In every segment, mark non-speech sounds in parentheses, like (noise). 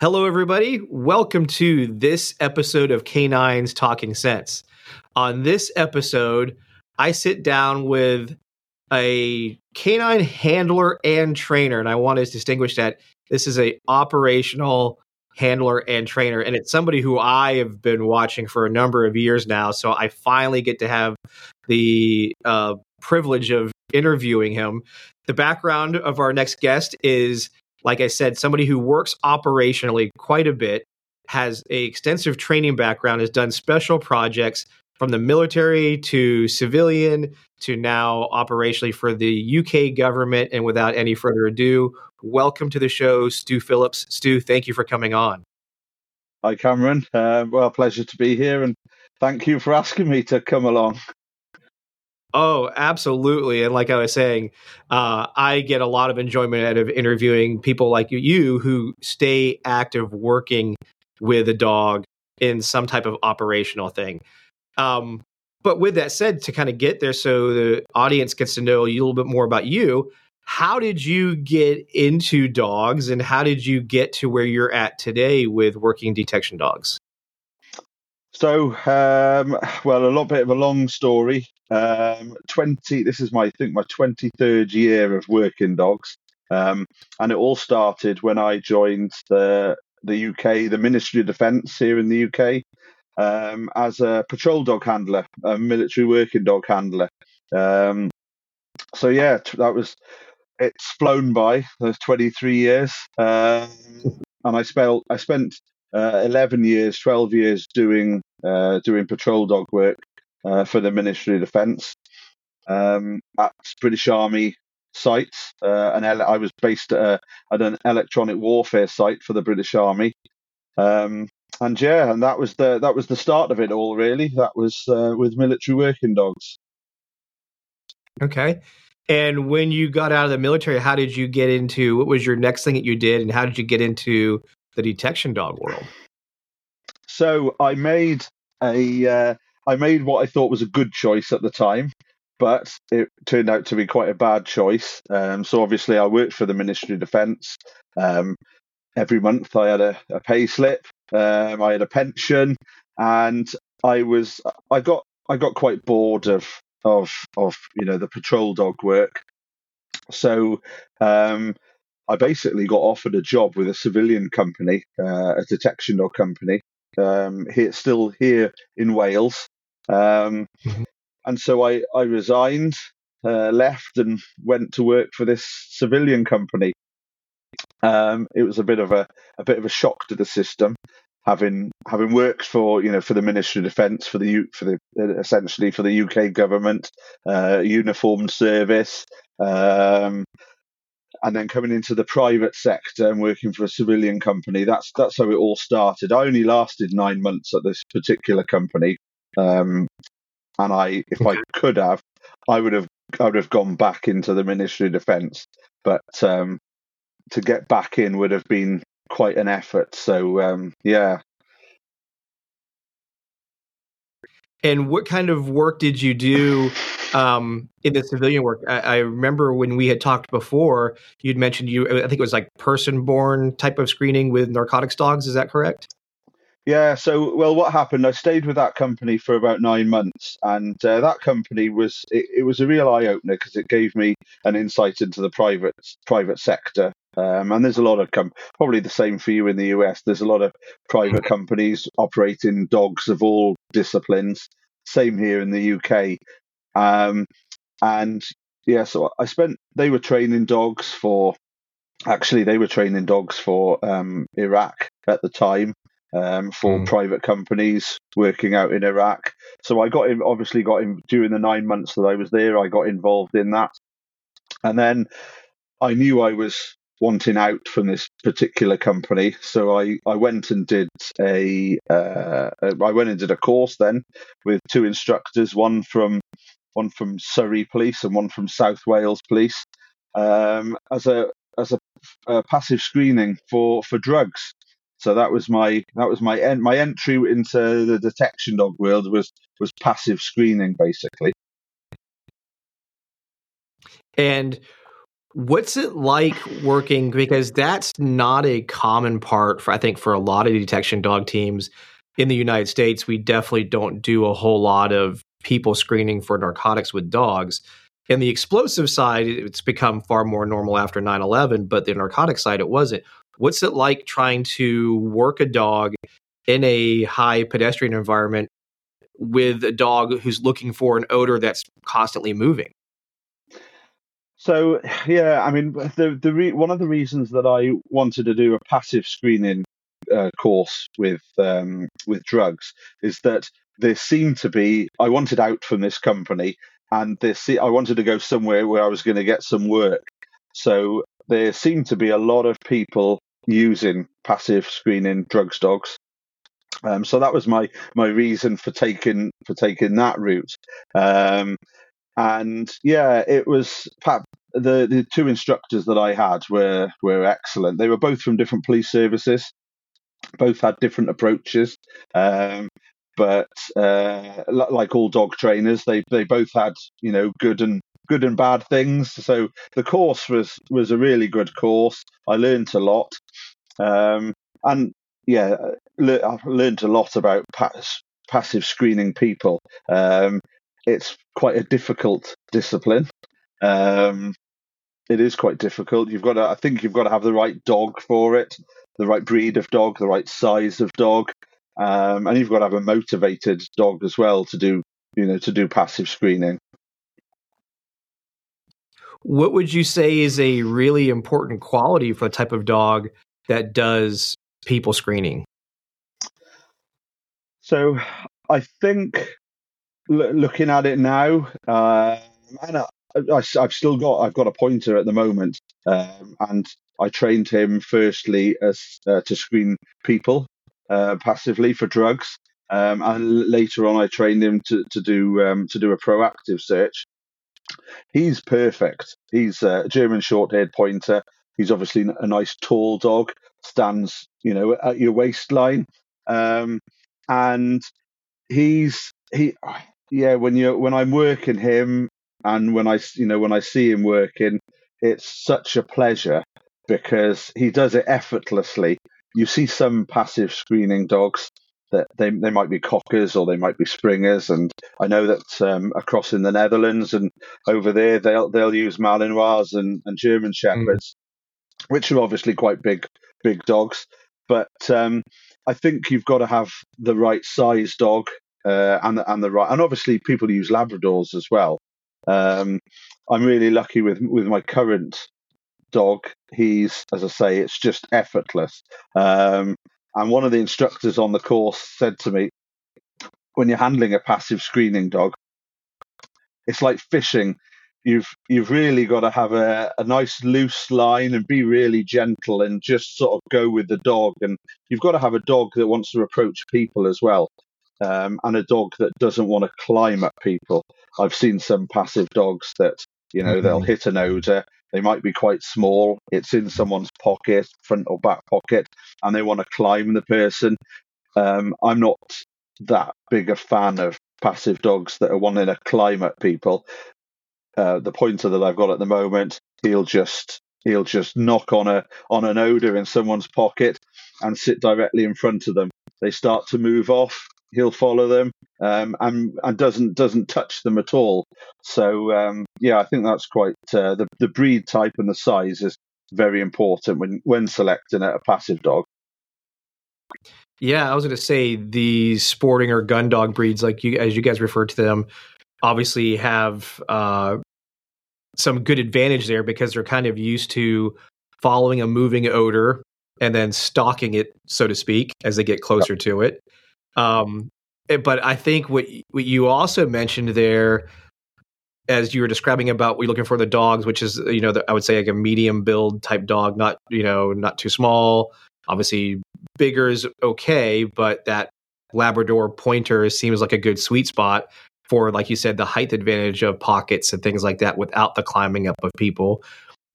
Hello, everybody. Welcome to this episode of Canines Talking Sense. On this episode, I sit down with a canine handler and trainer, and I want to distinguish that this is a operational handler and trainer, and it's somebody who I have been watching for a number of years now. So I finally get to have the uh, privilege of interviewing him. The background of our next guest is like I said, somebody who works operationally quite a bit, has a extensive training background, has done special projects from the military to civilian to now operationally for the UK government. And without any further ado, welcome to the show, Stu Phillips. Stu, thank you for coming on. Hi, Cameron. Uh, well, pleasure to be here, and thank you for asking me to come along. Oh, absolutely. And like I was saying, uh, I get a lot of enjoyment out of interviewing people like you who stay active working with a dog in some type of operational thing. Um, but with that said, to kind of get there so the audience gets to know a little bit more about you, how did you get into dogs and how did you get to where you're at today with working detection dogs? So, um, well, a lot bit of a long story. Um, Twenty. This is my, I think, my twenty third year of working dogs, um, and it all started when I joined the the UK, the Ministry of Defence here in the UK, um, as a patrol dog handler, a military working dog handler. Um, so yeah, that was. It's flown by those twenty three years, um, and I spent I spent uh, 11 years, 12 years doing uh, doing patrol dog work uh, for the Ministry of Defence um, at British Army sites. Uh, and I was based at, a, at, an electronic warfare site for the British Army. Um, and yeah, and that was the that was the start of it all. Really, that was uh, with military working dogs. Okay. And when you got out of the military, how did you get into what was your next thing that you did, and how did you get into the detection dog world? So I made a uh, I made what I thought was a good choice at the time, but it turned out to be quite a bad choice. Um, so obviously, I worked for the Ministry of Defence. Um, every month, I had a, a pay slip. Um, I had a pension, and I was I got I got quite bored of of of you know the patrol dog work. So um, I basically got offered a job with a civilian company, uh, a detection dog company, um, here, still here in Wales. Um, mm-hmm. And so I, I resigned, uh, left, and went to work for this civilian company. Um, it was a bit of a, a bit of a shock to the system, having having worked for you know for the Ministry of Defence for the for the essentially for the UK government, uh, uniformed service. Um, and then coming into the private sector and working for a civilian company. That's that's how it all started. I only lasted nine months at this particular company, um, and I, if I could have, I would have, I would have gone back into the Ministry of Defence. But um, to get back in would have been quite an effort. So um, yeah. And what kind of work did you do um, in the civilian work. I, I, remember when we had talked before, you'd mentioned you. I think it was like person-borne type of screening with narcotics dogs. Is that correct? Yeah. So, well, what happened? I stayed with that company for about nine months, and uh, that company was it, it was a real eye opener because it gave me an insight into the private private sector. Um, and there's a lot of com- probably the same for you in the US. There's a lot of private companies operating dogs of all disciplines. Same here in the UK. Um, and yeah, so I spent, they were training dogs for, actually, they were training dogs for um, Iraq at the time. Um, for mm. private companies working out in Iraq. So I got in, obviously got in during the nine months that I was there. I got involved in that, and then I knew I was wanting out from this particular company. So I, I went and did a uh, I went and did a course then with two instructors, one from one from Surrey Police and one from South Wales Police, um, as a as a, a, passive screening for for drugs. So that was my that was my en- my entry into the detection dog world was was passive screening basically. And What's it like working? Because that's not a common part for, I think, for a lot of detection dog teams in the United States. We definitely don't do a whole lot of people screening for narcotics with dogs. And the explosive side, it's become far more normal after 9 11, but the narcotic side, it wasn't. What's it like trying to work a dog in a high pedestrian environment with a dog who's looking for an odor that's constantly moving? So yeah, I mean, the the re- one of the reasons that I wanted to do a passive screening uh, course with um, with drugs is that there seemed to be. I wanted out from this company, and this I wanted to go somewhere where I was going to get some work. So there seemed to be a lot of people using passive screening drugs dogs. Um, so that was my my reason for taking for taking that route. Um, and yeah, it was the the two instructors that I had were were excellent. They were both from different police services, both had different approaches. Um, but uh, like all dog trainers, they they both had you know good and good and bad things. So the course was was a really good course. I learned a lot, um, and yeah, le- I've learned a lot about pass- passive screening people. Um, it's quite a difficult discipline. Um, it is quite difficult. You've got to, I think you've got to have the right dog for it, the right breed of dog, the right size of dog. Um, and you've got to have a motivated dog as well to do, you know, to do passive screening. What would you say is a really important quality for a type of dog that does people screening? So, I think l- looking at it now, uh, and I, have still got I've got a pointer at the moment, um, and I trained him firstly as uh, to screen people uh, passively for drugs. Um, and later on, I trained him to to do um, to do a proactive search. He's perfect. He's a German short-haired pointer. He's obviously a nice tall dog. Stands, you know, at your waistline, um, and he's he. Yeah, when you when I'm working him, and when I you know when I see him working, it's such a pleasure because he does it effortlessly you see some passive screening dogs that they they might be cockers or they might be springers, and I know that um, across in the Netherlands and over there they'll they'll use Malinois and, and German shepherds, mm. which are obviously quite big big dogs. But um, I think you've got to have the right size dog uh, and and the right and obviously people use Labradors as well. Um, I'm really lucky with with my current dog. He's, as I say, it's just effortless. Um, and one of the instructors on the course said to me, when you're handling a passive screening dog, it's like fishing. You've you've really got to have a, a nice loose line and be really gentle and just sort of go with the dog. And you've got to have a dog that wants to approach people as well, um, and a dog that doesn't want to climb at people. I've seen some passive dogs that you know mm-hmm. they'll hit an odor they might be quite small. It's in someone's pocket, front or back pocket, and they want to climb the person. Um, I'm not that big a fan of passive dogs that are wanting to climb at people. Uh, the pointer that I've got at the moment, he'll just he'll just knock on a on an odor in someone's pocket and sit directly in front of them. They start to move off he'll follow them um, and and doesn't doesn't touch them at all. So um, yeah, I think that's quite uh, the the breed type and the size is very important when when selecting a passive dog. Yeah, I was going to say the sporting or gun dog breeds, like you as you guys refer to them, obviously have uh, some good advantage there because they're kind of used to following a moving odor and then stalking it, so to speak, as they get closer yep. to it. Um, eh, but I think what what you also mentioned there, as you were describing about we're looking for the dogs, which is you know the, I would say like a medium build type dog, not you know not too small. Obviously, bigger is okay, but that Labrador pointer seems like a good sweet spot for, like you said, the height advantage of pockets and things like that without the climbing up of people.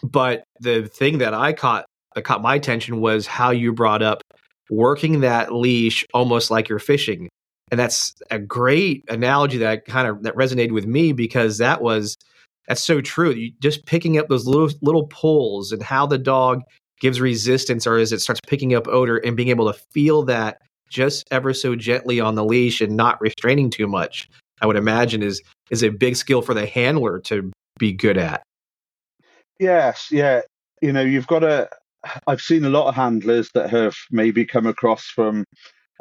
But the thing that I caught that caught my attention was how you brought up working that leash almost like you're fishing. And that's a great analogy that kind of that resonated with me because that was that's so true. You just picking up those little little pulls and how the dog gives resistance or as it starts picking up odor and being able to feel that just ever so gently on the leash and not restraining too much. I would imagine is is a big skill for the handler to be good at. Yes, yeah. You know, you've got to. I've seen a lot of handlers that have maybe come across from,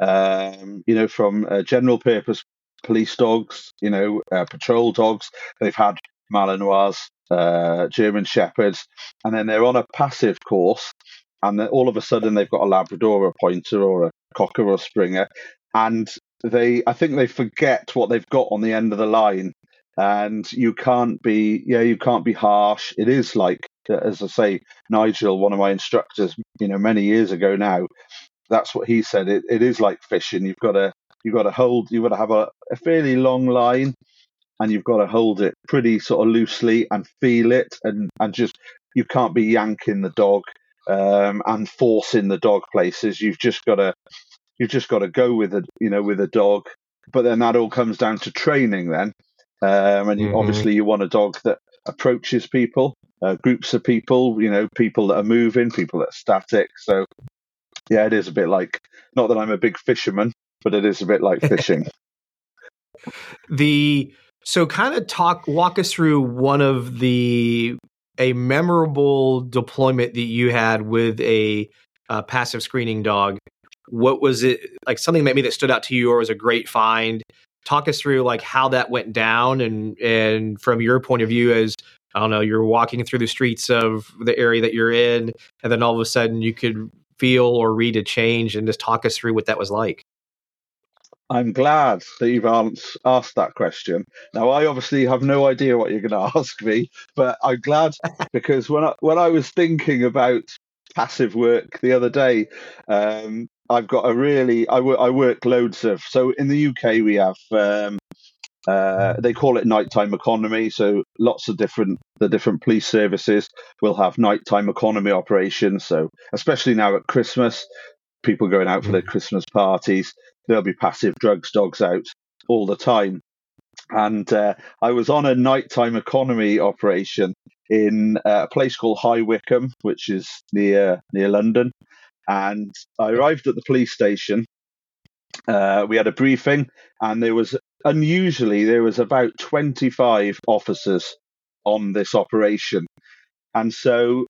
um, you know, from uh, general purpose police dogs, you know, uh, patrol dogs. They've had Malinois, uh, German Shepherds, and then they're on a passive course, and then all of a sudden they've got a Labrador a Pointer or a Cocker or Springer, and they, I think they forget what they've got on the end of the line, and you can't be, yeah, you can't be harsh. It is like, as I say, Nigel, one of my instructors, you know, many years ago now, that's what he said. It, it is like fishing. You've got to, you've got to hold, you've got to have a, a fairly long line and you've got to hold it pretty sort of loosely and feel it and, and just you can't be yanking the dog um, and forcing the dog places. You've just got to you've just got to go with it, you know, with a dog. But then that all comes down to training then, um, and you, mm-hmm. obviously you want a dog that approaches people, uh, groups of people, you know, people that are moving, people that are static. So yeah, it is a bit like not that I'm a big fisherman, but it is a bit like (laughs) fishing. the so, kind of talk, walk us through one of the a memorable deployment that you had with a uh, passive screening dog. What was it like? Something maybe that stood out to you, or was a great find? Talk us through like how that went down, and and from your point of view as I don't know, you're walking through the streets of the area that you're in, and then all of a sudden you could feel or read a change, and just talk us through what that was like. I'm glad that you've asked that question. Now, I obviously have no idea what you're going (laughs) to ask me, but I'm glad (laughs) because when I when I was thinking about passive work the other day, um, I've got a really I, w- I work loads of so in the UK we have um, uh, they call it nighttime economy. So lots of different the different police services will have nighttime economy operations. So especially now at Christmas, people going out for their mm. Christmas parties there'll be passive drugs dogs out all the time. And uh, I was on a nighttime economy operation in uh, a place called High Wycombe, which is near near London. And I arrived at the police station. Uh, we had a briefing, and there was unusually there was about twenty five officers on this operation. And so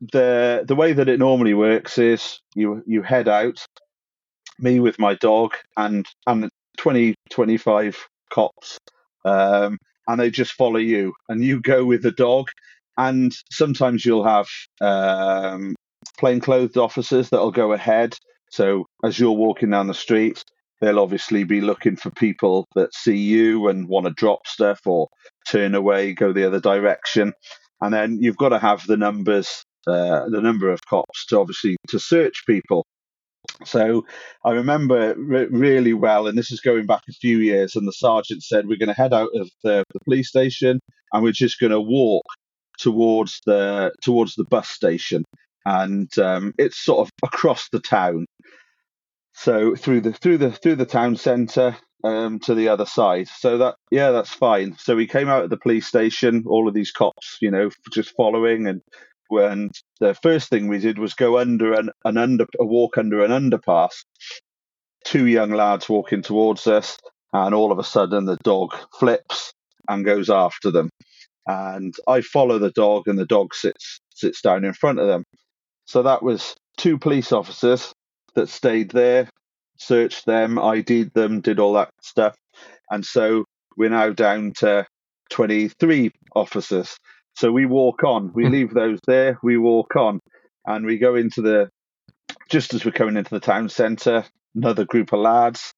the the way that it normally works is you you head out me with my dog and and 20 25 cops um, and they just follow you and you go with the dog and sometimes you'll have um, plainclothed officers that'll go ahead so as you're walking down the street they'll obviously be looking for people that see you and want to drop stuff or turn away go the other direction and then you've got to have the numbers uh, the number of cops to obviously to search people so I remember re- really well, and this is going back a few years. And the sergeant said, "We're going to head out of the, the police station, and we're just going to walk towards the towards the bus station, and um, it's sort of across the town. So through the through the through the town centre um, to the other side. So that yeah, that's fine. So we came out of the police station, all of these cops, you know, just following, and and the first thing we did was go under an, an under a walk under an underpass. Two young lads walking towards us, and all of a sudden the dog flips and goes after them. And I follow the dog, and the dog sits sits down in front of them. So that was two police officers that stayed there, searched them, ID'd them, did all that stuff. And so we're now down to 23 officers. So we walk on. We hmm. leave those there. We walk on, and we go into the. Just as we're coming into the town centre, another group of lads.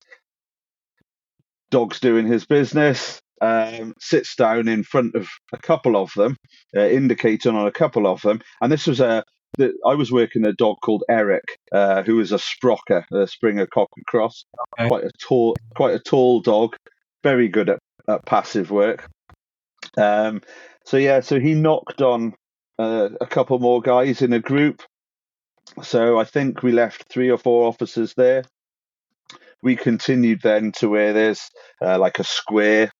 Dog's doing his business. Um, sits down in front of a couple of them, uh, indicating on a couple of them. And this was a the, I was working a dog called Eric, uh, who was a Sprocker, a Springer Cocker Cross, okay. quite a tall, quite a tall dog, very good at, at passive work. Um, so yeah, so he knocked on uh, a couple more guys in a group. So I think we left three or four officers there. We continued then to where there's uh, like a square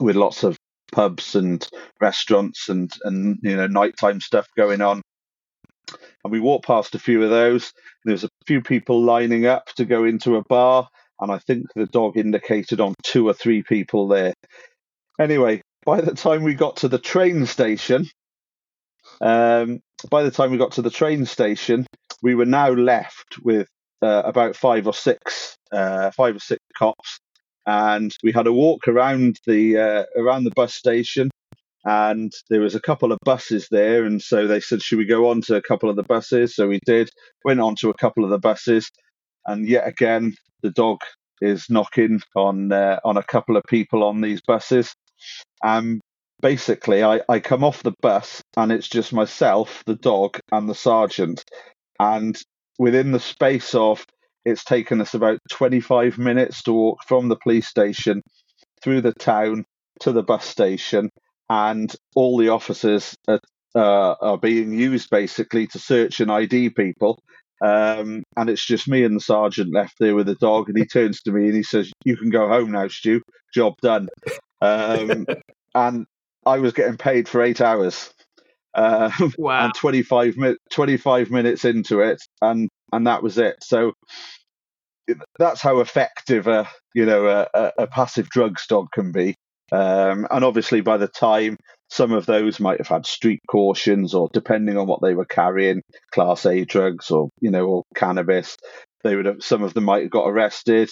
with lots of pubs and restaurants and and you know nighttime stuff going on. And we walked past a few of those. There was a few people lining up to go into a bar, and I think the dog indicated on two or three people there. Anyway, by the time we got to the train station, um, by the time we got to the train station, we were now left with uh, about five or six, uh, five or six cops, and we had a walk around the uh, around the bus station, and there was a couple of buses there, and so they said, "Should we go on to a couple of the buses?" So we did. Went on to a couple of the buses, and yet again, the dog is knocking on uh, on a couple of people on these buses. Um, basically, I, I come off the bus and it's just myself, the dog, and the sergeant. And within the space of it's taken us about 25 minutes to walk from the police station through the town to the bus station, and all the officers are, uh, are being used basically to search and ID people. Um, and it's just me and the sergeant left there with the dog, and he (laughs) turns to me and he says, "You can go home now, Stu. Job done." Um, (laughs) and I was getting paid for eight hours. Uh, (laughs) wow. And 25, mi- 25 minutes into it, and and that was it. So that's how effective a you know a, a passive drugs dog can be. Um, and obviously, by the time some of those might have had street cautions, or depending on what they were carrying, class A drugs, or you know, or cannabis, they would have. Some of them might have got arrested.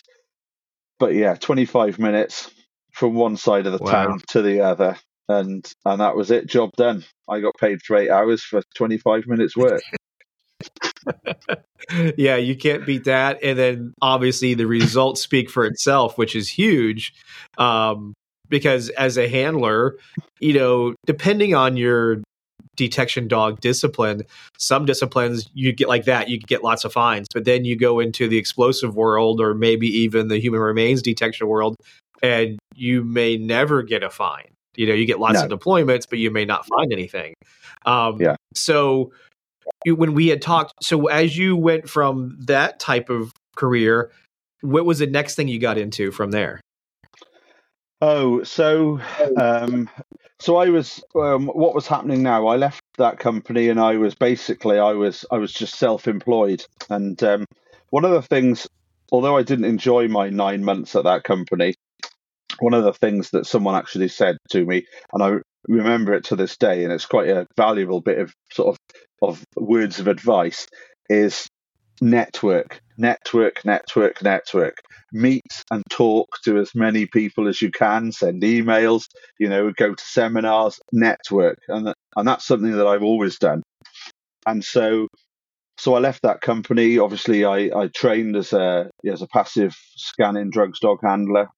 But yeah, 25 minutes from one side of the wow. town to the other, and and that was it. Job done. I got paid for eight hours for 25 minutes work. (laughs) (laughs) yeah, you can't beat that. And then obviously the results speak for itself, which is huge. Um, because as a handler, you know, depending on your detection dog discipline, some disciplines you get like that, you get lots of fines. But then you go into the explosive world or maybe even the human remains detection world, and you may never get a fine. You know, you get lots no. of deployments, but you may not find anything. Um, yeah. So when we had talked, so as you went from that type of career, what was the next thing you got into from there? Oh, so um, so I was um, what was happening now? I left that company and I was basically I was I was just self-employed, and um, one of the things, although I didn't enjoy my nine months at that company, one of the things that someone actually said to me, and I remember it to this day, and it's quite a valuable bit of sort of of words of advice, is network, network, network, network. Meet and talk to as many people as you can. Send emails. You know, go to seminars. Network, and and that's something that I've always done. And so, so I left that company. Obviously, I, I trained as a as a passive scanning drugs dog handler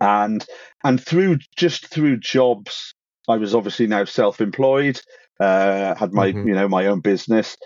and and through just through jobs i was obviously now self-employed uh, had my mm-hmm. you know my own business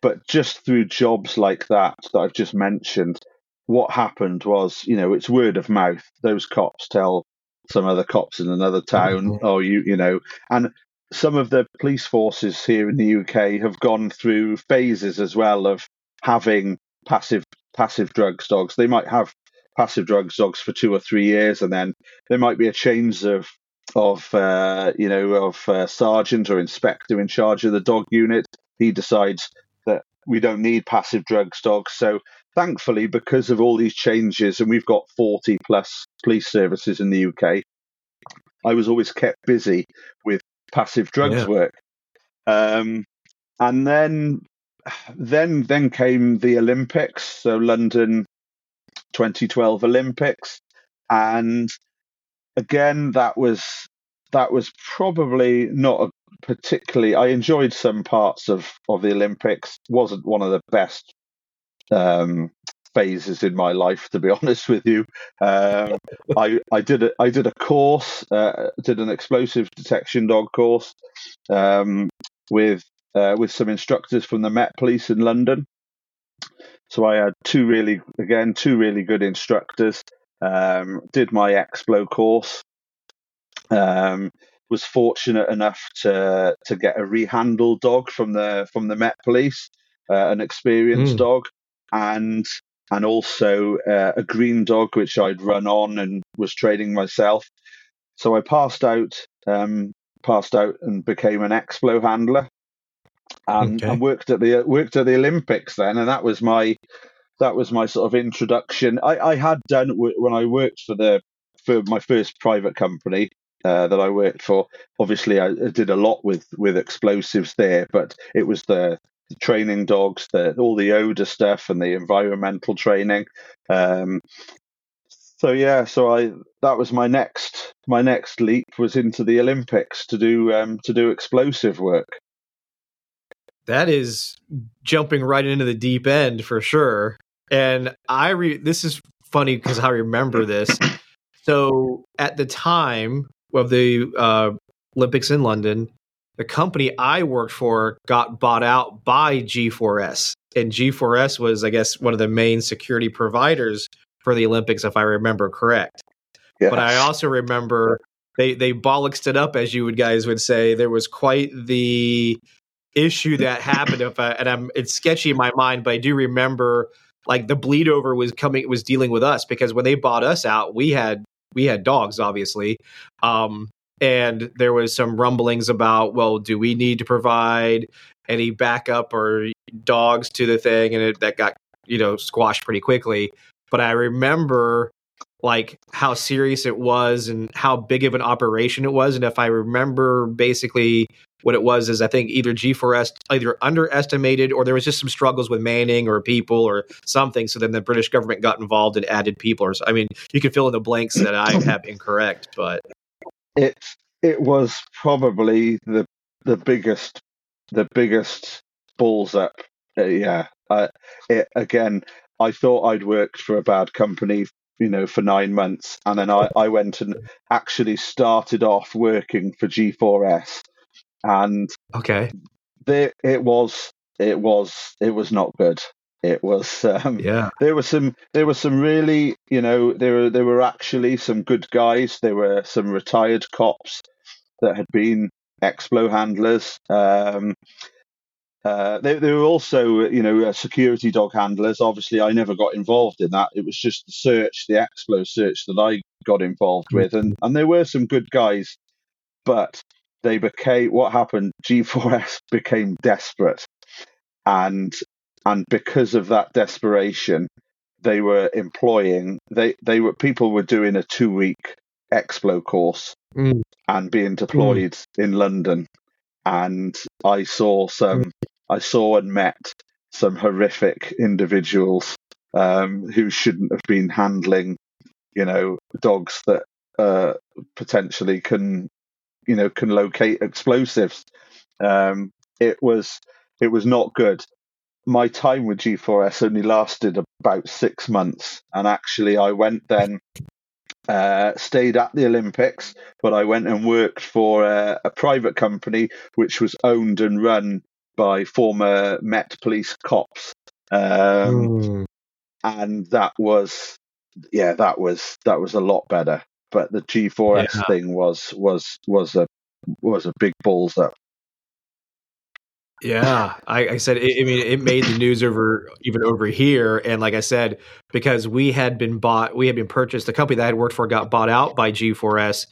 but just through jobs like that that i've just mentioned what happened was you know it's word of mouth those cops tell some other cops in another town mm-hmm. oh you you know and some of the police forces here in the uk have gone through phases as well of having passive passive drugs dogs they might have passive drugs dogs for two or three years, and then there might be a change of of uh, you know of uh, sergeant or inspector in charge of the dog unit. He decides we don't need passive drugs dogs. So thankfully, because of all these changes, and we've got forty plus police services in the UK, I was always kept busy with passive drugs yeah. work. Um, and then then then came the Olympics, so London 2012 Olympics, and again that was that was probably not a particularly. I enjoyed some parts of of the Olympics. wasn't one of the best um, phases in my life, to be (laughs) honest with you. Um, I I did a, I did a course, uh, did an explosive detection dog course um, with uh, with some instructors from the Met Police in London, so I had two really, again, two really good instructors. Um, did my Explo course. Um, was fortunate enough to to get a rehandle dog from the from the Met Police, uh, an experienced mm. dog, and and also uh, a green dog which I'd run on and was training myself. So I passed out um, passed out and became an explo handler, and, Okay. and worked at the worked at the Olympics then, and that was my that was my sort of introduction. I, I had done when I worked for the for my first private company uh, that I worked for. Obviously, I did a lot with with explosives there, but it was the, the training dogs, the all the odor stuff, and the environmental training. Um, so yeah, so I that was my next my next leap was into the Olympics to do um, to do explosive work. That is jumping right into the deep end for sure. And I re- this is funny because I remember this. So at the time of the uh, Olympics in London, the company I worked for got bought out by G4S, and G4S was, I guess, one of the main security providers for the Olympics, if I remember correct. Yes. But I also remember they they bollocksed it up, as you would guys would say. There was quite the issue that happened. If I, and I'm it's sketchy in my mind, but I do remember like the bleed over was coming was dealing with us because when they bought us out, we had we had dogs, obviously. Um, and there was some rumblings about, well, do we need to provide any backup or dogs to the thing? And it, that got, you know, squashed pretty quickly. But I remember like how serious it was and how big of an operation it was. And if I remember basically what it was is I think either G4S either underestimated or there was just some struggles with manning or people or something. So then the British government got involved and added people. Or so- I mean, you can fill in the blanks that I (clears throat) have incorrect, but it it was probably the the biggest the biggest balls up. Uh, yeah, uh, it, again, I thought I'd worked for a bad company, you know, for nine months, and then I I went and actually started off working for G4S, and okay, there it was it was it was not good. It was um, yeah, there were some there were some really you know there were there were actually some good guys there were some retired cops that had been explo handlers um uh, they, they were also, you know, uh, security dog handlers. Obviously, I never got involved in that. It was just the search, the Explo search that I got involved with, and and there were some good guys, but they became what happened. G4S (laughs) became desperate, and and because of that desperation, they were employing they they were people were doing a two week Explo course Mm. and being deployed in London, and I saw some I saw and met some horrific individuals um, who shouldn't have been handling, you know, dogs that uh, potentially can, you know, can locate explosives. Um, it was it was not good. My time with G4S only lasted about six months, and actually, I went then. Uh, stayed at the Olympics, but I went and worked for a, a private company which was owned and run by former Met Police cops, um, Mm. and that was, yeah, that was that was a lot better. But the G4S Yeah. thing was was was a was a big balls up. Yeah, I, I said. It, I mean, it made the news over even over here, and like I said, because we had been bought, we had been purchased. The company that I had worked for got bought out by G4S,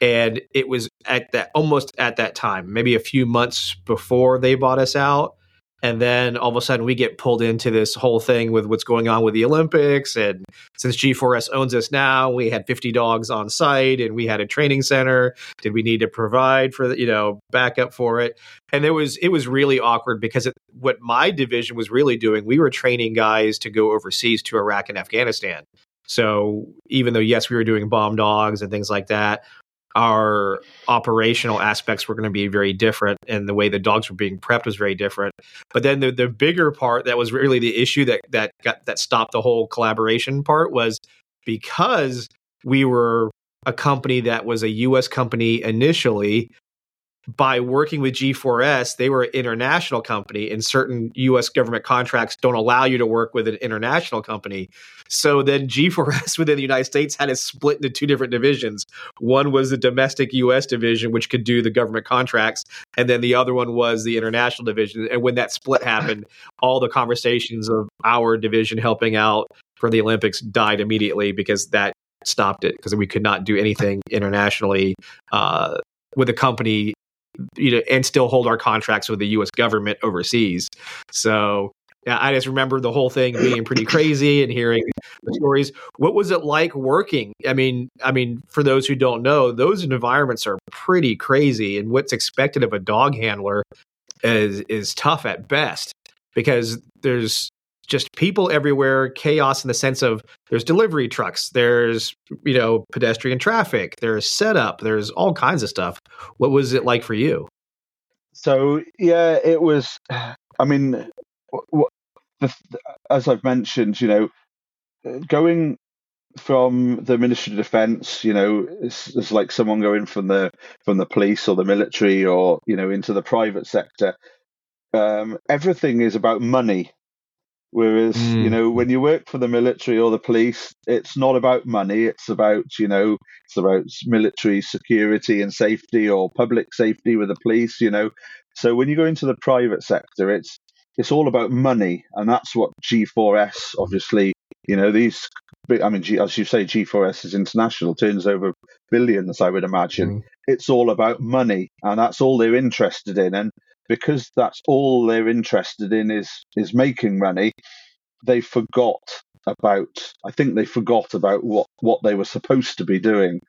and it was at that almost at that time, maybe a few months before they bought us out, and then all of a sudden we get pulled into this whole thing with what's going on with the Olympics, and since G4S owns us now, we had 50 dogs on site, and we had a training center. Did we need to provide for the you know backup for it? and it was it was really awkward because it, what my division was really doing we were training guys to go overseas to iraq and afghanistan so even though yes we were doing bomb dogs and things like that our operational aspects were going to be very different and the way the dogs were being prepped was very different. But then the, the bigger part that was really the issue that that got that stopped the whole collaboration part was because we were a company that was a us company initially by working with G4S, they were an international company, and certain US government contracts don't allow you to work with an international company. So then G4S (laughs) within the United States had it split into two different divisions. One was the domestic US division, which could do the government contracts, and then the other one was the international division. And when that split happened, all the conversations of our division helping out for the Olympics died immediately because that stopped it because we could not do anything internationally uh, with a company you know and still hold our contracts with the US government overseas. So yeah, I just remember the whole thing being pretty crazy and hearing the stories. What was it like working? I mean, I mean, for those who don't know, those environments are pretty crazy, and what's expected of a dog handler is is tough at best because there's just people everywhere, chaos in the sense of there's delivery trucks, there's you know pedestrian traffic, there's setup, there's all kinds of stuff. What was it like for you? So yeah, it was. (sighs) I mean, as I've mentioned, you know, going from the Ministry of Defence, you know, it's, it's, like someone going from the from the police or the military or you know into the private sector. Um, everything is about money. Whereas, mm. you know, when you work for the military or the police, it's not about money. It's about, you know, it's about military security and safety or public safety with the police, you know. So when you go into the private sector, it's it's all about money, and that's what G4S obviously. You know these. I mean, G, as you say, G4S is international, turns over billions. I would imagine mm. it's all about money, and that's all they're interested in. And because that's all they're interested in is is making money, they forgot about. I think they forgot about what what they were supposed to be doing.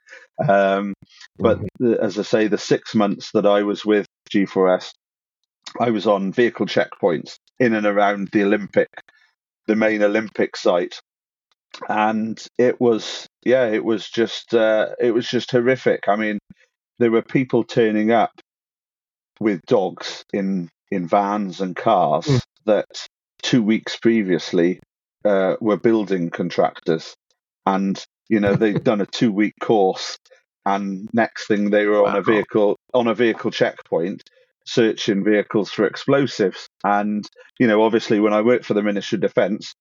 Um, but mm-hmm. the, as I say, the six months that I was with G4S, I was on vehicle checkpoints in and around the Olympic, the main Olympic site, and it was yeah, it was just uh, it was just horrific. I mean, there were people turning up with dogs in in vans and cars mm. that two weeks previously uh, were building contractors, and you know they'd done a (laughs) two week course, and next thing they were on wow. a vehicle on a vehicle checkpoint searching vehicles for explosives. And, you know, obviously when I worked for the Ministry of Defence,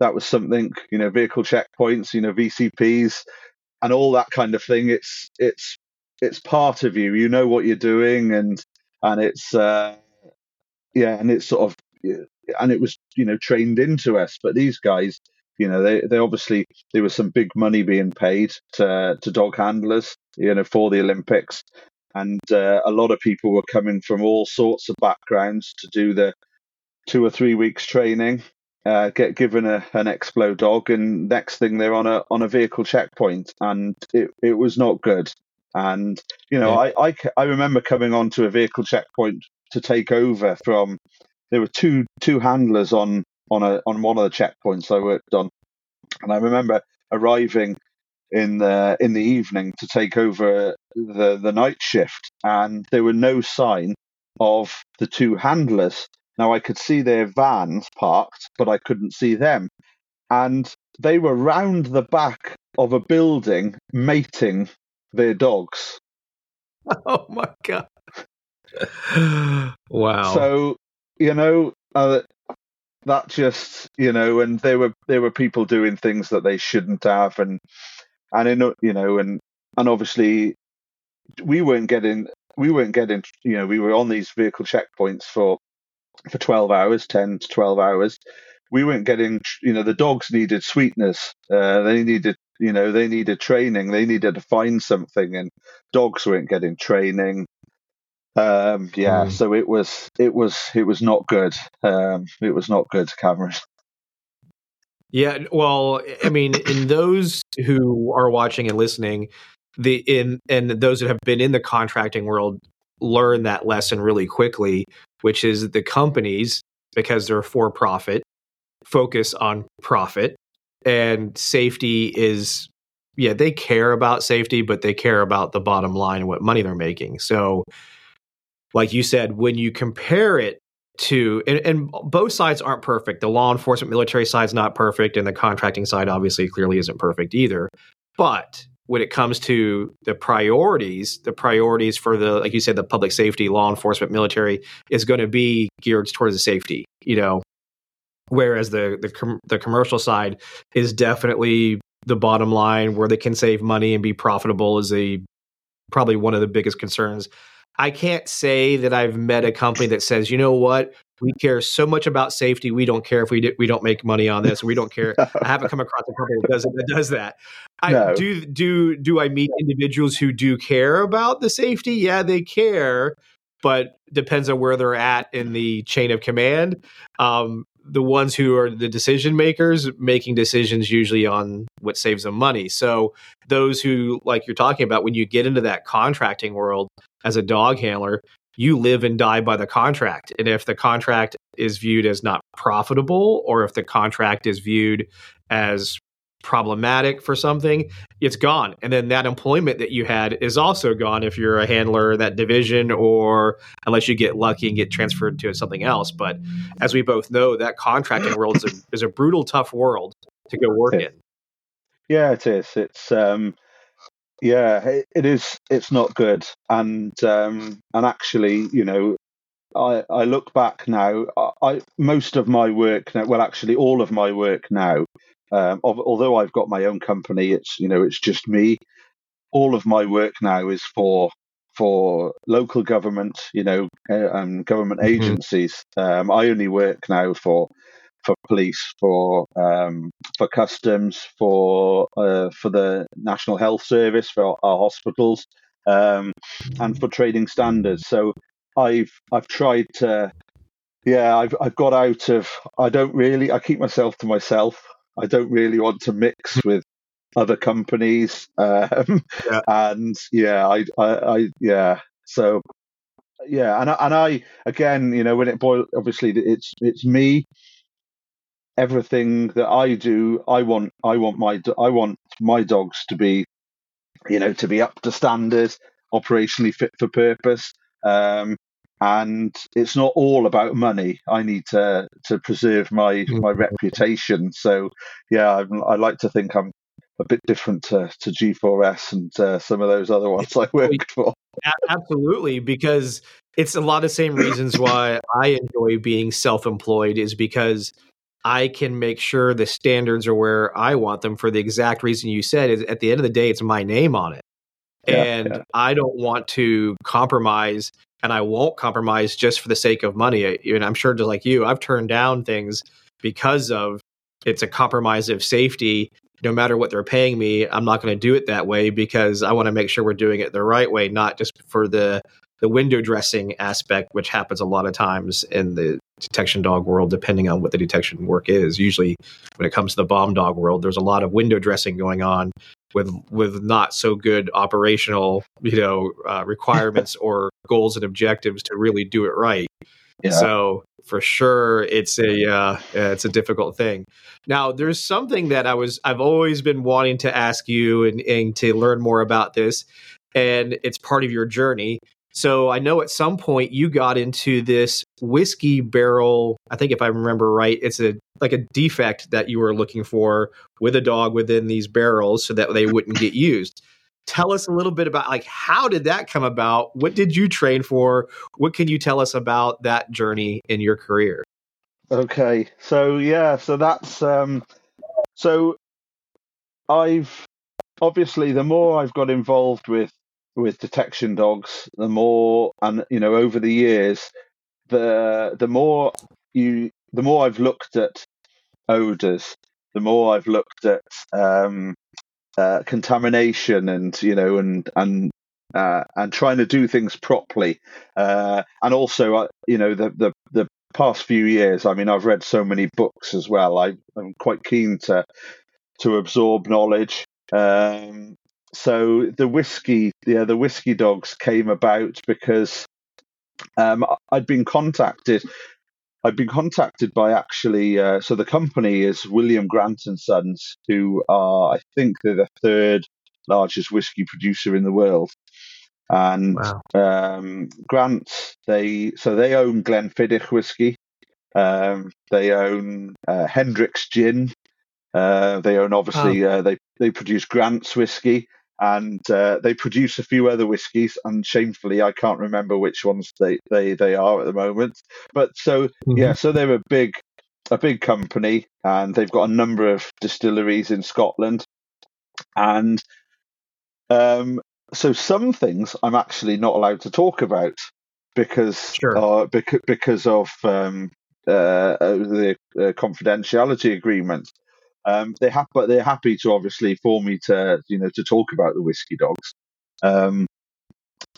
that was something, you know, vehicle checkpoints, you know, VCPs and all that kind of thing. It's it's it's part of you. You know what you're doing and and it's uh yeah, and it's sort of and it was, you know, trained into us. But these guys, you know, they, they obviously there was some big money being paid to to dog handlers, you know, for the Olympics. And uh, a lot of people were coming from all sorts of backgrounds to do the two or three weeks training uh, get given a, an explo dog and next thing they're on a on a vehicle checkpoint. And it, it was not good and you know yeah. I, I i remember coming onto a vehicle checkpoint to take over from there were two two handlers on on a on one of the checkpoints i worked on and i remember arriving in the in the evening to take over the the night shift, and there were no sign of the two handlers. Now I could see their vans parked, but I couldn't see them, and they were round the back of a building mating their dogs. (laughs) Oh my god! (laughs) wow. So you know. Uh, that just you know and there were there were people doing things that they shouldn't have and and in you know and and obviously we weren't getting we weren't getting you know we were on these vehicle checkpoints for for 12 hours 10 to 12 hours we weren't getting you know the dogs needed sweetness uh, they needed you know they needed training they needed to find something and dogs weren't getting training. Um yeah mm. so it was it was it was not good. Um it was not good cameron. Yeah, well, I mean, in those who are watching and listening, the in and those that have been in the contracting world learn that lesson really quickly, which is the companies because they're for profit focus on profit and safety is yeah, they care about safety, but they care about the bottom line and what money they're making. So like you said, when you compare it to and, and, both sides aren't perfect. The law enforcement military side's not perfect and the contracting side obviously clearly isn't perfect either. But when it comes to the priorities the priorities for the like you said the public safety law enforcement military is going to be geared towards the safety you know whereas the the, com- the commercial side is definitely the bottom line where they can save money and be profitable is a probably one of the biggest concerns I can't say that I've met a company that says, you know what, we care so much about safety. We don't care if we do, we don't make money on this. We don't care. I haven't come across a company that does that does that. (laughs) I No. do do do I meet individuals who do care about the safety? Yeah, they care, but depends on where they're at in the chain of command. Um, the ones who are the decision makers making decisions usually on what saves them money. So those who like you're talking about when you get into that contracting world as a dog handler, you live and die by the contract. And if the contract is viewed as not profitable or if the contract is viewed as problematic for something, it's gone. And then that employment that you had is also gone if you're a handler that division or unless you get lucky and get transferred to something else. But as we both know, that contracting world is a, (coughs) is a brutal, tough world to go work in. Yeah, it is. It's um, yeah, it, it is. It's not good, and um, and actually, you know, I I look back now. I, I most of my work now. Well, actually, all of my work now. Um, of, although I've got my own company, it's you know, it's just me. All of my work now is for for local government, you know, uh, um, government Mhm. agencies. Um, I only work now for for police, for um, for customs, for uh, for the National Health Service, for our hospitals, um, and for trading standards. So I've I've tried to, yeah, I've I've got out of. I don't really. I keep myself to myself. I don't really want to mix with other companies, um, Yeah. and yeah, I, I, I yeah. So yeah, and I, and I again, you know, when it boils, obviously it's it's me everything that I do, I want, I want my, I want my dogs to be, you know, to be up to standard, operationally fit for purpose. Um, and it's not all about money. I need to to preserve my my reputation. So, yeah, I, I like to think I'm a bit different to, to G4S and uh, some of those other ones I worked for. Absolutely, because it's a lot of the same reasons why I enjoy being self-employed is because I can make sure the standards are where I want them for the exact reason you said. Is at the end of the day, it's my name on it, Yeah, and yeah. I don't want to compromise, and I won't compromise just for the sake of money. I- And I'm sure, just like you, I've turned down things because of it's a compromise of safety. No matter what they're paying me, I'm not going to do it that way because I want to make sure we're doing it the right way, not just for the the window dressing aspect, which happens a lot of times in the detection dog world, depending on what the detection work is. Usually, when it comes to the bomb dog world, there's a lot of window dressing going on with with not so good operational, you know, uh, requirements (laughs) or goals and objectives to really do it right. Yeah. So for sure, it's a uh, it's a difficult thing. Now, there's something that I was I've always been wanting to ask you and, and to learn more about this, and it's part of your journey. So I know at some point you got into this whiskey barrel. I think if I remember right, it's a like a defect that you were looking for with a dog within these barrels so that they wouldn't get (laughs) used. Tell us a little bit about like how did that come about? What did you train for? What can you tell us about that journey in your career? Okay, so yeah, so that's um, so I've obviously the more I've got involved with with detection dogs, the more and you know over the years, the the more you the more I've looked at odors, the more I've looked at um, uh, contamination and you know and and uh, and trying to do things properly, uh, and also uh, you know the the the past few years, I mean, I've read so many books as well. I, I'm quite keen to to absorb knowledge. Um, so the whiskey, yeah, the whiskey dogs came about because um, I'd been contacted. I'd been contacted by actually, uh, so the company is William Grant and Sons, who are, I think, they're the third largest whiskey producer in the world. And Wow. um, Grant, they so they own Glenfiddich whiskey. Um, they own uh, Hendrick's gin. Uh, they own obviously uh, they they produce Grant's whiskey and uh, they produce a few other whiskies. And shamefully, I can't remember which ones they they they are at the moment. But so yeah, so they're a big a big company and they've got a number of distilleries in Scotland. And um, so some things I'm actually not allowed to talk about because Sure. uh, because because of um, uh, uh, the uh, confidentiality agreement. Um, they have, but they're happy to obviously for me to you know to talk about the whiskey dogs. Um,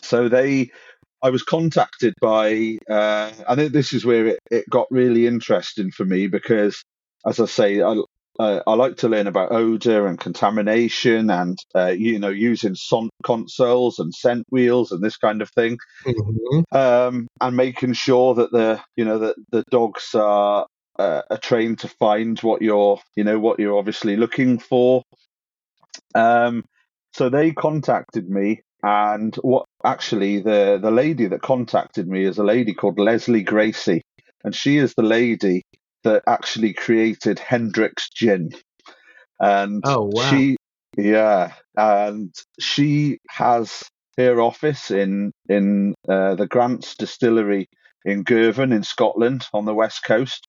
so they, I was contacted by, uh, I think this is where it, it got really interesting for me because, as I say, I uh, I like to learn about odor and contamination, and uh, you know using son- consoles and scent wheels and this kind of thing Mhm. um, and making sure that the you know that the dogs are uh, are trained to find what you're you know what you're obviously looking for. Um, so they contacted me, and what actually the the lady that contacted me is a lady called Lesley Gracie, and she is the lady that actually created Hendrick's Gin, and Oh, wow. she yeah, and she has her office in in uh, the Grants Distillery in Girvan in Scotland on the west coast,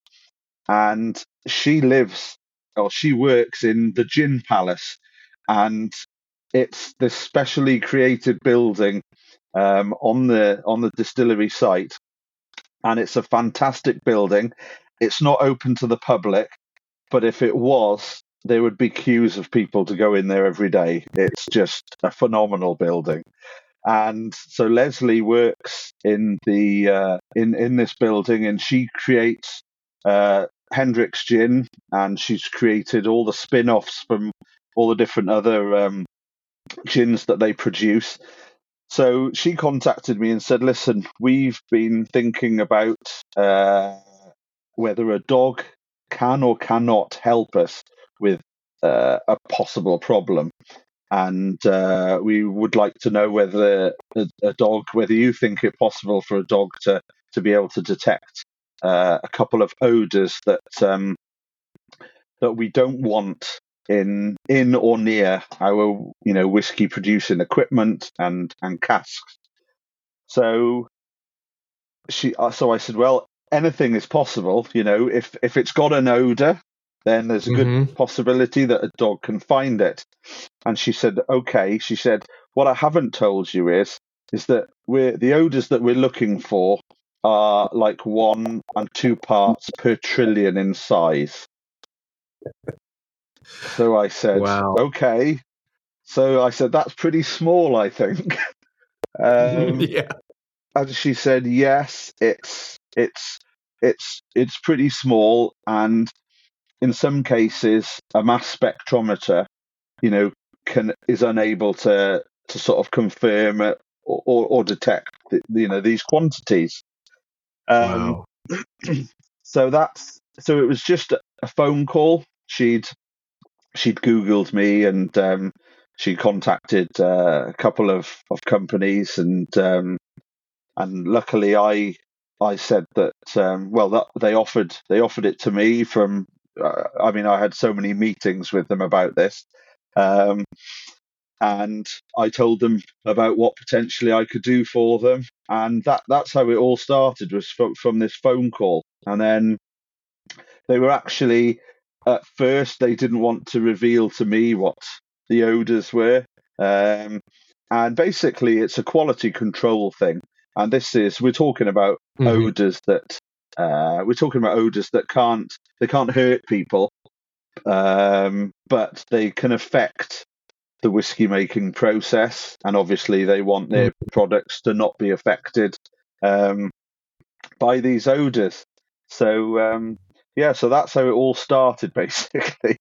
and she lives or she works in the Gin Palace, and it's this specially created building um, on the on the distillery site, and it's a fantastic building. It's not open to the public, but if it was, there would be queues of people to go in there every day. It's just a phenomenal building. And so Lesley works in the uh, in in this building, and she creates uh, Hendrick's Gin, and she's created all the spin-offs from all the different other um, gins that they produce. So she contacted me and said, "Listen, we've been thinking about uh, whether a dog can or cannot help us with uh, a possible problem." and uh, we would like to know whether a, a dog, whether you think it possible for a dog to to be able to detect uh, a couple of odors that um, that we don't want in in or near our you know whiskey producing equipment and and casks. So she, uh, so I said, well, anything is possible. You know, if if it's got an odor, then there's a good Mhm. possibility that a dog can find it. And she said, okay. She said, what I haven't told you is is that we're the odors that we're looking for are like one and two parts per trillion in size. So I said, Wow. okay. So I said, that's pretty small, I think. (laughs) um, (laughs) yeah. and she said, yes, it's it's it's it's pretty small, and in some cases, a mass spectrometer, you know, can is unable to to sort of confirm it or, or, or detect, the, you know, these quantities. Um, wow. (clears throat) so that's so it was just a, phone call. She'd she'd googled me and um, she contacted uh, a couple of, of companies and um, and luckily I I said that um, well that they offered they offered it to me from uh, I mean I had so many meetings with them about this um, and I told them about what potentially I could do for them. And that that's how it all started was from, from this phone call. And then they were actually at first they didn't want to reveal to me what the odors were. Um, and basically it's a quality control thing. And this is we're talking about Mhm. odors that uh, we're talking about odors that can't they can't hurt people um, but they can affect the whiskey making process and obviously they want their products to not be affected um, by these odors. So um, yeah so that's how it all started (laughs) basically.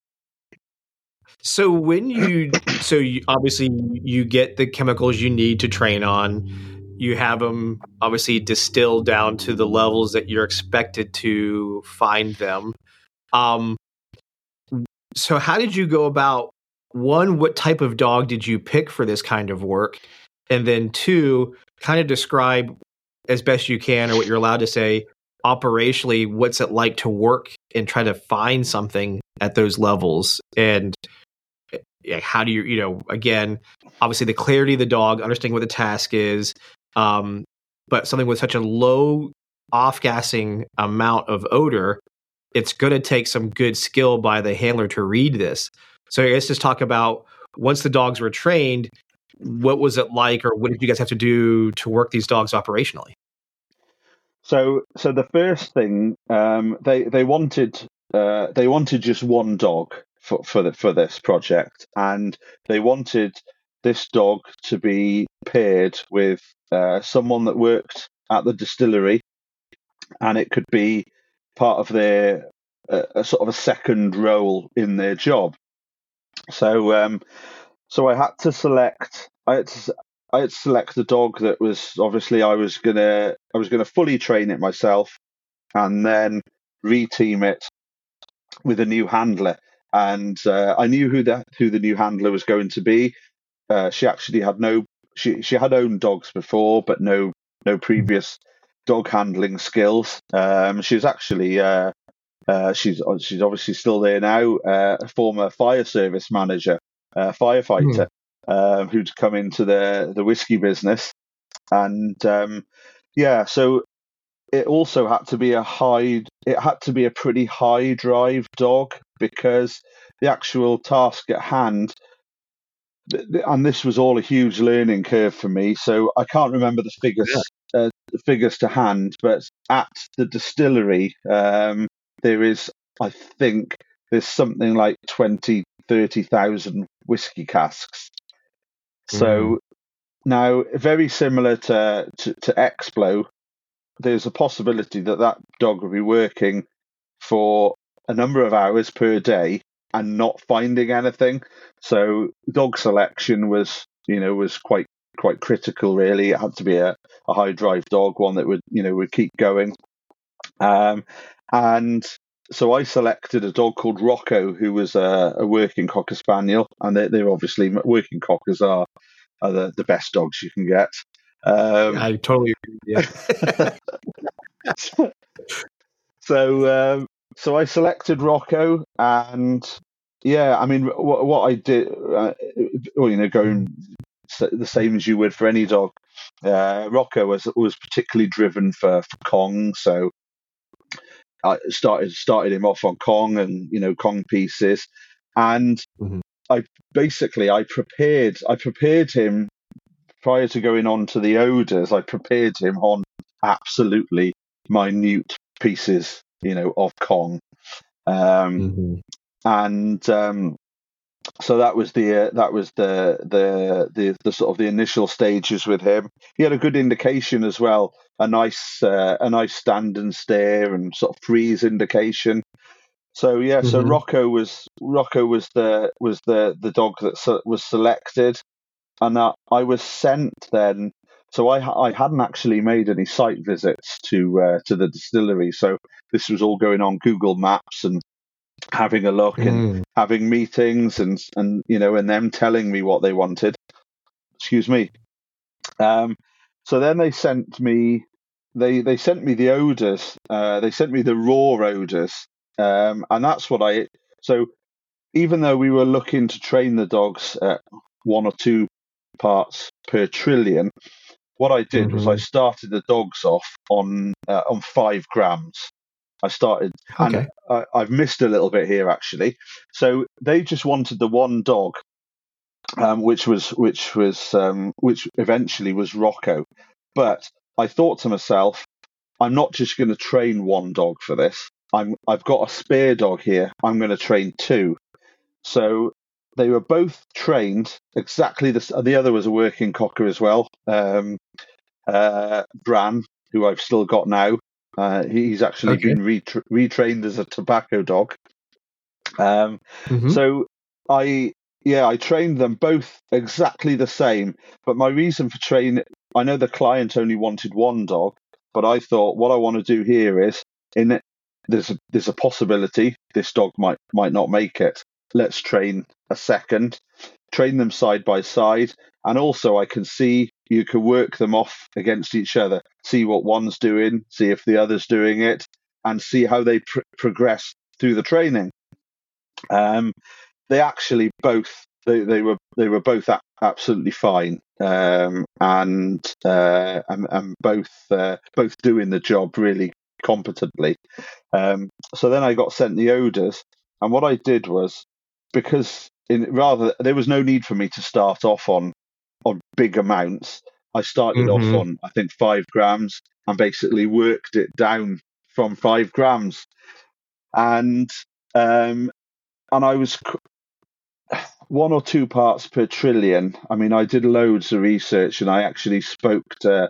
So when you so you, obviously you get the chemicals you need to train on, you have them obviously distilled down to the levels that you're expected to find them. Um, so how did you go about one? What type of dog did you pick for this kind of work? And then two, kind of describe as best you can or what you're allowed to say operationally what's it like to work and try to find something at those levels and yeah, how do you you know again obviously the clarity of the dog understanding what the task is um but something with such a low off gassing amount of odor it's going to take some good skill by the handler to read this so i guess just talk about once the dogs were trained what was it like, or what did you guys have to do to work these dogs operationally? So, so the first thing um, they they wanted uh, they wanted just one dog for for the, for this project, and they wanted this dog to be paired with uh, someone that worked at the distillery, and it could be part of their uh, a sort of a second role in their job. So, um, so I had to select. I had to, I had to select a dog that was obviously I was gonna I was gonna fully train it myself, and then reteam it with a new handler. And uh, I knew who the who the new handler was going to be. Uh, she actually had no she she had owned dogs before, but no no previous dog handling skills. Um, she was actually uh, uh, she's she's obviously still there now. Uh, a former fire service manager, uh, firefighter, mm. who'd come into the the whiskey business, and um, yeah, so it also had to be a high. It had to be a pretty high drive dog because the actual task at hand. And this was all a huge learning curve for me. So I can't remember the figures, yeah. uh, the figures to hand, but at the distillery, um, there is, I think, there's something like 20, 30,000 whiskey casks. So mm. now, very similar to, to, to Explo, there's a possibility that that dog will be working for a number of hours per day and not finding anything. So dog selection was, you know, was quite quite critical. Really, it had to be a, a high drive dog, one that would, you know, would keep going. Um, and so I selected a dog called Rocco, who was a, a working cocker spaniel, and they're, they're, obviously working cockers are, are the, the best dogs you can get. Um, I totally agree. Yeah. (laughs) so um, so I selected Rocco, and yeah, I mean, what, what I did, uh, well, you know, going the same as you would for any dog. Uh, Rocco was was particularly driven for, for Kong, so I started started him off on Kong and you know Kong pieces, and mm-hmm. I basically I prepared I prepared him prior to going on to the odors. I prepared him on absolutely minute pieces, you know, of Kong, um, mm-hmm. and um, so that was the uh, that was the, the the the sort of the initial stages with him. He had a good indication as well a nice uh, a nice stand and stare and sort of freeze indication. So yeah, mm-hmm. so Rocco was Rocco was the was the the dog that so, was selected, and uh, I was sent then. So I I hadn't actually made any site visits to uh, to the distillery, so this was all going on Google Maps and having a look mm. and having meetings and and you know and them telling me what they wanted. Excuse me. Um, so then they sent me they they sent me the odors. Uh, they sent me the raw odors, um, and that's what I. So even though we were looking to train the dogs at one or two parts per trillion, what I did mm-hmm. was I mm-hmm. started the dogs off on uh, on five grams. I started, okay. and I, have missed a little bit here actually. So they just wanted the one dog, um, which was which was um, which eventually was Rocco. But I thought to myself, I'm not just going to train one dog for this. I'm I've got a spare dog here. I'm going to train two. So they were both trained exactly the the other was a working cocker as well. Um, uh, Bran, who I've still got now. Uh, he's actually okay. been retra- retrained as a tobacco dog. Um, mm-hmm. So I yeah, I trained them both exactly the same. But my reason for training, I know the client only wanted one dog, but I thought what I want to do here is in there's a, there's a possibility this dog might might not make it. Let's train a second, train them side by side, and also I can see you can work them off against each other, see what one's doing, see if the other's doing it, and see how they pr- progress through the training. Um, they actually both they, they were they were both a- absolutely fine um, and, uh, and, and both uh, both doing the job really competently. Um, so then I got sent the odors, and what I did was because in rather there was no need for me to start off on on big amounts. I started Mhm. off on I think five grams and basically worked it down from five grams, and um, and I was one or two parts per trillion. I mean, I did loads of research, and I actually spoke to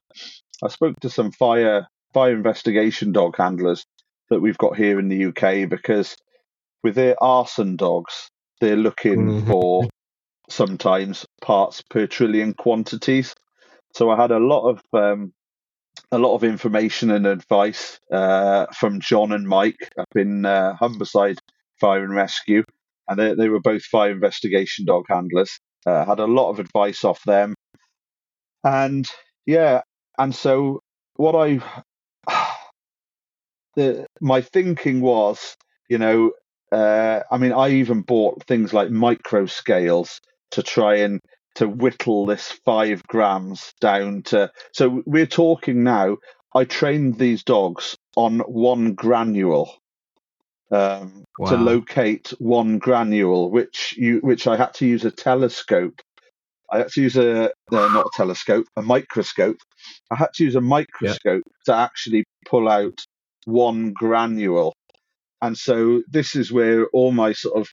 I spoke to some fire fire investigation dog handlers that we've got here in the UK because with their arson dogs, they're looking Mhm. for sometimes parts per trillion quantities. So I had a lot of um, a lot of information and advice uh, from John and Mike up in uh, Humberside Fire and Rescue, and they, they were both fire investigation dog handlers. Uh, had a lot of advice off them, and yeah, and so what I (sighs) the my thinking was, you know, uh, I mean, I even bought things like micro scales to try and to whittle this five grams down to. So we're talking now. I trained these dogs on one granule um, to locate one granule, which you which I had to use a telescope. I had to use a uh, not a telescope, a microscope. I had to use a microscope to actually pull out one granule, and so this is where all my sort of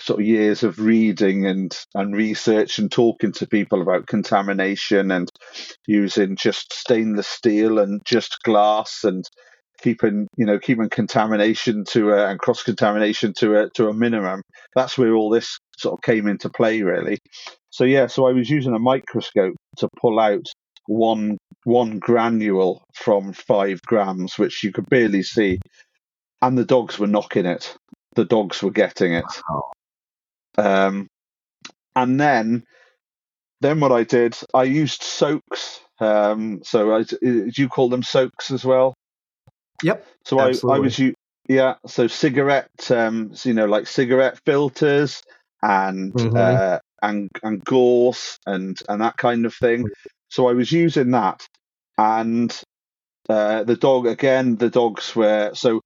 sort of years of reading and and research and talking to people about contamination and using just stainless steel and just glass and keeping you know keeping contamination to a, and cross contamination to a to a minimum. That's where all this sort of came into play really. So yeah so i was using a microscope to pull out one one granule from five grams which you could barely see and the dogs were knocking it. The dogs were getting it. Wow. Um, and then, then what I did, I used soaks. Um, so I, do you call them soaks as well? Yep. So I, I was u- yeah. So cigarette, um, so, you know, like cigarette filters and Mhm. uh, and and gauze and and that kind of thing. So I was using that, and uh, the dog again. The dogs were so.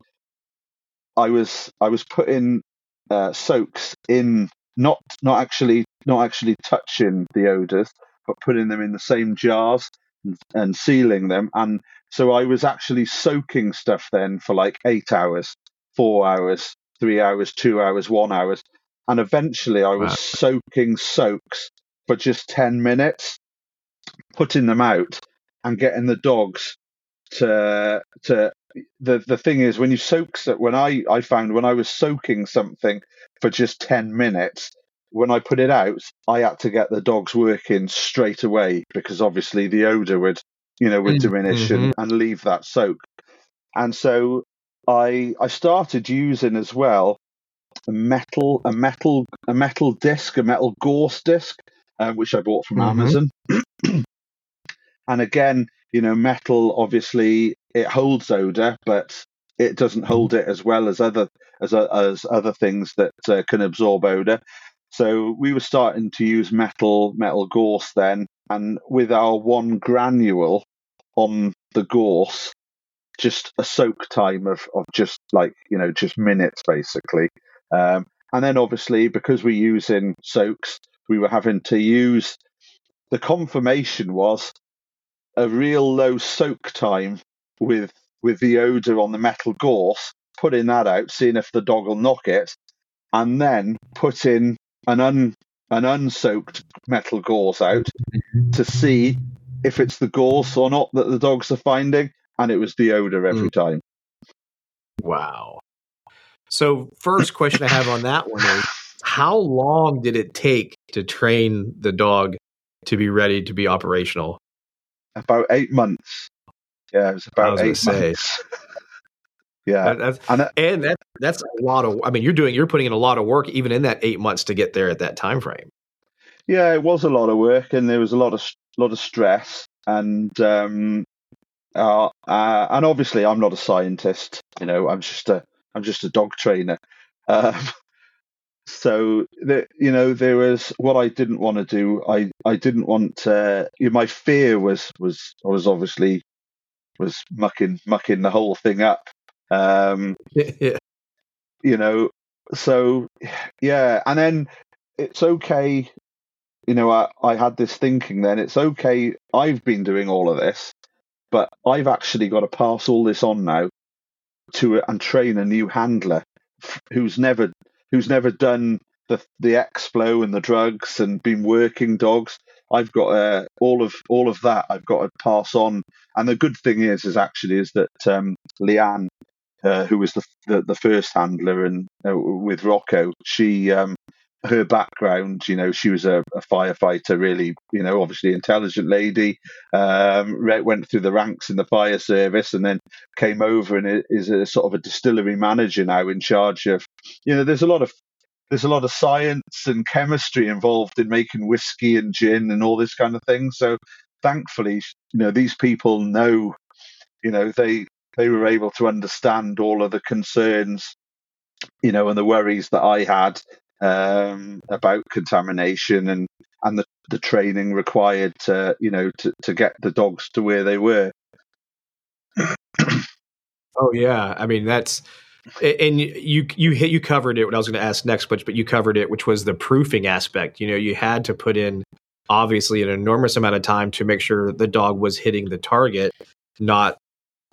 I was I was putting uh, soaks in not not actually not actually touching the odors, but putting them in the same jars and, and sealing them. And so I was actually soaking stuff then for like eight hours, four hours, three hours, two hours, one hours, and eventually I was Wow. soaking soaks for just ten minutes, putting them out and getting the dogs to to the the thing is when you soak when I I found when I was soaking something for just 10 minutes when I put it out I had to get the dogs working straight away because obviously the odor would you know would Mm, diminish and, mhm. and leave that soak and so I I started using as well a metal a metal a metal disc a metal gauze disc uh, which I bought from Mhm. Amazon (clears throat) and again you know metal obviously it holds odor but it doesn't hold it as well as other as as other things that uh, can absorb odor. So we were starting to use metal metal gauze then and with our one granule on the gauze just a soak time of, of just like you know just minutes basically. Um, and then obviously because we're using soaks we were having to use the confirmation was a real low soak time with with the odor on the metal gauze, putting that out, seeing if the dog will knock it, and then putting an un an unsoaked metal gauze out mm-hmm. to see if it's the gauze or not that the dogs are finding, and it was the odor every mm. time. Wow. So, first question I have on that one is how long did it take to train the dog to be ready to be operational? About eight months. Yeah, it was I about was eight months. (laughs) yeah, That- that's, and that, and that that's a lot of I mean, you're doing you're putting in a lot of work even in that 8 months to get there at that time frame. yeah, it was a lot of work, and there was a lot of lot of stress, and um, uh, uh, and obviously I'm not a scientist. You know, I'm just a I'm just a dog trainer. (laughs) Um, so the, you know, there was what I didn't want to do. I I didn't want to. You know, my fear was was I was obviously was mucking mucking the whole thing up. Um, (laughs) yeah. you know, so yeah, and then it's okay you know, I, I had this thinking then it's okay, I've been doing all of this, but I've actually got to pass all this on now to and train a new handler who's never who's never done the the explo and the drugs and been working dogs. I've got uh, all of all of that. I've got to pass on. And the good thing is, is actually is that um, Leanne, uh, who was the, the, the first handler and uh, with Rocco, she um, her background, you know, she was a, a, firefighter, really, you know, obviously intelligent lady. Um, went through the ranks in the fire service, and then came over and is a sort of a distillery manager now, in charge of, you know, there's a lot of there's a lot of science and chemistry involved in making whiskey and gin and all this kind of thing. So, thankfully, you know, these people know, you know, they they were able to understand all of the concerns you know, and the worries that I had um, about contamination and and the, the training required to you know to, to get the dogs to where they were. oh yeah, I mean that's and you you hit you covered it. What I was going to ask next, but but you covered it, which was the proofing aspect. You know, you had to put in obviously an enormous amount of time to make sure the dog was hitting the target, not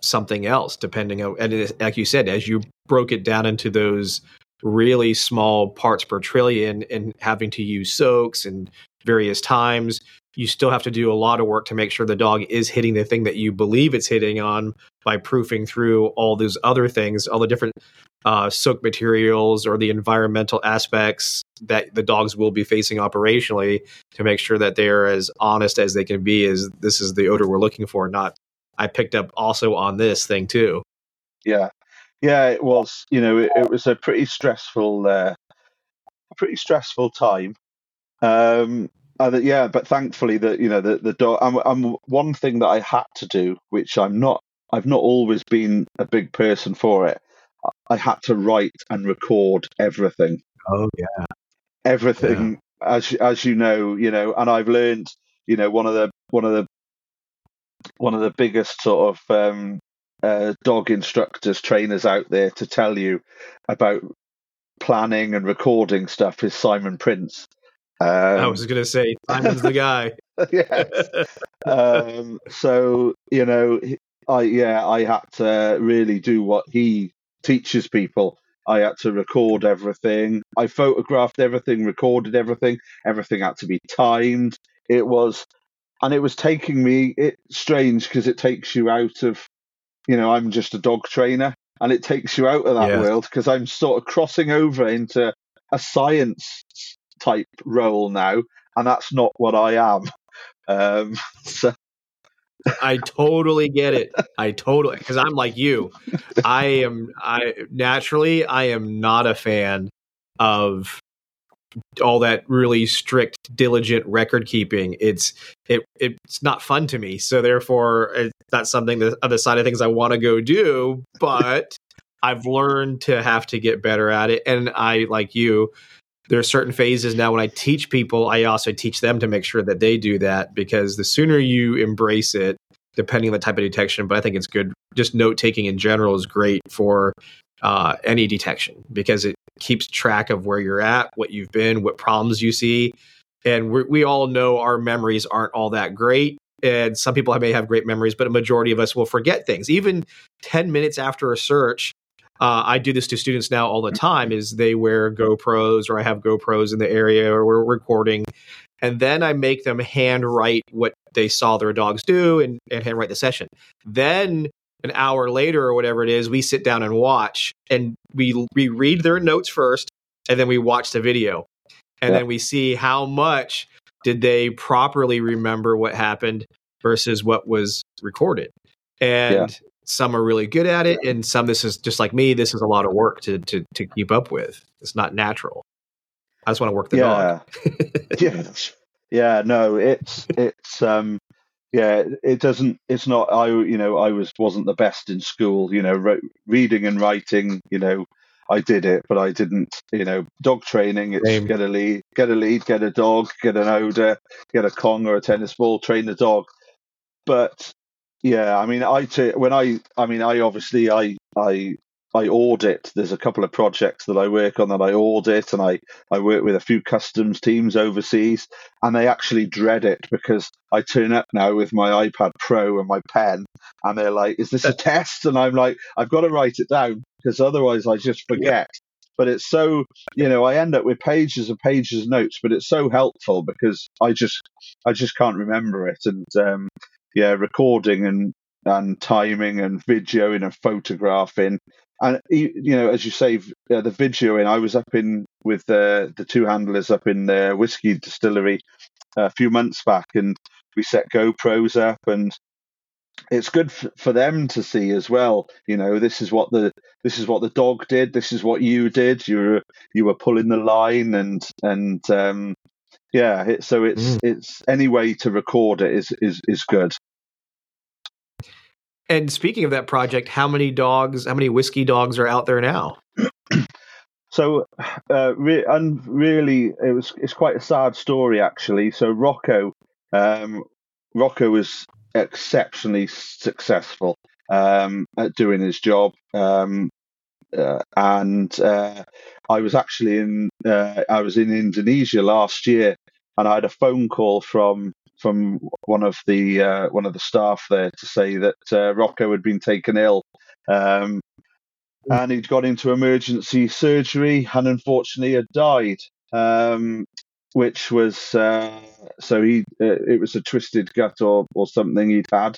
something else. Depending on and like you said, as you broke it down into those really small parts per trillion and having to use soaks and various times you still have to do a lot of work to make sure the dog is hitting the thing that you believe it's hitting on by proofing through all those other things all the different uh, soak materials or the environmental aspects that the dogs will be facing operationally to make sure that they're as honest as they can be is this is the odor we're looking for not i picked up also on this thing too yeah yeah, it was. You know, it, it was a pretty stressful, uh, pretty stressful time. Um, uh, yeah, but thankfully that you know the the dog. I'm, I'm one thing that I had to do, which I'm not. I've not always been a big person for it. I had to write and record everything. Oh yeah, everything. Yeah. As as you know, you know, and I've learned. You know, one of the one of the one of the biggest sort of um, uh, dog instructors, trainers out there to tell you about planning and recording stuff is Simon Prince. Um, I was going to say Simon's the guy. (laughs) yes. um, so you know, I yeah, I had to really do what he teaches people. I had to record everything. I photographed everything, recorded everything. Everything had to be timed. It was, and it was taking me. It's strange because it takes you out of you know, I'm just a dog trainer, and it takes you out of that yeah. world because I'm sort of crossing over into a science type role now, and that's not what I am. Um, (laughs) so. I totally get it. (laughs) I totally because I'm like you. I am. I naturally I am not a fan of all that really strict diligent record keeping it's it it's not fun to me so therefore it's not something that other side of things i want to go do but (laughs) i've learned to have to get better at it and i like you there are certain phases now when i teach people i also teach them to make sure that they do that because the sooner you embrace it depending on the type of detection but i think it's good just note taking in general is great for uh, any detection because it keeps track of where you're at, what you've been, what problems you see. And we all know our memories aren't all that great. And some people may have great memories, but a majority of us will forget things. Even 10 minutes after a search, uh, I do this to students now all the time is they wear GoPros or I have GoPros in the area or we're recording. And then I make them handwrite what they saw their dogs do and, and handwrite the session. Then an hour later or whatever it is, we sit down and watch and we we read their notes first and then we watch the video. And then we see how much did they properly remember what happened versus what was recorded. And yeah. Some are really good at it and some this is just like me, this is a lot of work to to to keep up with. It's not natural. I just want to work the yeah. dog. yeah. (laughs) Yeah, no, it's it's um yeah it doesn't it's not i you know i was wasn't the best in school you know re- reading and writing you know i did it but i didn't you know dog training it's Same. get a lead get a lead get a dog get an odor get a Kong or a tennis ball train the dog but yeah i mean i t- when i i mean i obviously i i I audit. There's a couple of projects that I work on that I audit, and I I work with a few customs teams overseas, and they actually dread it because I turn up now with my iPad Pro and my pen, and they're like, "Is this a (laughs) test?" And I'm like, "I've got to write it down because otherwise I just forget." But it's so you know I end up with pages and pages of notes, but it's so helpful because I just I just can't remember it, and um, yeah, recording and and timing and videoing and photographing and you know, as you say, uh, the videoing. I was up in with the the two handlers up in the whiskey distillery a few months back, and we set GoPros up, and it's good f- for them to see as well. You know, this is what the this is what the dog did. This is what you did. You were you were pulling the line, and and um, yeah. It, so it's mm. it's any way to record it is is is good. And speaking of that project, how many dogs, how many whiskey dogs are out there now? (clears throat) so, uh, re- and really, it was it's quite a sad story actually. So Rocco, um, Rocco was exceptionally successful um, at doing his job. Um, uh, and uh, I was actually in uh, I was in Indonesia last year, and I had a phone call from from one of the uh, one of the staff there to say that uh, Rocco had been taken ill, um, and he'd gone into emergency surgery and unfortunately had died. Um, which was uh, so he uh, it was a twisted gut or or something he'd had.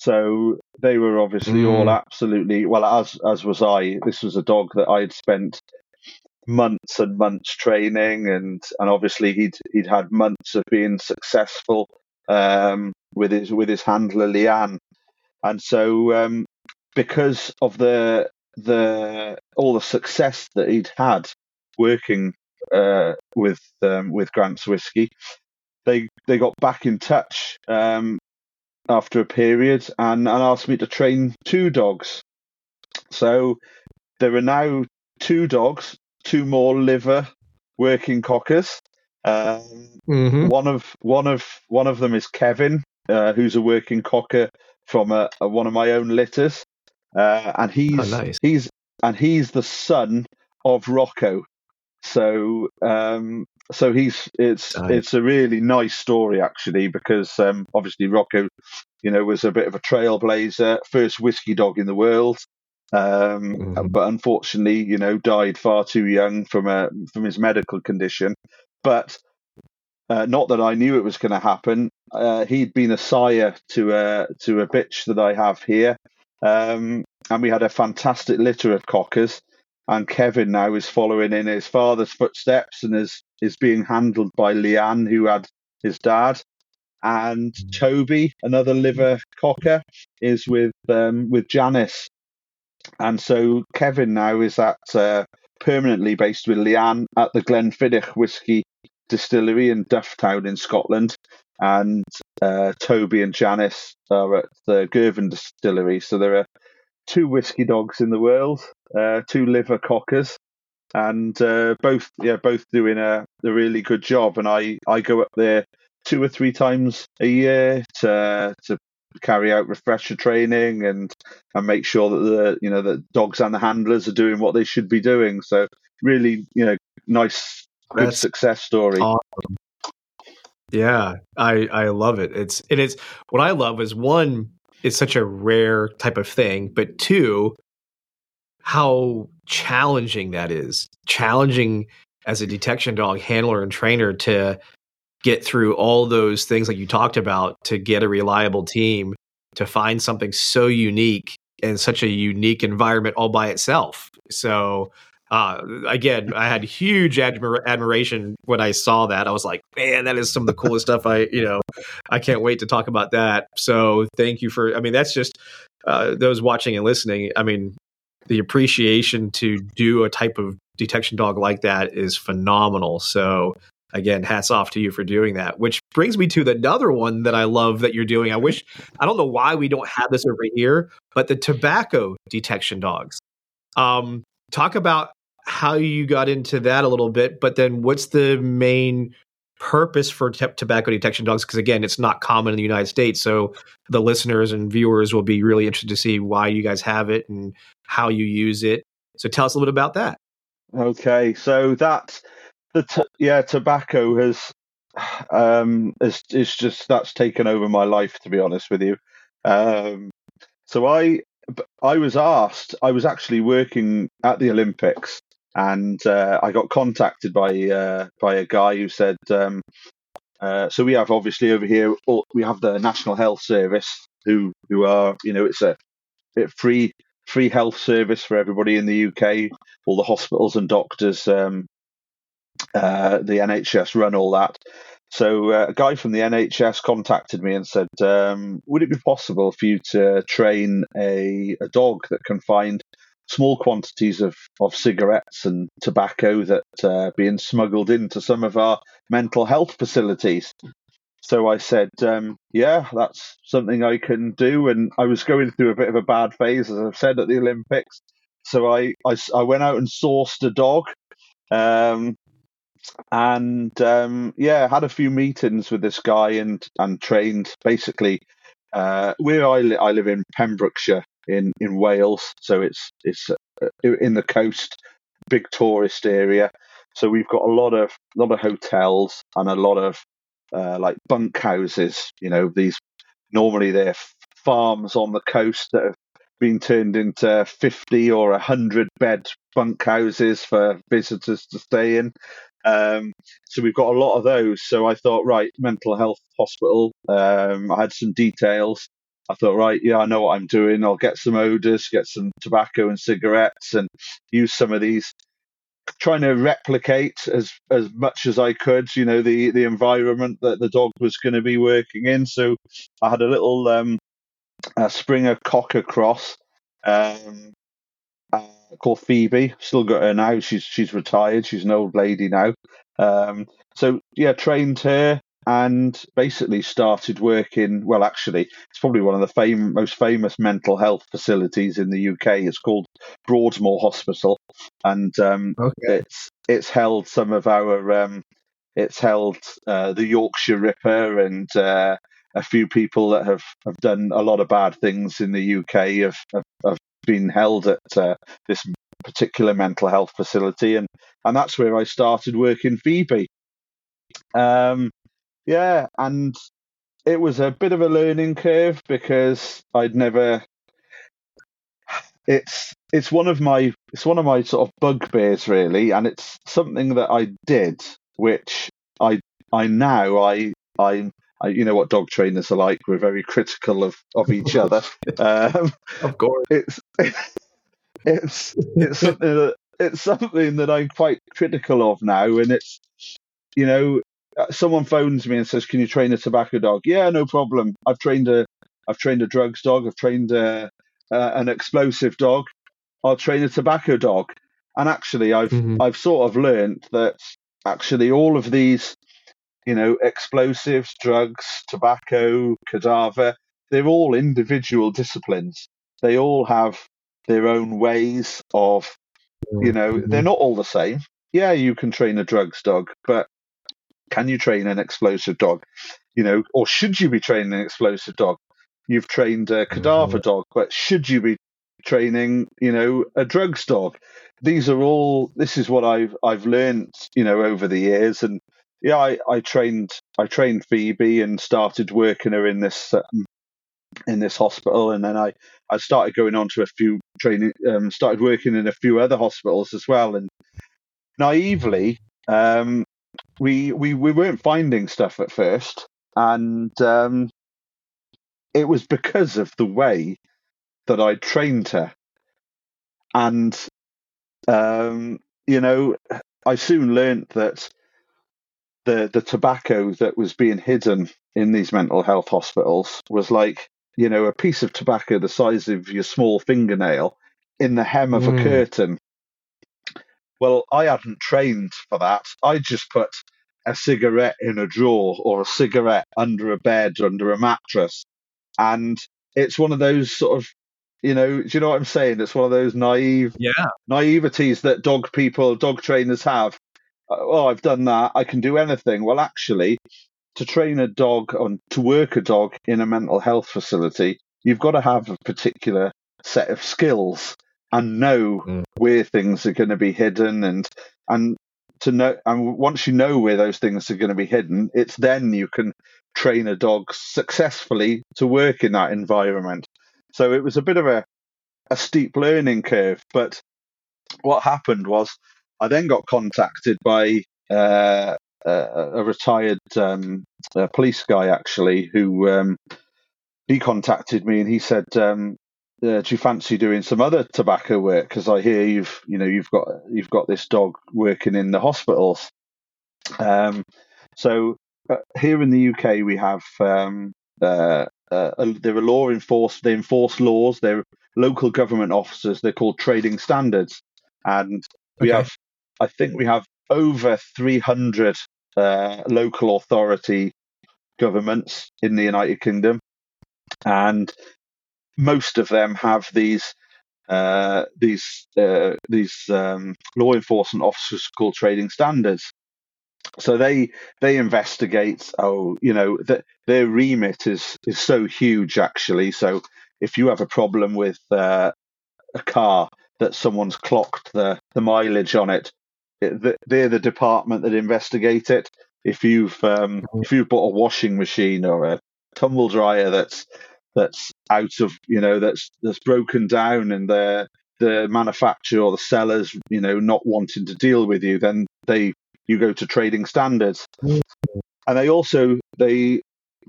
So they were obviously mm. all absolutely well as as was I. This was a dog that I'd spent months and months training, and and obviously he'd he'd had months of being successful um, with his with his handler Leanne, and so um, because of the the all the success that he'd had working uh, with um, with Grant's whiskey, they they got back in touch um, after a period and, and asked me to train two dogs. So there are now two dogs two more liver working cockers. Um, mm-hmm. One of one of one of them is Kevin, uh, who's a working cocker from a, a, one of my own litters, uh, and he's oh, nice. he's and he's the son of Rocco. So um, so he's it's nice. it's a really nice story actually because um, obviously Rocco, you know, was a bit of a trailblazer, first whiskey dog in the world, um, mm-hmm. but unfortunately, you know, died far too young from a from his medical condition. But uh, not that I knew it was going to happen. Uh, he'd been a sire to a to a bitch that I have here, um, and we had a fantastic litter of cockers. And Kevin now is following in his father's footsteps and is is being handled by Leanne, who had his dad, and mm. Toby, another liver cocker, is with um, with Janice, and so Kevin now is at uh, permanently based with Leanne at the Glenfiddich Whiskey Distillery in Dufftown in Scotland, and uh, Toby and Janice are at the Girvan Distillery. So there are two whiskey dogs in the world, uh, two liver cockers, and uh, both yeah both doing a, a really good job. And I I go up there two or three times a year to to carry out refresher training and and make sure that the you know the dogs and the handlers are doing what they should be doing. So really, you know, nice good success story. Awesome. Yeah, I I love it. It's and it's what I love is one, it's such a rare type of thing, but two, how challenging that is. Challenging as a detection dog handler and trainer to get through all those things like you talked about to get a reliable team to find something so unique and such a unique environment all by itself. So uh, again, I had huge admir- admiration when I saw that. I was like, man, that is some of the coolest stuff. I, you know, I can't wait to talk about that. So thank you for, I mean, that's just uh, those watching and listening. I mean, the appreciation to do a type of detection dog like that is phenomenal. So again, hats off to you for doing that. Which brings me to the another one that I love that you're doing. I wish I don't know why we don't have this over here, but the tobacco detection dogs. Um, talk about how you got into that a little bit, but then what's the main purpose for t- tobacco detection dogs? Because again, it's not common in the United States, so the listeners and viewers will be really interested to see why you guys have it and how you use it. So tell us a little bit about that. Okay, so that the t- yeah tobacco has um is is just that's taken over my life to be honest with you. Um, so I I was asked I was actually working at the Olympics and uh, I got contacted by uh, by a guy who said um, uh, so we have obviously over here we have the National Health Service who who are you know it's a free free health service for everybody in the UK. All the hospitals and doctors, um, uh, the NHS run all that. So uh, a guy from the NHS contacted me and said, um, "Would it be possible for you to train a, a dog that can find small quantities of, of cigarettes and tobacco that are uh, being smuggled into some of our mental health facilities?" So I said, um, "Yeah, that's something I can do." And I was going through a bit of a bad phase, as I've said, at the Olympics. So I I, I went out and sourced a dog. Um, and um, yeah, had a few meetings with this guy and and trained basically uh, where I, li- I live in Pembrokeshire in, in Wales, so it's it's uh, in the coast, big tourist area. So we've got a lot of lot of hotels and a lot of uh, like bunk houses. You know, these normally they're farms on the coast that have been turned into 50 or 100 bed bunk houses for visitors to stay in. Um, so we've got a lot of those. So I thought, right, mental health hospital. Um, I had some details. I thought, right, yeah, I know what I'm doing. I'll get some odors, get some tobacco and cigarettes, and use some of these. Trying to replicate as as much as I could, you know, the the environment that the dog was going to be working in. So I had a little um, a Springer Cocker cross. Um, uh, called Phoebe. Still got her now. She's she's retired. She's an old lady now. Um, so yeah, trained her and basically started working. Well, actually, it's probably one of the fam- most famous mental health facilities in the UK. It's called Broadmoor Hospital, and um, okay. it's it's held some of our. Um, it's held uh, the Yorkshire Ripper and uh, a few people that have, have done a lot of bad things in the UK have, have, have been held at uh, this particular mental health facility, and and that's where I started working Phoebe. Um, yeah, and it was a bit of a learning curve because I'd never. It's it's one of my it's one of my sort of bugbears really, and it's something that I did, which I I now I I I, you know what dog trainers are like. We're very critical of, of each other. (laughs) Um, of course, it's (laughs) it's it's something that it's something that I'm quite critical of now, and it's you know someone phones me and says, "Can you train a tobacco dog?" Yeah, no problem. I've trained a I've trained a drugs dog. I've trained a, uh, an explosive dog. I'll train a tobacco dog. And actually, I've mm-hmm. I've sort of learned that actually all of these you know, explosives, drugs, tobacco, cadaver, they're all individual disciplines. They all have their own ways of, you know, mm-hmm. they're not all the same. Yeah, you can train a drugs dog, but can you train an explosive dog? You know, or should you be training an explosive dog? You've trained a cadaver mm-hmm. dog, but should you be training, you know, a drugs dog? These are all. This is what I've I've learned, you know, over the years, and yeah, I, I trained I trained Phoebe and started working her in this um, in this hospital, and then I, I started going on to a few training, um, started working in a few other hospitals as well, and naively, um, we we we weren't finding stuff at first, and um, it was because of the way that I trained her, and um, you know, I soon learned that the the tobacco that was being hidden in these mental health hospitals was like you know a piece of tobacco the size of your small fingernail in the hem of mm. a curtain. Well, I hadn't trained for that. I just put a cigarette in a drawer or a cigarette under a bed, under a mattress. And it's one of those sort of, you know, do you know what I'm saying? It's one of those naive, yeah, naiveties that dog people, dog trainers have uh, oh, I've done that. I can do anything. Well, actually, to train a dog on to work a dog in a mental health facility, you've got to have a particular set of skills. And know Mm. where things are going to be hidden and and to know and once you know where those things are going to be hidden it's then you can train a dog successfully to work in that environment so it was a bit of a a steep learning curve but what happened was i then got contacted by uh, a, a retired um, a police guy actually who um, he contacted me and he said um, uh, do you fancy doing some other tobacco work? Because I hear you've, you know, you've got you've got this dog working in the hospitals. Um, so uh, here in the UK, we have um, uh, uh, there are law enforced. They enforce laws. They're local government officers. They're called trading standards, and we Okay. have, I think, we have over three hundred uh, local authority governments in the United Kingdom, and most of them have these uh, these uh, these um, law enforcement officers called trading standards. So they they investigate. Oh, you know, th- their remit is is so huge actually. So if you have a problem with uh, a car that someone's clocked the the mileage on it, it they're the department that investigate it. If you've um, if you've bought a washing machine or a tumble dryer that's that's out of you know that's that's broken down and the the manufacturer or the sellers you know not wanting to deal with you then they you go to trading standards. Mm. and they also they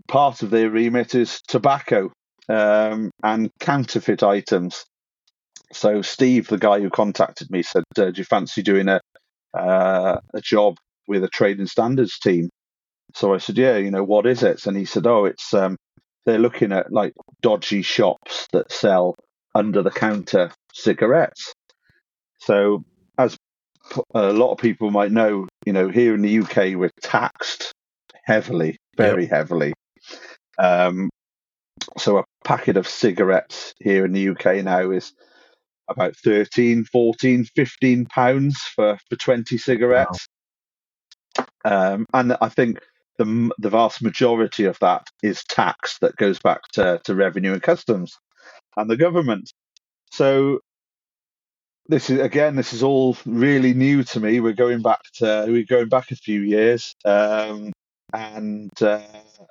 part of their remit is tobacco um, and counterfeit items. So steve the guy who contacted me said uh, do you fancy doing a uh, a job with a trading standards team? So i said yeah you know what is it? And he said oh it's um, they're looking at like dodgy shops that sell under the counter cigarettes. So, as a lot of people might know, you know, here in the UK, we're taxed heavily, very heavily. Um, so, a packet of cigarettes here in the UK now is about 13, 14, 15 pounds for, for 20 cigarettes. Um, and I think the the vast majority of that is tax that goes back to, to revenue and customs and the government. So this is again, this is all really new to me. We're going back to we're going back a few years, um, and uh,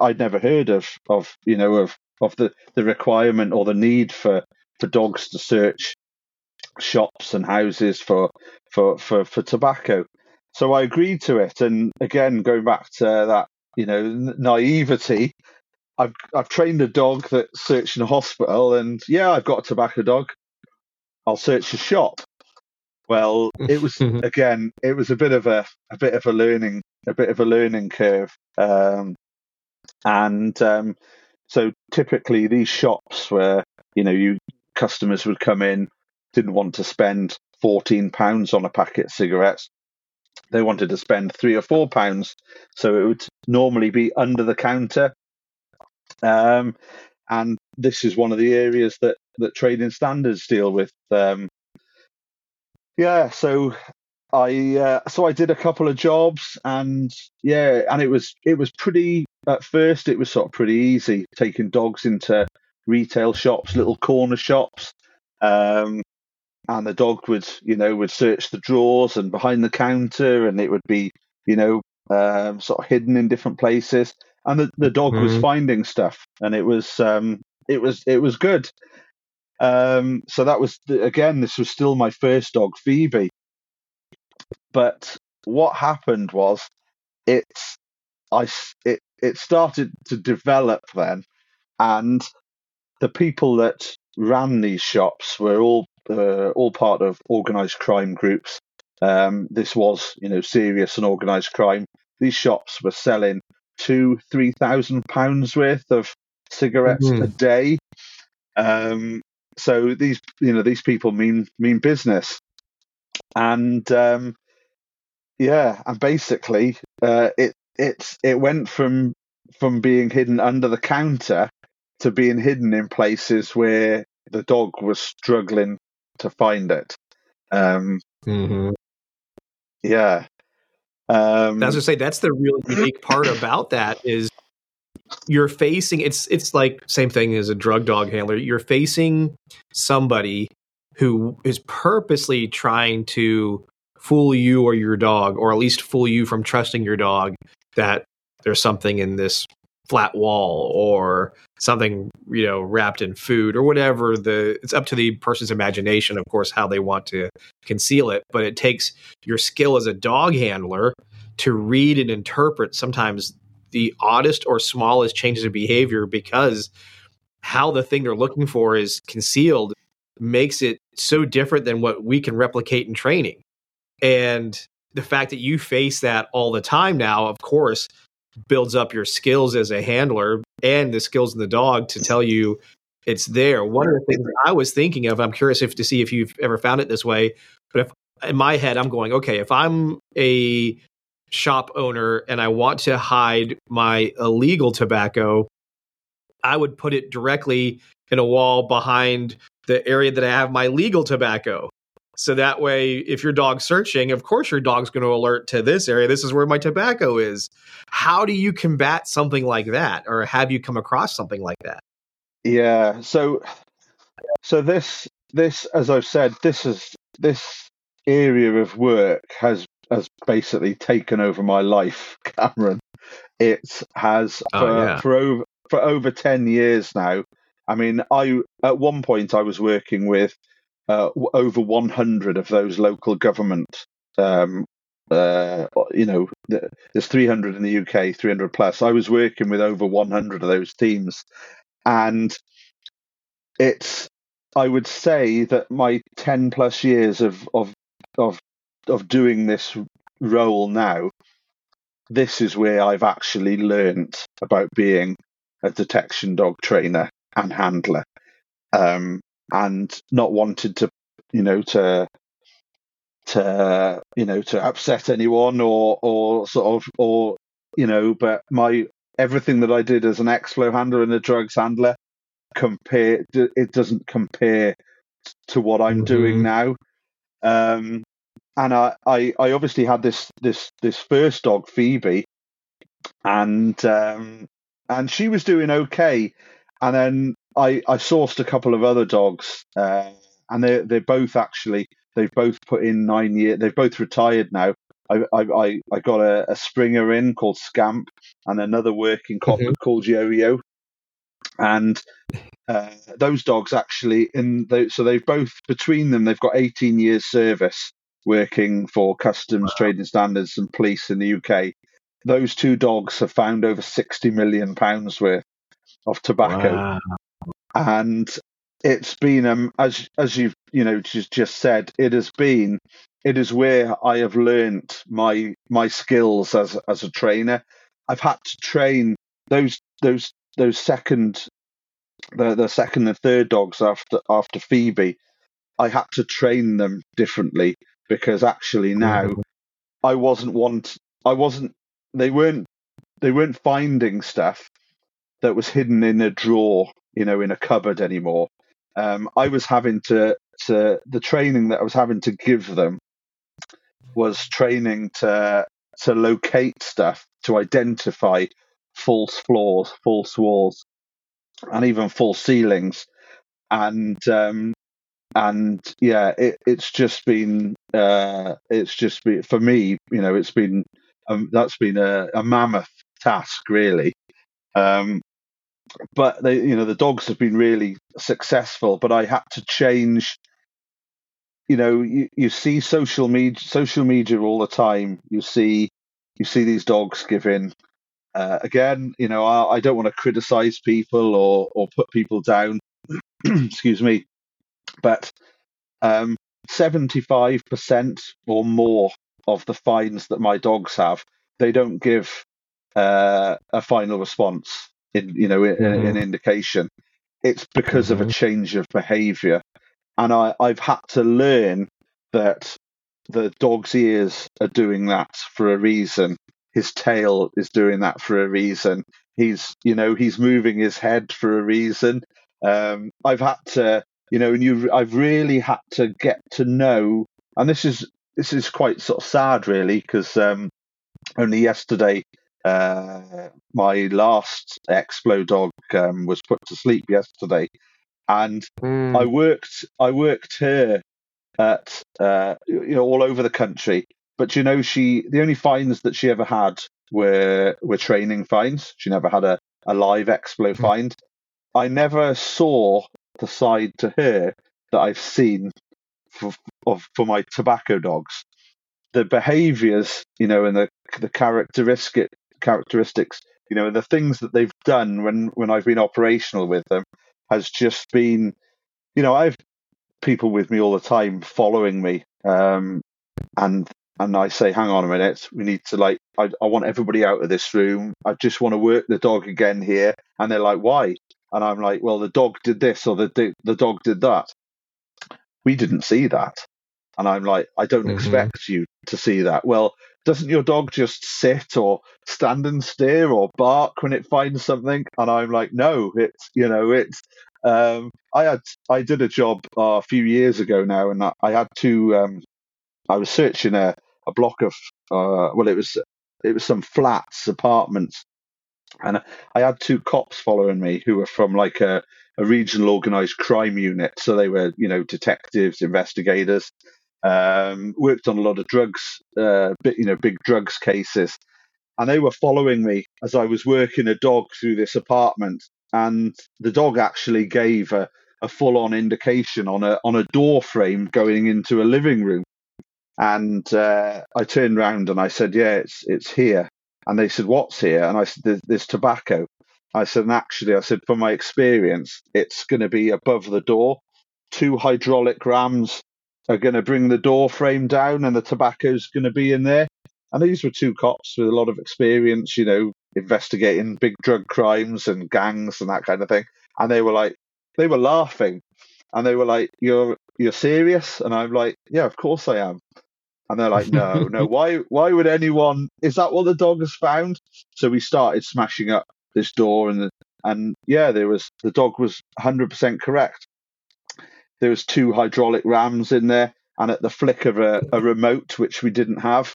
I'd never heard of of you know of of the, the requirement or the need for for dogs to search shops and houses for for for, for tobacco. So I agreed to it, and again, going back to that, you know, naivety. I've I've trained a dog that searched in a hospital, and yeah, I've got a tobacco dog. I'll search a shop. Well, it was (laughs) Mhm. again, it was a bit of a a bit of a learning a bit of a learning curve, um, and um, so typically these shops where you know you customers would come in didn't want to spend fourteen pounds on a packet of cigarettes. They wanted to spend three or four pounds, so it would normally be under the counter. Um, and this is one of the areas that that trading standards deal with. Um, yeah, so I uh, so I did a couple of jobs, and yeah, and it was it was pretty. At first, it was sort of pretty easy taking dogs into retail shops, little corner shops, um, and the dog would you know would search the drawers and behind the counter, and it would be you know um, sort of hidden in different places, and the, the dog was Mhm. finding stuff, and it was um, it was it was good. Um, so that was again, this was still my first dog, Phoebe. But what happened was, it's i it it started to develop then, and the people that ran these shops were all uh, all part of organised crime groups. Um, this was you know serious and organised crime. These shops were selling two three thousand pounds worth of cigarettes Mhm. a day. Um, so these you know these people mean mean business, and um, yeah, and basically uh, it it's it went from from being hidden under the counter to being hidden in places where the dog was struggling to find it. Um, Mhm. yeah. Um, I was gonna say that's the really unique part about that is you're facing it's it's like same thing as a drug dog handler. You're facing somebody who is purposely trying to fool you or your dog, or at least fool you from trusting your dog that there's something in this flat wall or something you know wrapped in food or whatever the it's up to the person's imagination of course how they want to conceal it but it takes your skill as a dog handler to read and interpret sometimes the oddest or smallest changes in behavior because how the thing they're looking for is concealed makes it so different than what we can replicate in training. And the fact that you face that all the time now of course builds up your skills as a handler and the skills in the dog to tell you it's there. One of the things I was thinking of, I'm curious if to see if you've ever found it this way, but if in my head I'm going, okay, if I'm a shop owner and I want to hide my illegal tobacco, I would put it directly in a wall behind the area that I have my legal tobacco. So that way, if your dog's searching, of course your dog's going to alert to this area. This is where my tobacco is. How do you combat something like that, or have you come across something like that? Yeah. So, so this this, as I've said, this is this area of work has has basically taken over my life, (laughs) Cameron. It has oh, for, yeah. for over for over ten years now. I mean, I at one point I was working with uh, over 100 of those local government. Um, uh, you know, there's 300 in the UK, 300 plus. I was working with over 100 of those teams, and it's. I would say that my 10 plus years of of of of doing this role now, this is where I've actually learned about being a detection dog trainer and handler. Um, and not wanted to, you know, to to you know to upset anyone or or sort of or you know, but my everything that I did as an explo handler and a drugs handler compare it doesn't compare to what I'm mm-hmm. doing now. Um, and I, I, I obviously had this this this first dog Phoebe, and um, and she was doing okay, and then I, I sourced a couple of other dogs, uh, and they they're both actually they've both put in nine years. They've both retired now. I I I got a, a Springer in called Scamp and another working cocker mm-hmm. called Yo-Yo, and uh, those dogs actually in so they've both between them they've got 18 years service working for customs wow. trading standards and police in the UK. Those two dogs have found over 60 million pounds worth of tobacco. Wow and it's been um, as as you've you know just just said it has been it is where I have learned my my skills as as a trainer. I've had to train those those those second the the second and third dogs after after Phoebe. I had to train them differently because actually now. I wasn't want I wasn't they weren't they weren't finding stuff that was hidden in a drawer you know, in a cupboard anymore. Um, I was having to, to the training that I was having to give them was training to to locate stuff, to identify false floors, false walls, and even false ceilings. And um, and yeah, it, it's just been uh, it's just been for me, you know, it's been um, that's been a, a mammoth task really. Um, but they, you know, the dogs have been really successful. But I had to change. You know, you, you see social media, social media all the time. You see, you see these dogs giving. Uh, again, you know, I, I don't want to criticize people or or put people down. (clears throat) excuse me, but um, 75% or more of the fines that my dogs have, they don't give uh, a final response in you know mm-hmm. an indication it's because mm-hmm. of a mm-hmm. change of behavior and I, i've had to learn that the dog's ears are doing that for a reason his tail is doing that for a reason he's you know he's moving his head for a reason um, i've had to you know and you i've really had to get to know and this is this is quite sort of sad really because um, only yesterday uh, my last Explo dog um, was put to sleep yesterday, and mm. I worked I worked her at uh, you know all over the country. But you know, she the only fines that she ever had were were training fines. She never had a, a live explo mm. find. I never saw the side to her that I've seen for of for my tobacco dogs. The behaviours, you know, and the the characteristic characteristics, you know, and the things that they've done when when I've been operational with them has just been, you know, I've people with me all the time following me, um, and and I say, hang on a minute, we need to like, I, I want everybody out of this room. I just want to work the dog again here, and they're like, why? And I'm like, well, the dog did this or the the dog did that. We didn't see that. And I'm like, I don't mm-hmm. expect you to see that. Well, doesn't your dog just sit or stand and stare or bark when it finds something? And I'm like, no, it's you know, it's. Um, I had I did a job uh, a few years ago now, and I, I had to. Um, I was searching a, a block of uh, well, it was it was some flats, apartments, and I had two cops following me who were from like a, a regional organised crime unit. So they were, you know, detectives, investigators, um, worked on a lot of drugs, uh, you know, big drugs cases. And they were following me as I was working a dog through this apartment. And the dog actually gave a, a full on indication on a on a door frame going into a living room. And uh, I turned around and I said, "Yeah, it's it's here." And they said, "What's here?" And I said, "There's, there's tobacco." I said, and actually, I said, from my experience, it's going to be above the door. Two hydraulic rams are going to bring the door frame down, and the tobacco's going to be in there. And these were two cops with a lot of experience, you know, investigating big drug crimes and gangs and that kind of thing. And they were like, they were laughing, and they were like, "You're you're serious?" And I'm like, "Yeah, of course I am." And they're like, no, (laughs) no, why why would anyone is that what the dog has found? So we started smashing up this door and the, and yeah, there was the dog was hundred percent correct. There was two hydraulic rams in there, and at the flick of a, a remote, which we didn't have,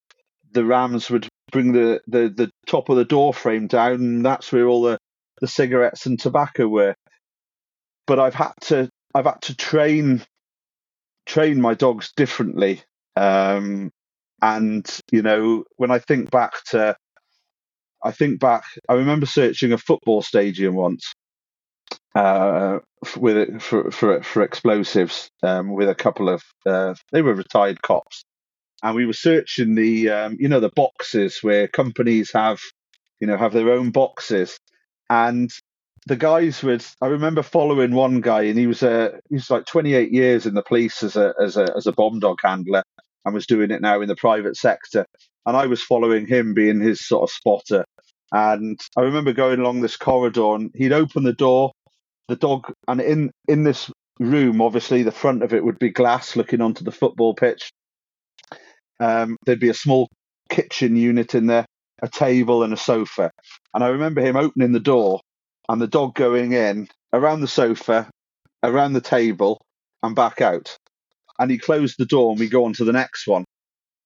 the rams would bring the, the, the top of the door frame down, and that's where all the, the cigarettes and tobacco were. But I've had to I've had to train train my dogs differently um, and you know, when I think back to, I think back, I remember searching a football stadium once uh, with for for for explosives um, with a couple of uh, they were retired cops, and we were searching the um, you know the boxes where companies have you know have their own boxes, and the guys would I remember following one guy and he was a he was like 28 years in the police as a as a as a bomb dog handler and was doing it now in the private sector. And I was following him, being his sort of spotter. And I remember going along this corridor, and he'd open the door, the dog, and in in this room, obviously the front of it would be glass looking onto the football pitch. Um, there'd be a small kitchen unit in there, a table and a sofa. And I remember him opening the door and the dog going in around the sofa, around the table, and back out and he closed the door and we go on to the next one.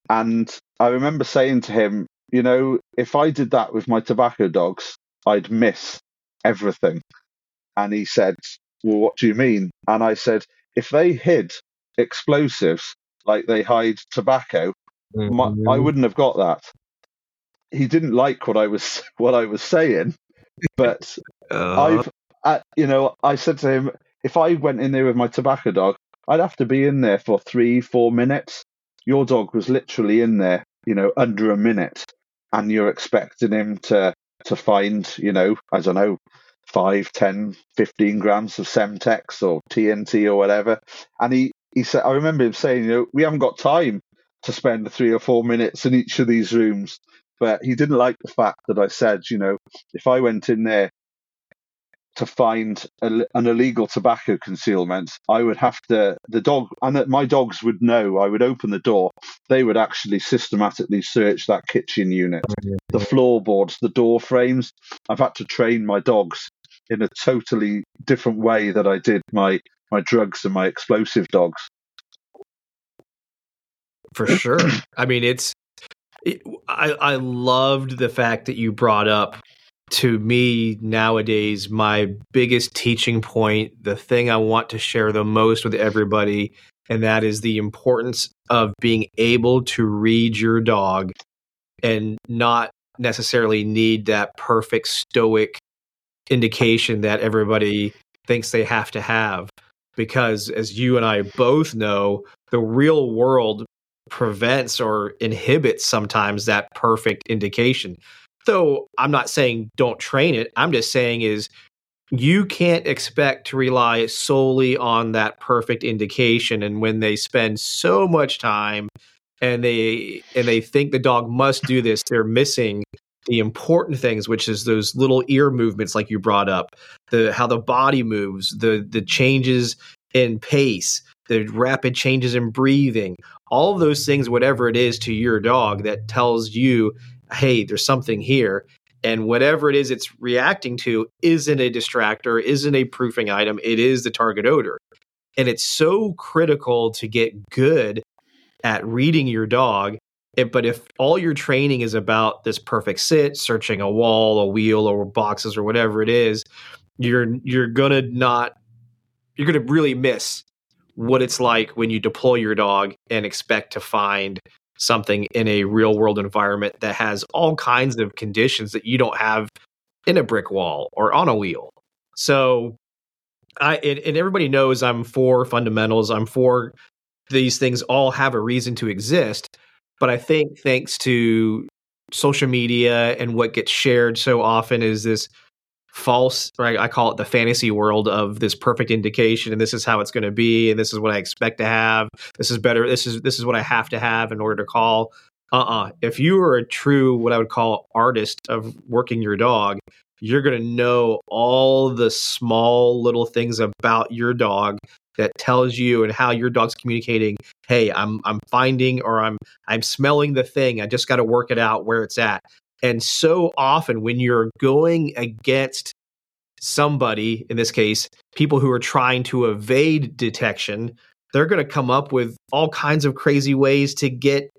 And I remember saying to him, you know, if I did that with my tobacco dogs, I'd miss everything. And he said, well, what do you mean? And I said, if they hid explosives like they hide tobacco, mm-hmm. my, I wouldn't have got that. He didn't like what I was (laughs) what I was saying, but uh... I've, uh, you know, I said to him, if I went in there with my tobacco dog, I'd have to be in there for three, four minutes. Your dog was literally in there, you know, under a minute, and you're expecting him to to find, you know, I don't know, five, ten, fifteen grams of Semtex or TNT or whatever. And he, he said, I remember him saying, you know, we haven't got time to spend three or four minutes in each of these rooms. But he didn't like the fact that I said, you know, if I went in there to find a, an illegal tobacco concealment, I would have to the dog and that my dogs would know. I would open the door. They would actually systematically search that kitchen unit, oh, the floorboards, the door frames. I've had to train my dogs in a totally different way that I did my my drugs and my explosive dogs. For sure. I mean, it's. It, I I loved the fact that you brought up to me nowadays my biggest teaching point, the thing I want to share the most with everybody, and that is the importance of being able to read your dog and not necessarily need that perfect stoic indication that everybody thinks they have to have. Because as you and I both know, the real world prevents or inhibits sometimes that perfect indication. Though I'm not saying don't train it, I'm just saying is you can't expect to rely solely on that perfect indication and when they spend so much time and they and they think the dog must do this they're missing the important things which is those little ear movements like you brought up the how the body moves the the changes in pace the rapid changes in breathing all of those things whatever it is to your dog that tells you hey there's something here and whatever it is it's reacting to isn't a distractor isn't a proofing item it is the target odor. And it's so critical to get good at reading your dog but if all your training is about this perfect sit searching a wall a wheel or boxes or whatever it is you're you're gonna not you're gonna really miss what it's like when you deploy your dog and expect to find something in a real world environment that has all kinds of conditions that you don't have in a brick wall or on a wheel. So I and, and everybody knows I'm for fundamentals. I'm for these things all have a reason to exist. But I think thanks to social media and what gets shared so often is this false right i call it the fantasy world of this perfect indication and this is how it's going to be and this is what i expect to have. This is better this is this is what i have to have in order to call. Uh-uh. If you are a true what i would call artist of working your dog you're going to know all the small little things about your dog that tells you and how your dog's communicating hey i'm i'm finding or i'm i'm smelling the thing. I just got to work it out where it's at. And so often when you're going against somebody, in this case, people who are trying to evade detection, they're going to come up with all kinds of crazy ways to get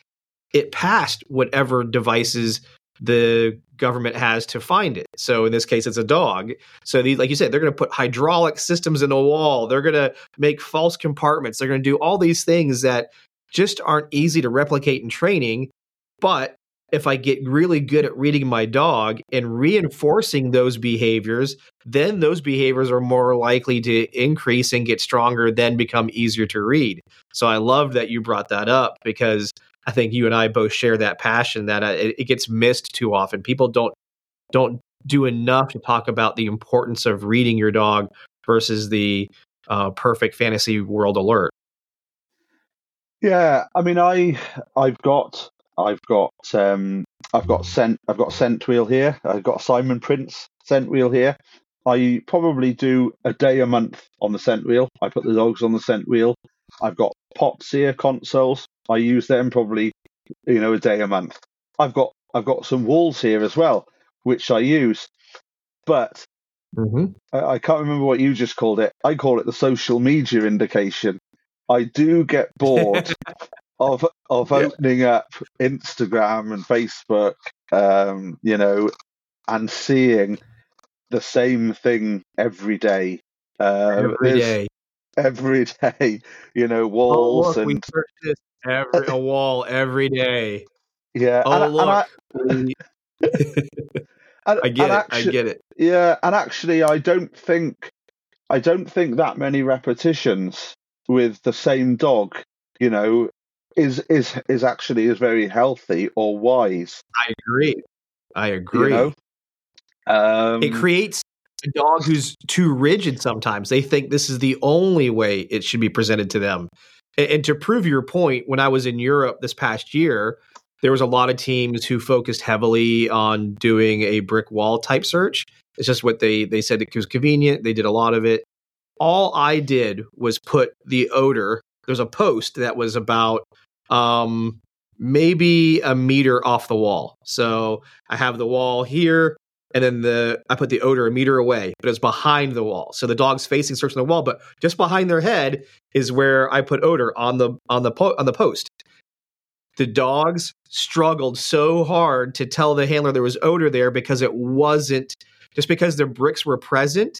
it past whatever devices the government has to find it. So in this case, it's a dog. So these, like you said, they're going to put hydraulic systems in the wall. They're going to make false compartments. They're going to do all these things that just aren't easy to replicate in training. But if I get really good at reading my dog and reinforcing those behaviors, then those behaviors are more likely to increase and get stronger, then become easier to read. So I love that you brought that up because I think you and I both share that passion that uh, it, it gets missed too often. People don't don't do enough to talk about the importance of reading your dog versus the uh, perfect fantasy world alert. Yeah, I mean, I I've got I've got um, I've got scent I've got scent wheel here. I've got Simon Prince scent wheel here. I probably do a day a month on the scent wheel. I put the dogs on the scent wheel. I've got pots here, consoles. I use them probably you know a day a month. I've got I've got some walls here as well, which I use. But mm-hmm. I, I can't remember what you just called it. I call it the social media indication. I do get bored (laughs) of of opening up Instagram and Facebook, um, you know, and seeing the same thing every day. Uh, every day. Every (laughs) day, you know, walls oh, look, and we every (laughs) a wall every day. Yeah. Oh and, look. And I, (laughs) and, I get it. I get it. Yeah, and actually, I don't think I don't think that many repetitions with the same dog, you know, is is is actually is very healthy or wise. I agree. I agree. You know? um, it creates a dog who's too rigid sometimes. They think this is the only way it should be presented to them. And, and to prove your point, when I was in Europe this past year, there was a lot of teams who focused heavily on doing a brick wall type search. It's just what they they said it was convenient. They did a lot of it. All I did was put the odor. There's a post that was about um, maybe a meter off the wall. So I have the wall here, and then the I put the odor a meter away, but it's behind the wall. So the dog's facing searching the wall, but just behind their head is where I put odor on the on the po- on the post. the dogs struggled so hard to tell the handler there was odor there because it wasn't just because the bricks were present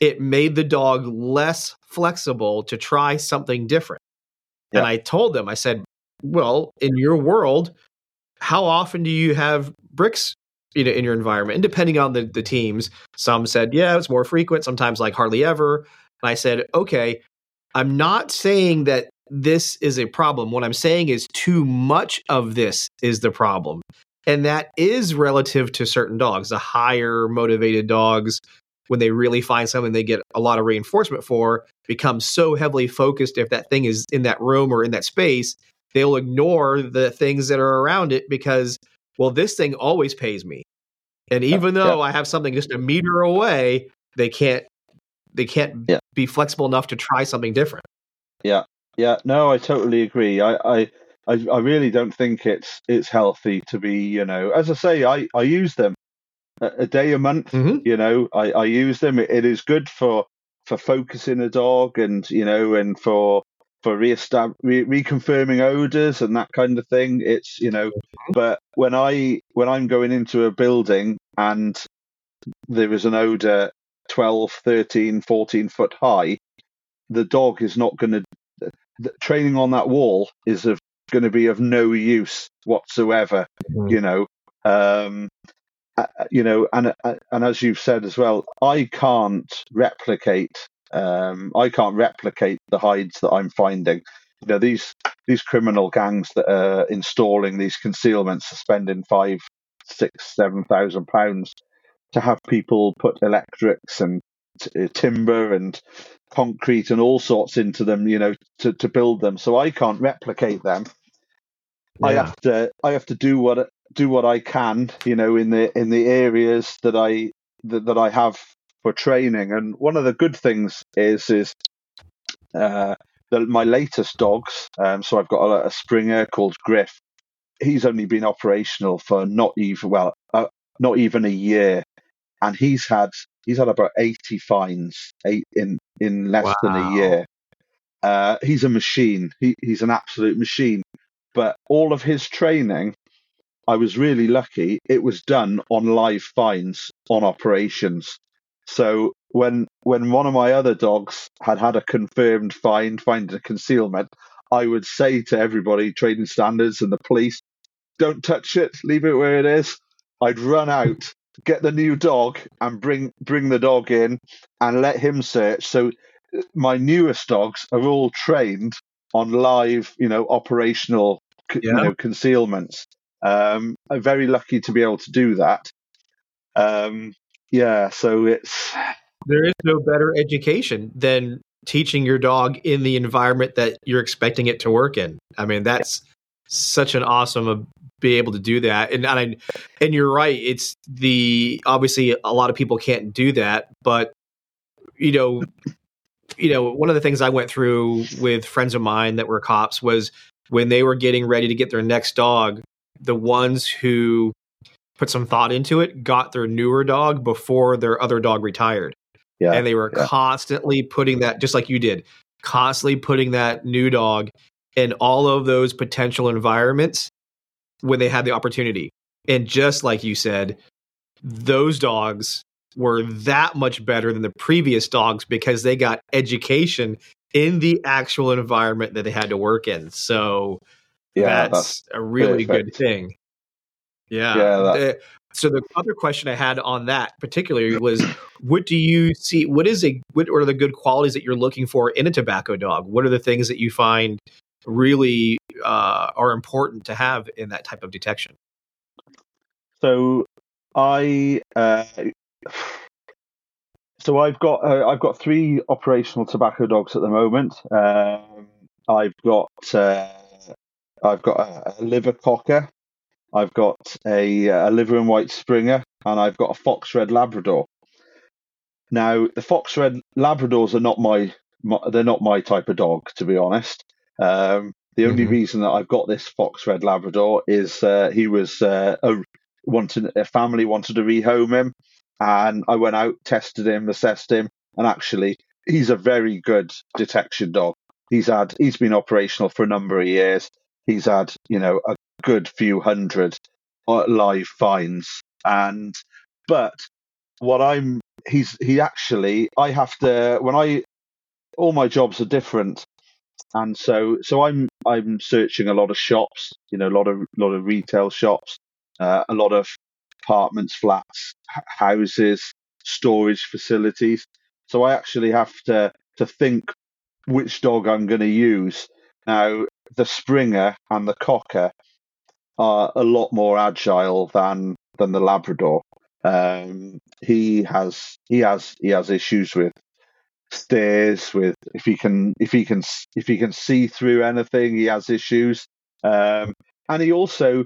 it made the dog less flexible to try something different yeah. and i told them i said well in your world how often do you have bricks you know in your environment and depending on the, the teams some said yeah it's more frequent sometimes like hardly ever and i said okay i'm not saying that this is a problem. What I'm saying is too much of this is the problem. And that is relative to certain dogs. The higher motivated dogs, when they really find something they get a lot of reinforcement for, become so heavily focused if that thing is in that room or in that space, they'll ignore the things that are around it because, well, this thing always pays me. And even yeah. though I have something just a meter away, they can't they can't yeah. be flexible enough to try something different. Yeah, yeah, no, I totally agree. I, I, I, I really don't think it's it's healthy to be, you know, as I say, I, I use them a, a day a month. Mm-hmm. You know, I, I use them. It, it is good for for focusing a dog, and you know, and for for re- reconfirming odors and that kind of thing. It's you know, mm-hmm. but when I when I'm going into a building and there is an odor 12, 13, 14 foot high, the dog is not going to training on that wall is of going to be of no use whatsoever. Mm-hmm. You know, um, you know, and uh, and as you've said as well, I can't replicate. Um, I can't replicate the hides that I'm finding. You know, these these criminal gangs that are installing these concealments are spending five, six, seven thousand pounds to have people put electrics and t- uh, timber and concrete and all sorts into them, you know, to, to build them. So I can't replicate them. Yeah. I have to I have to do what do what I can, you know, in the in the areas that I that, that I have for training. And one of the good things is is uh, that my latest dogs. Um, so I've got a, a, Springer called Griff. He's only been operational for not even well, uh, not even a year, and he's had he's had about eighty fines eight in in less wow. than a year. Uh, he's a machine. He, he's an absolute machine. But all of his training, I was really lucky. It was done on live fines on operations. So when when one of my other dogs had had a confirmed find, finding a concealment, I would say to everybody, training standards and the police, don't touch it, leave it where it is. I'd run out get the new dog and bring bring the dog in and let him search. So my newest dogs are all trained on live, you know, operational, yeah. you know, concealments. Um, I'm very lucky to be able to do that. Um, yeah, so it's there is no better education than teaching your dog in the environment that you're expecting it to work in. I mean, that's such an awesome to be able to do that. And and, I, and you're right. It's the obviously a lot of people can't do that, but you know, you know, one of the things I went through with friends of mine that were cops was when they were getting ready to get their next dog, the ones who put some thought into it got their newer dog before their other dog retired. Yeah, and they were yeah. constantly putting that just like you did, constantly putting that new dog in all of those potential environments when they had the opportunity. And just like you said, those dogs were that much better than the previous dogs because they got education in the actual environment that they had to work in. So yeah, that's, that's a really perfect. good thing. Yeah. yeah that- so the other question I had on that particularly was, (clears throat) what do you see? What is a what are the good qualities that you're looking for in a tobacco dog? What are the things that you find really uh, are important to have in that type of detection? So I uh, so I've got uh, I've got three operational tobacco dogs at the moment. Um, I've got uh, I've got a, a, liver cocker, I've got a, a liver and white Springer, and I've got a fox red Labrador. Now the fox red Labradors are not my, my they're not my type of dog to be honest. Um, the only mm-hmm. reason that I've got this fox red Labrador is uh, he was uh, a, wanted a family wanted to rehome him, and I went out, tested him, assessed him, and actually he's a very good detection dog. He's had he's been operational for a number of years. He's had you know a good few hundred uh, live finds. and but what I'm he's he actually I have to when I all my jobs are different and so so I'm I'm searching a lot of shops, you know, a lot of lot of retail shops, uh, a lot of apartments, flats, houses, storage facilities. So I actually have to to think which dog I'm going to use. Now the Springer and the Cocker are a lot more agile than than the Labrador. Um, he has he has he has issues with stairs with if he can if he can if he can see through anything he has issues. Um, and he also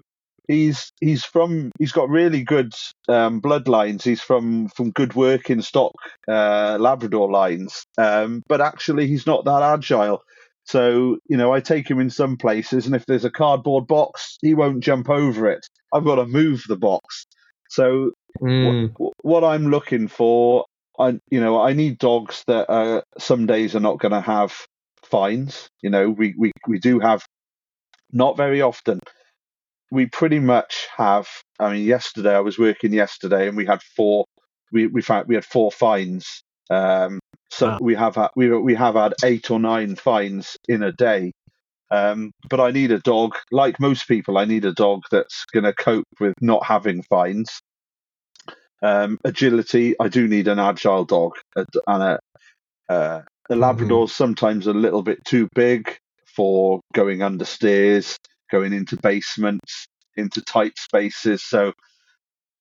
he's he's from he's got really good um, bloodlines. He's from from good working stock uh, labrador lines. Um, but actually he's not that agile so you know i take him in some places and if there's a cardboard box he won't jump over it i've got to move the box so Mm. what, what i'm looking for I you know I need dogs that uh, some days are not going to have fines. You know we, we we do have not very often. We pretty much have. I mean, yesterday I was working yesterday and we had four. We we found we had four fines. Um, so Wow. we have had, we we have had eight or nine fines in a day. Um, but I need a dog, like most people. I need a dog that's going to cope with not having fines. Um, agility, I do need an agile dog, and a, uh, the Labrador's sometimes a little bit too big for going under stairs, going into basements, into tight spaces. So,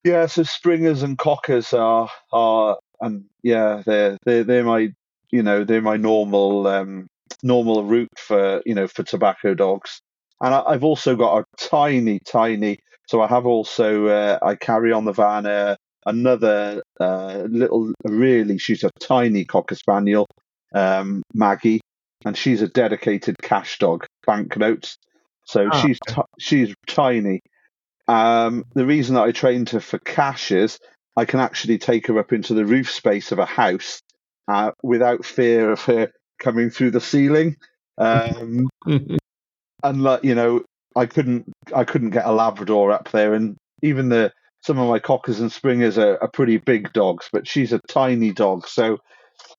yeah, so Springers and Cockers are are, and yeah, they're they're they're my you know they're my normal um, normal route for you know for tobacco dogs. And I, I've also got a tiny, tiny. So I have also uh, I carry on the van uh, another uh, little, really, she's a tiny cocker spaniel, um, Maggie, and she's a dedicated cash dog, banknotes. So Ah, she's t- she's tiny. Um, the reason that I trained her for cash is I can actually take her up into the roof space of a house uh, without fear of her coming through the ceiling. Um, (laughs) and like you know, I couldn't I couldn't get a Labrador up there, and even the some of my cockers and springers are, are pretty big dogs, but she's a tiny dog. So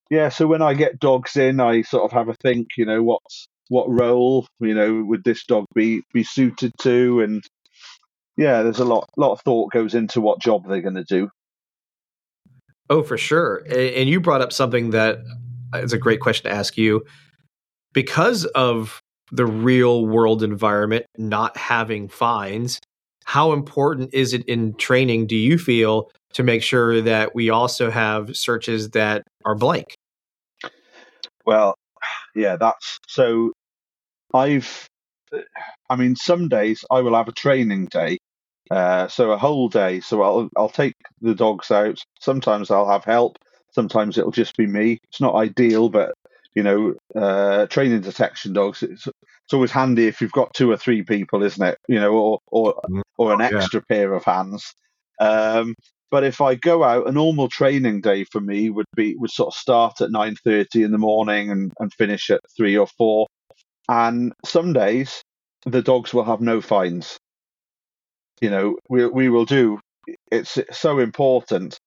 yeah, so when I get dogs in, I sort of have a think, you know, what's what role you know would this dog be be suited to, and yeah, there's a lot lot of thought goes into what job they're going to do. Oh, for sure. And you brought up something that uh, is a great question to ask you. Because of the real world environment not having fines, how important is it in training, do you feel, to make sure that we also have searches that are blank? Well, yeah, that's so. I've, I mean, some days I will have a training day, uh, so a whole day. So I'll I'll take the dogs out. Sometimes I'll have help. Sometimes it'll just be me. It's not ideal, but you know, uh, training detection dogs. It's it's always handy if you've got two or three people, isn't it? You know, or or or an Yeah. extra pair of hands. Um, but if I go out, a normal training day for me would be would sort of start at nine thirty in the morning and, and finish at three or four. And some days the dogs will have no fines. You know, we we will do. It's so important.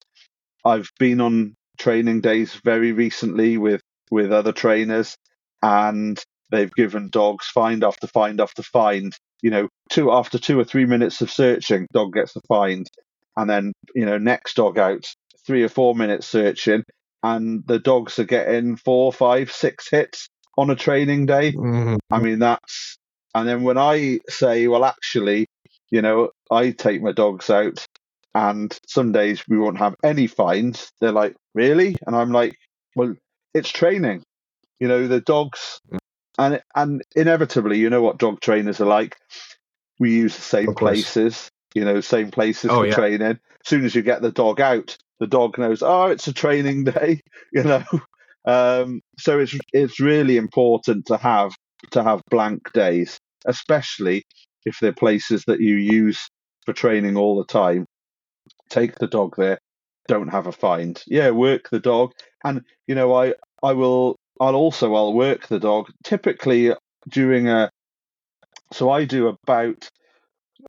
I've been on training days very recently with with other trainers, and they've given dogs find after find after find. You know, two after two or three minutes of searching, dog gets the find, and then you know next dog out, three or four minutes searching, and the dogs are getting four, five, six hits on a training day. Mm-hmm. I mean, that's, and then when I say, well, actually, you know, I take my dogs out and some days we won't have any fines, they're like, really? And I'm like, well, it's training. You know, the dogs, and, and inevitably, you know what dog trainers are like. We use the same places, you know, same places Oh, for yeah. training. As soon as you get the dog out, the dog knows, oh, it's a training (laughs) day, you know. Um, so it's it's really important to have to have blank days, especially if they're places that you use for training all the time. Take the dog there. Don't have a find. Yeah, work the dog, and you know I I will I'll also I'll work the dog typically during a so I do about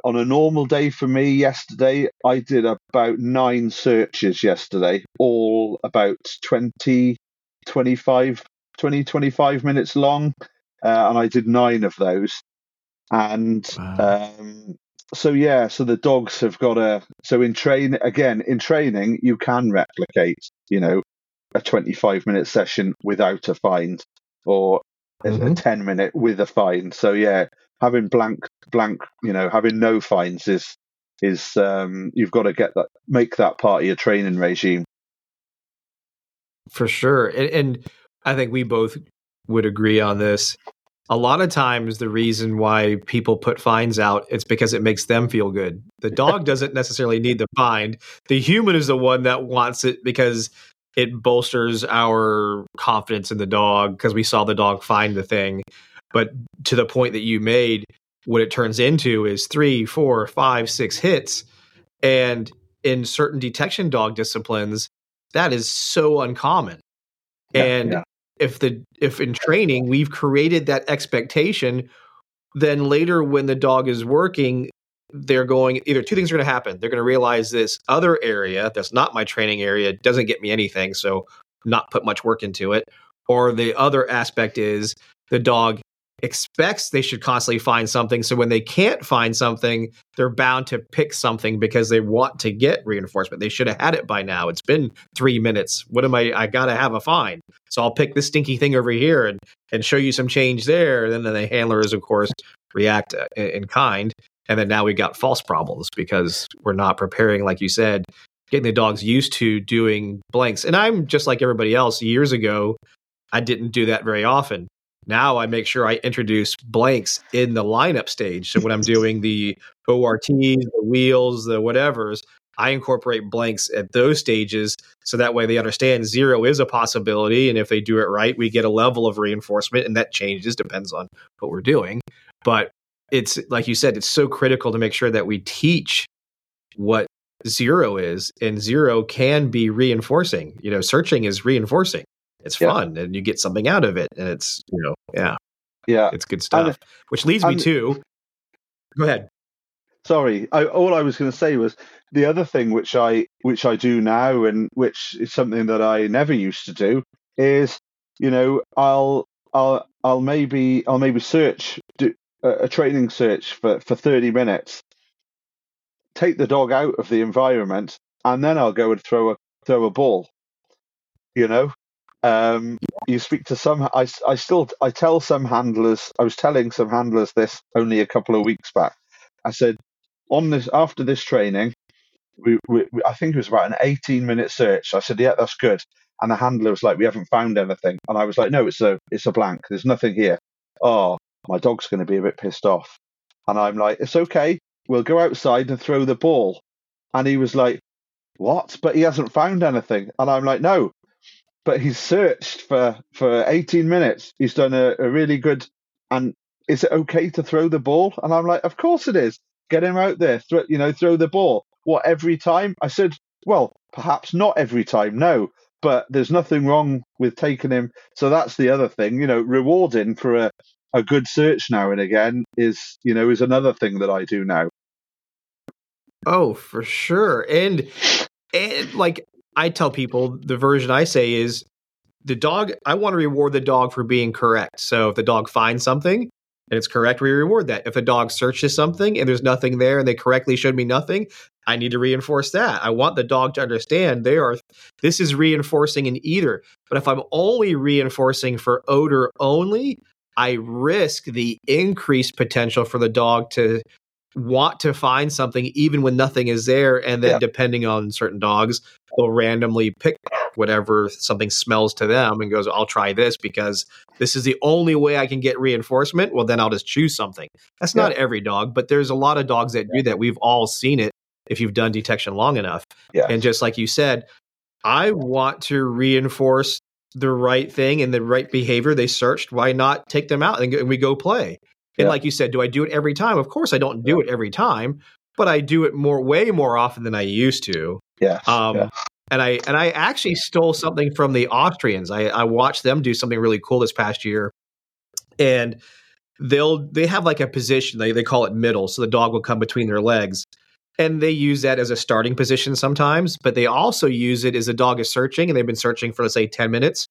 on a normal day for me yesterday, I did about nine searches yesterday, all about 20, 25, 20, 25 minutes long. Uh, and I did nine of those. And wow. um, so, yeah, so the dogs have got a. So, in train, again, in training, you can replicate, you know, a 25 minute session without a find or mm-hmm. a 10 minute with a find. So, yeah, having blank blank you know having no fines is is um, you've got to get that make that part of your training regime for sure and, and i think we both would agree on this a lot of times the reason why people put fines out it's because it makes them feel good the (laughs) dog doesn't necessarily need the fine the human is the one that wants it because it bolsters our confidence in the dog because we saw the dog find the thing but to the point that you made, what it turns into is three, four, five, six hits. And in certain detection dog disciplines, that is so uncommon. Yeah, and yeah. If the if in training we've created that expectation, then later when the dog is working, they're going either two things are going to happen. They're going to realize this other area that's not my training area doesn't get me anything, so not put much work into it. Or the other aspect is the dog expects they should constantly find something. So when they can't find something, they're bound to pick something because they want to get reinforcement. They should have had it by now. It's been three minutes. What am I? I gotta have a find. So I'll pick this stinky thing over here and and show you some change there. And then the handlers, of course, react uh, in kind. And then now we got false problems because we're not preparing, like you said, getting the dogs used to doing blanks. And I'm just like everybody else. Years ago, I didn't do that very often. Now I make sure I introduce blanks in the lineup stage. So when I'm doing the ORTs, the wheels, the whatevers, I incorporate blanks at those stages so that way they understand zero is a possibility. And if they do it right, we get a level of reinforcement and that changes, depends on what we're doing. But it's like you said, it's so critical to make sure that we teach what zero is and zero can be reinforcing. You know, searching is reinforcing it's yeah. fun and you get something out of it and it's you know yeah. Yeah. It's good stuff and, which leads and, me to go ahead. Sorry I, all i was going to say was the other thing which i which i do now and which is something that i never used to do is you know i'll i'll i'll maybe i'll maybe search do a, a training search for for 30 minutes take the dog out of the environment and then i'll go and throw a throw a ball you know um, you speak to some. I, I still I tell some handlers. I was telling some handlers this only a couple of weeks back. I said on this after this training, we, we, I think it was about an 18 minute search. I said, yeah, that's good. And the handler was like, we haven't found anything. And I was like, no, it's a it's a blank. There's nothing here. Oh, my dog's going to be a bit pissed off. And I'm like, it's okay. We'll go outside and throw the ball. And he was like, what? But he hasn't found anything. And I'm like, no, but he's searched for for 18 minutes. He's done a, a really good. And is it okay to throw the ball? And I'm like, of course it is. Get him out there. Throw, you know, throw the ball. What every time? I said, well, perhaps not every time. No, but there's nothing wrong with taking him. So that's the other thing. You know, rewarding for a a good search now and again is you know is another thing that I do now. Oh, for sure. And and like I tell people the version I say is the dog, I want to reward the dog for being correct. So if the dog finds something and it's correct, we reward that. If the dog searches something and there's nothing there and they correctly showed me nothing, I need to reinforce that. I want the dog to understand they are this is reinforcing in either. But if I'm only reinforcing for odor only, I risk the increased potential for the dog to want to find something even when nothing is there and then yeah. depending on certain dogs they'll randomly pick whatever something smells to them and goes i'll try this because this is the only way i can get reinforcement. Well then i'll just choose something. That's yeah. not every dog but there's a lot of dogs that do that. We've all seen it if you've done detection long enough. Yeah. and just like you said i want to reinforce the right thing and the right behavior they searched. Why not take them out and, we go play and yeah. like you said, do I do it every time? Of course, I don't do it every time, but I do it more, way more often than I used to. Yeah. Um, yeah. And I and I actually stole something from the Austrians. I, I watched them do something really cool this past year, and they'll they have like a position they they call it middle, so the dog will come between their legs, and they use that as a starting position sometimes. But they also use it as a dog is searching, and they've been searching for let's say ten minutes.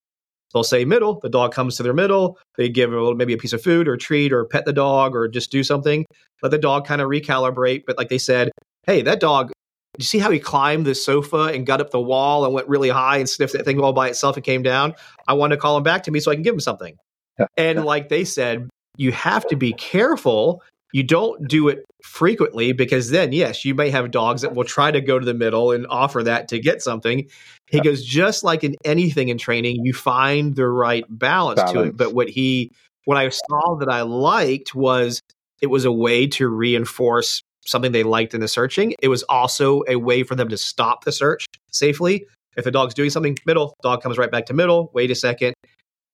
They'll say middle. The dog comes to their middle. They give a little, maybe a piece of food or treat or pet the dog or just do something. Let the dog kind of recalibrate. But like they said, hey, that dog you see how he climbed the sofa and got up the wall and went really high and sniffed that thing all by itself and came down? I want to call him back to me so I can give him something. Yeah. And like they said, you have to be careful. You don't do it frequently because then, yes, you may have dogs that will try to go to the middle and offer that to get something. He goes, just like in anything in training, you find the right balance, balance to it. But what he, what I saw that I liked was it was a way to reinforce something they liked in the searching. It was also a way for them to stop the search safely. If the dog's doing something, middle, dog comes right back to middle. Wait a second.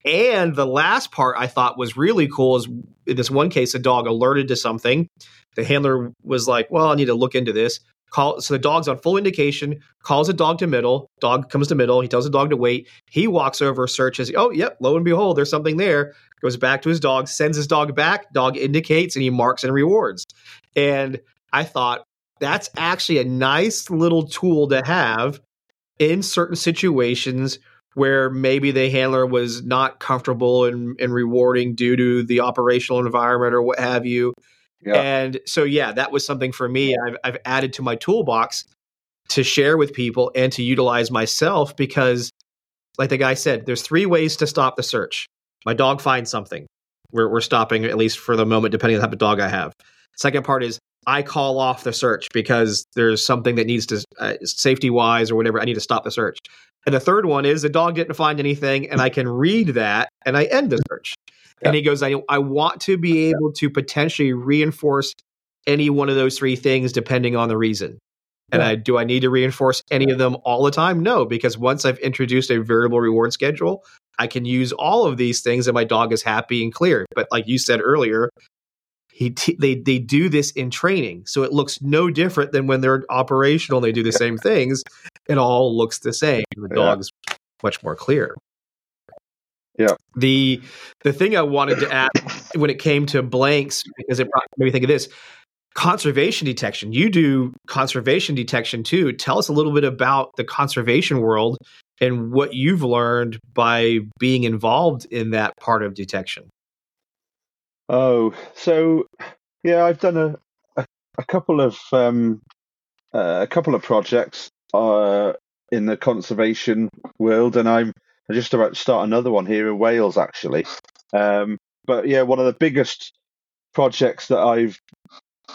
And the last part I thought was really cool is in this one case, a dog alerted to something. The handler was like, Well, I need to look into this. Call so the dog's on full indication, calls the dog to middle, dog comes to middle, he tells the dog to wait. He walks over, searches, oh yep, lo and behold, there's something there. Goes back to his dog, sends his dog back, dog indicates, and he marks and rewards. And I thought that's actually a nice little tool to have in certain situations where maybe the handler was not comfortable and, and rewarding due to the operational environment or what have you. Yeah. And so, yeah, that was something for me. I've, I've added to my toolbox to share with people and to utilize myself because, like the guy said, there's three ways to stop the search. My dog finds something. We're, we're stopping, at least for the moment, depending on the type of dog I have. Second part is I call off the search because there's something that needs to, uh, safety wise or whatever, I need to stop the search. And the third one is the dog didn't find anything, and I can read that and I end the search. Yeah. And he goes, I, I want to be able to potentially reinforce any one of those three things depending on the reason. And yeah. I do I need to reinforce any of them all the time? No, because once I've introduced a variable reward schedule, I can use all of these things and my dog is happy and clear. But like you said earlier, he t- they they do this in training, so it looks no different than when they're operational. and They do the same things. It all looks the same. The yeah. dog's much more clear. Yeah. The the thing I wanted to add (coughs) when it came to blanks because it made me think of this conservation detection. You do conservation detection too. Tell us a little bit about the conservation world and what you've learned by being involved in that part of detection. Oh, so yeah, I've done a a, a couple of um, uh, a couple of projects uh, in the conservation world, and I'm just about to start another one here in Wales, actually. Um, but yeah, one of the biggest projects that I've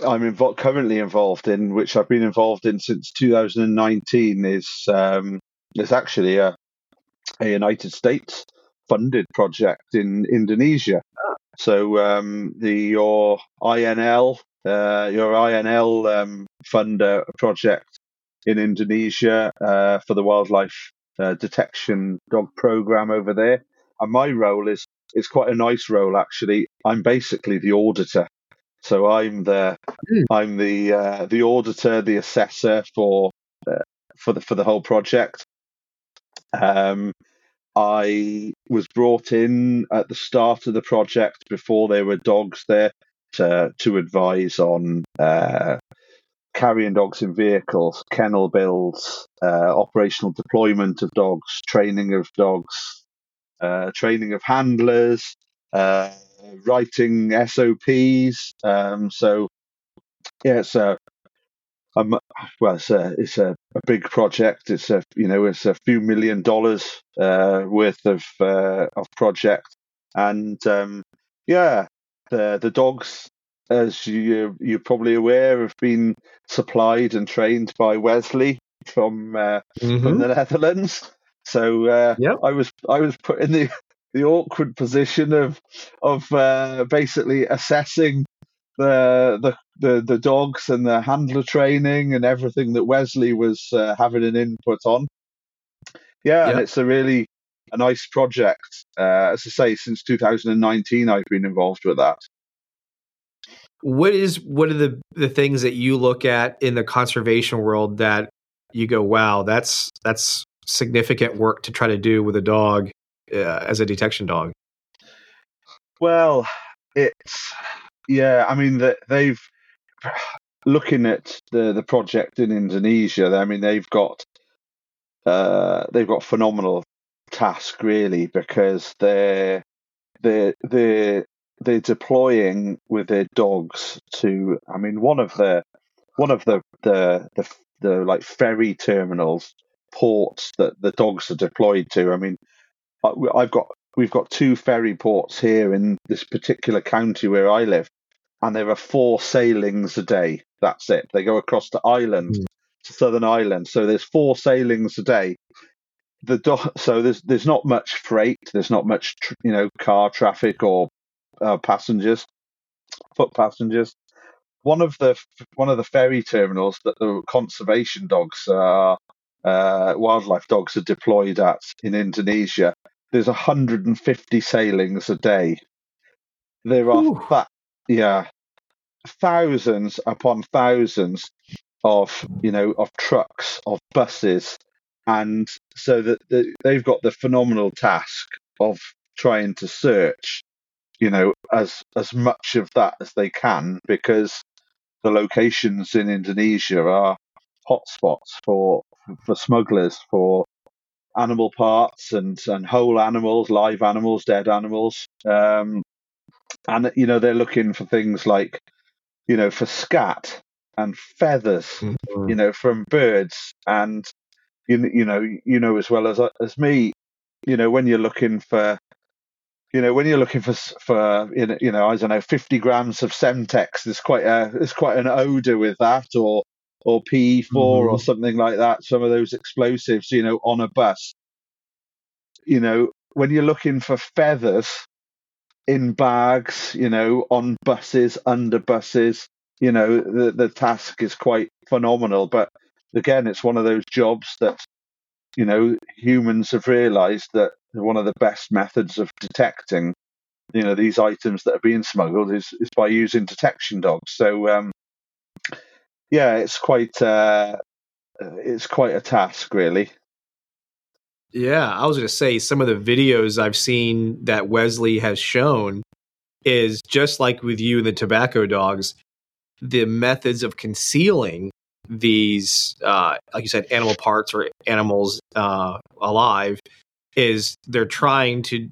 I'm invo- currently involved in, which I've been involved in since 2019, is um, is actually a a United States funded project in Indonesia. So um, the your INL uh, your INL um, funder project in Indonesia uh, for the wildlife uh, detection dog program over there, and my role is it's quite a nice role actually. I'm basically the auditor, so I'm the mm. I'm the uh, the auditor, the assessor for uh, for the for the whole project. Um, I was brought in at the start of the project before there were dogs there to to advise on uh, carrying dogs in vehicles, kennel builds, uh, operational deployment of dogs, training of dogs, uh, training of handlers, uh, writing SOPs. Um, so yeah, it's a um, well, it's a it's a, a, big project. It's a you know it's a few million dollars uh, worth of uh, of project, and um, yeah, the the dogs, as you you're probably aware, have been supplied and trained by Wesley from uh, mm-hmm. from the Netherlands. So uh, yep. I was I was put in the the awkward position of of uh, basically assessing the the the, the dogs and the handler training and everything that Wesley was uh, having an input on. Yeah, and it's a really a nice project. Uh, as I say, since 2019, I've been involved with that. What is what are the the things that you look at in the conservation world that you go, wow, that's that's significant work to try to do with a dog uh, as a detection dog? Well, it's yeah. I mean, that they've (sighs) looking at the the project in Indonesia. I mean, they've got uh, they've got phenomenal task really because they're they're they're they're deploying with their dogs to. I mean, one of the one of the the the, the like ferry terminals ports that the dogs are deployed to. I mean, I've got we've got two ferry ports here in this particular county where I live, and there are four sailings a day. That's it. They go across to Ireland, mm. to Southern Ireland. So there's four sailings a day. The do- so there's there's not much freight. There's not much tr- you know car traffic or uh, passengers, foot passengers. One of the one of the ferry terminals that the conservation dogs are uh, wildlife dogs are deployed at in Indonesia. There's 150 sailings a day. There are yeah, thousands upon thousands of you know of trucks of buses and so that the, they've got the phenomenal task of trying to search you know as as much of that as they can because the locations in Indonesia are hotspots for for smugglers for animal parts and and whole animals live animals dead animals. Um, and you know they're looking for things like you know for scat and feathers mm-hmm. you know from birds and you, you know you know as well as as me you know when you're looking for you know when you're looking for for you know I don't know 50 grams of Semtex there's quite a there's quite an odor with that or or P4 mm-hmm. or something like that some of those explosives you know on a bus you know when you're looking for feathers in bags, you know, on buses, under buses. You know, the the task is quite phenomenal. But again, it's one of those jobs that you know humans have realised that one of the best methods of detecting you know these items that are being smuggled is is by using detection dogs. So um, yeah, it's quite uh, it's quite a task, really. Yeah, I was going to say some of the videos I've seen that Wesley has shown is just like with you and the tobacco dogs, the methods of concealing these, uh, like you said, animal parts or animals uh, alive is they're trying to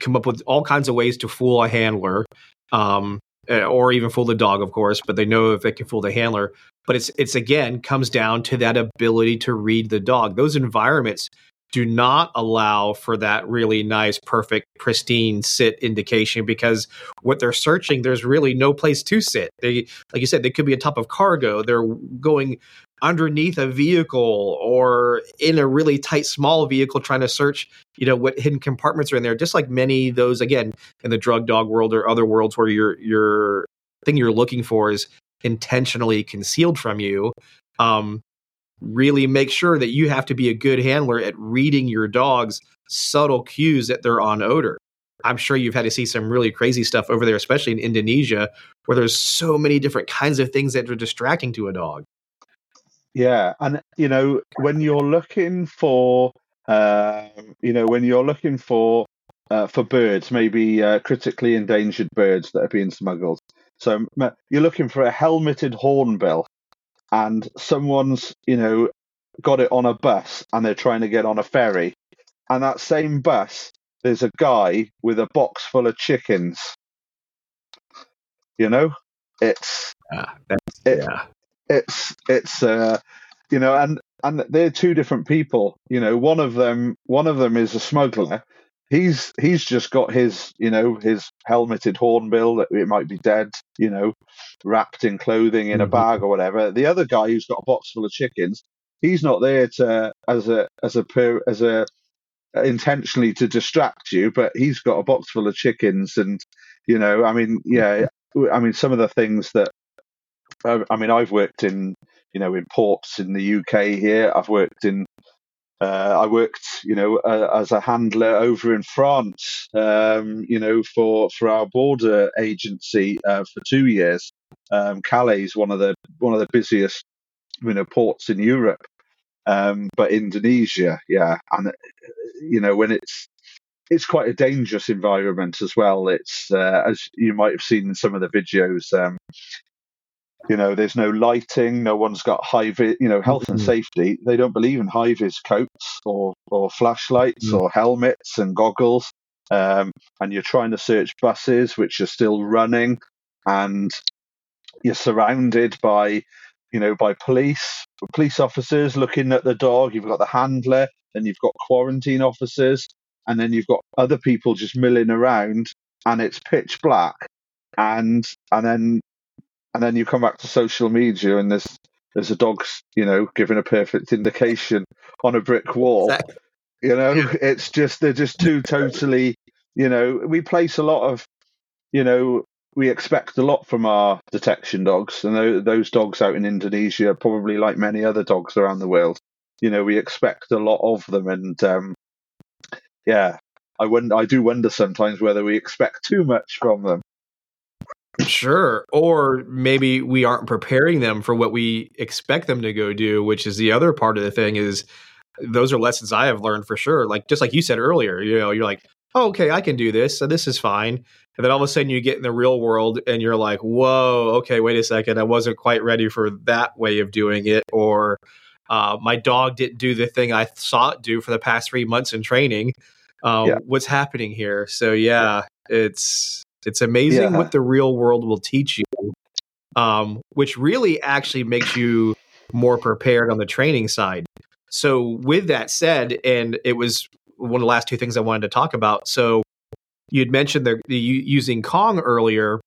come up with all kinds of ways to fool a handler. Um, eh, or even fool the dog, of course, but they know if they can fool the handler. But it's it's again comes down to that ability to read the dog. Those environments do not allow for that really nice, perfect, pristine sit indication because what they're searching, there's really no place to sit. They, like you said, they could be on top of cargo. They're going underneath a vehicle or in a really tight, small vehicle trying to search, you know, what hidden compartments are in there. Just like many those, again, in the drug dog world or other worlds where your your thing you're looking for is intentionally concealed from you. Um, really make sure that you have to be a good handler at reading your dog's subtle cues that they're on odor. I'm sure you've had to see some really crazy stuff over there, especially in Indonesia, where there's so many different kinds of things that are distracting to a dog. Yeah, and you know when you're looking for, uh, you know, when you're looking for uh, for birds, maybe uh, critically endangered birds that are being smuggled. So you're looking for a helmeted hornbill and someone's you know got it on a bus and they're trying to get on a ferry. And that same bus there's a guy with a box full of chickens. You know it's yeah, it, yeah. it's it's uh you know and and they're two different people. You know one of them one of them is a smuggler he's he's just got his you know his helmeted hornbill that it might be dead you know wrapped in clothing in mm-hmm. a bag or whatever. The other guy who's got a box full of chickens he's not there to as a as a as a intentionally to distract you but he's got a box full of chickens and you know i mean yeah i mean some of the things that i mean i've worked in you know in ports in the uk here. I've worked in uh, I worked, you know, uh, as a handler over in France, um, you know, for for our border agency uh, for two years. Um, Calais is one of the one of the busiest, you know, ports in Europe. Um, but Indonesia, yeah, and you know when it's it's quite a dangerous environment as well. It's uh, as you might have seen in some of the videos. You know, there's no lighting. No one's got high, vi- you know, health and Mhm. safety. They don't believe in high vis coats or or flashlights Mm. or helmets and goggles. Um, and you're trying to search buses which are still running, and you're surrounded by, you know, by police, police officers looking at the dog. You've got the handler, and you've got quarantine officers, and then you've got other people just milling around, and it's pitch black, and and then and then you come back to social media, and there's there's a dog, you know, giving a perfect indication on a brick wall. Exactly. You know, it's just they're just two totally. You know, we place a lot of, you know, we expect a lot from our detection dogs, and those dogs out in Indonesia, probably like many other dogs around the world, you know, we expect a lot of them, and um, yeah, I wonder, I do wonder sometimes whether we expect too much from them. Sure. Or maybe we aren't preparing them for what we expect them to go do, which is the other part of the thing is those are lessons I have learned for sure. Like just like you said earlier, you know, you're like, oh, okay, I can do this, so this is fine. And then all of a sudden you get in the real world and you're like, whoa, okay, wait a second, I wasn't quite ready for that way of doing it. Or uh, my dog didn't do the thing I saw it do for the past three months in training. Uh, Yeah. What's happening here? So yeah, it's it's amazing Yeah. what the real world will teach you, um, which really actually makes you more prepared on the training side. So, with that said, and it was one of the last two things I wanted to talk about. So, you'd mentioned the, the using Kong earlier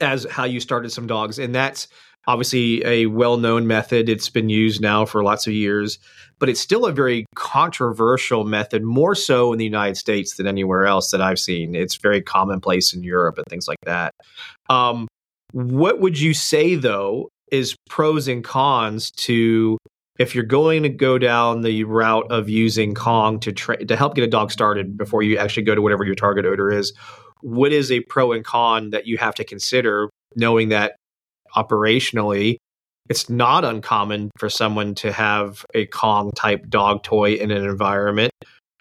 as how you started some dogs, and that's obviously a well-known method. It's been used now for lots of years, but it's still a very controversial method, more so in the United States than anywhere else that I've seen. It's very commonplace in Europe and things like that. Um, what would you say though is pros and cons to if you're going to go down the route of using Kong to tra- to help get a dog started before you actually go to whatever your target odor is? What is a pro and con that you have to consider, knowing that operationally it's not uncommon for someone to have a Kong type dog toy in an environment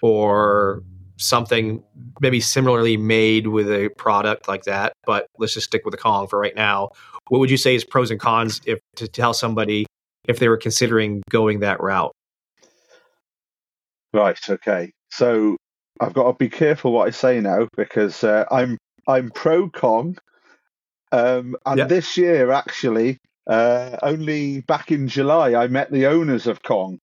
or something maybe similarly made with a product like that. But let's just stick with the Kong for right now. What would you say is pros and cons if to tell somebody if they were considering going that route? Right. Okay. So I've got to be careful what I say now because uh, I'm I'm pro Kong, um, and Yeah. this year actually, uh, only back in July, I met the owners of Kong.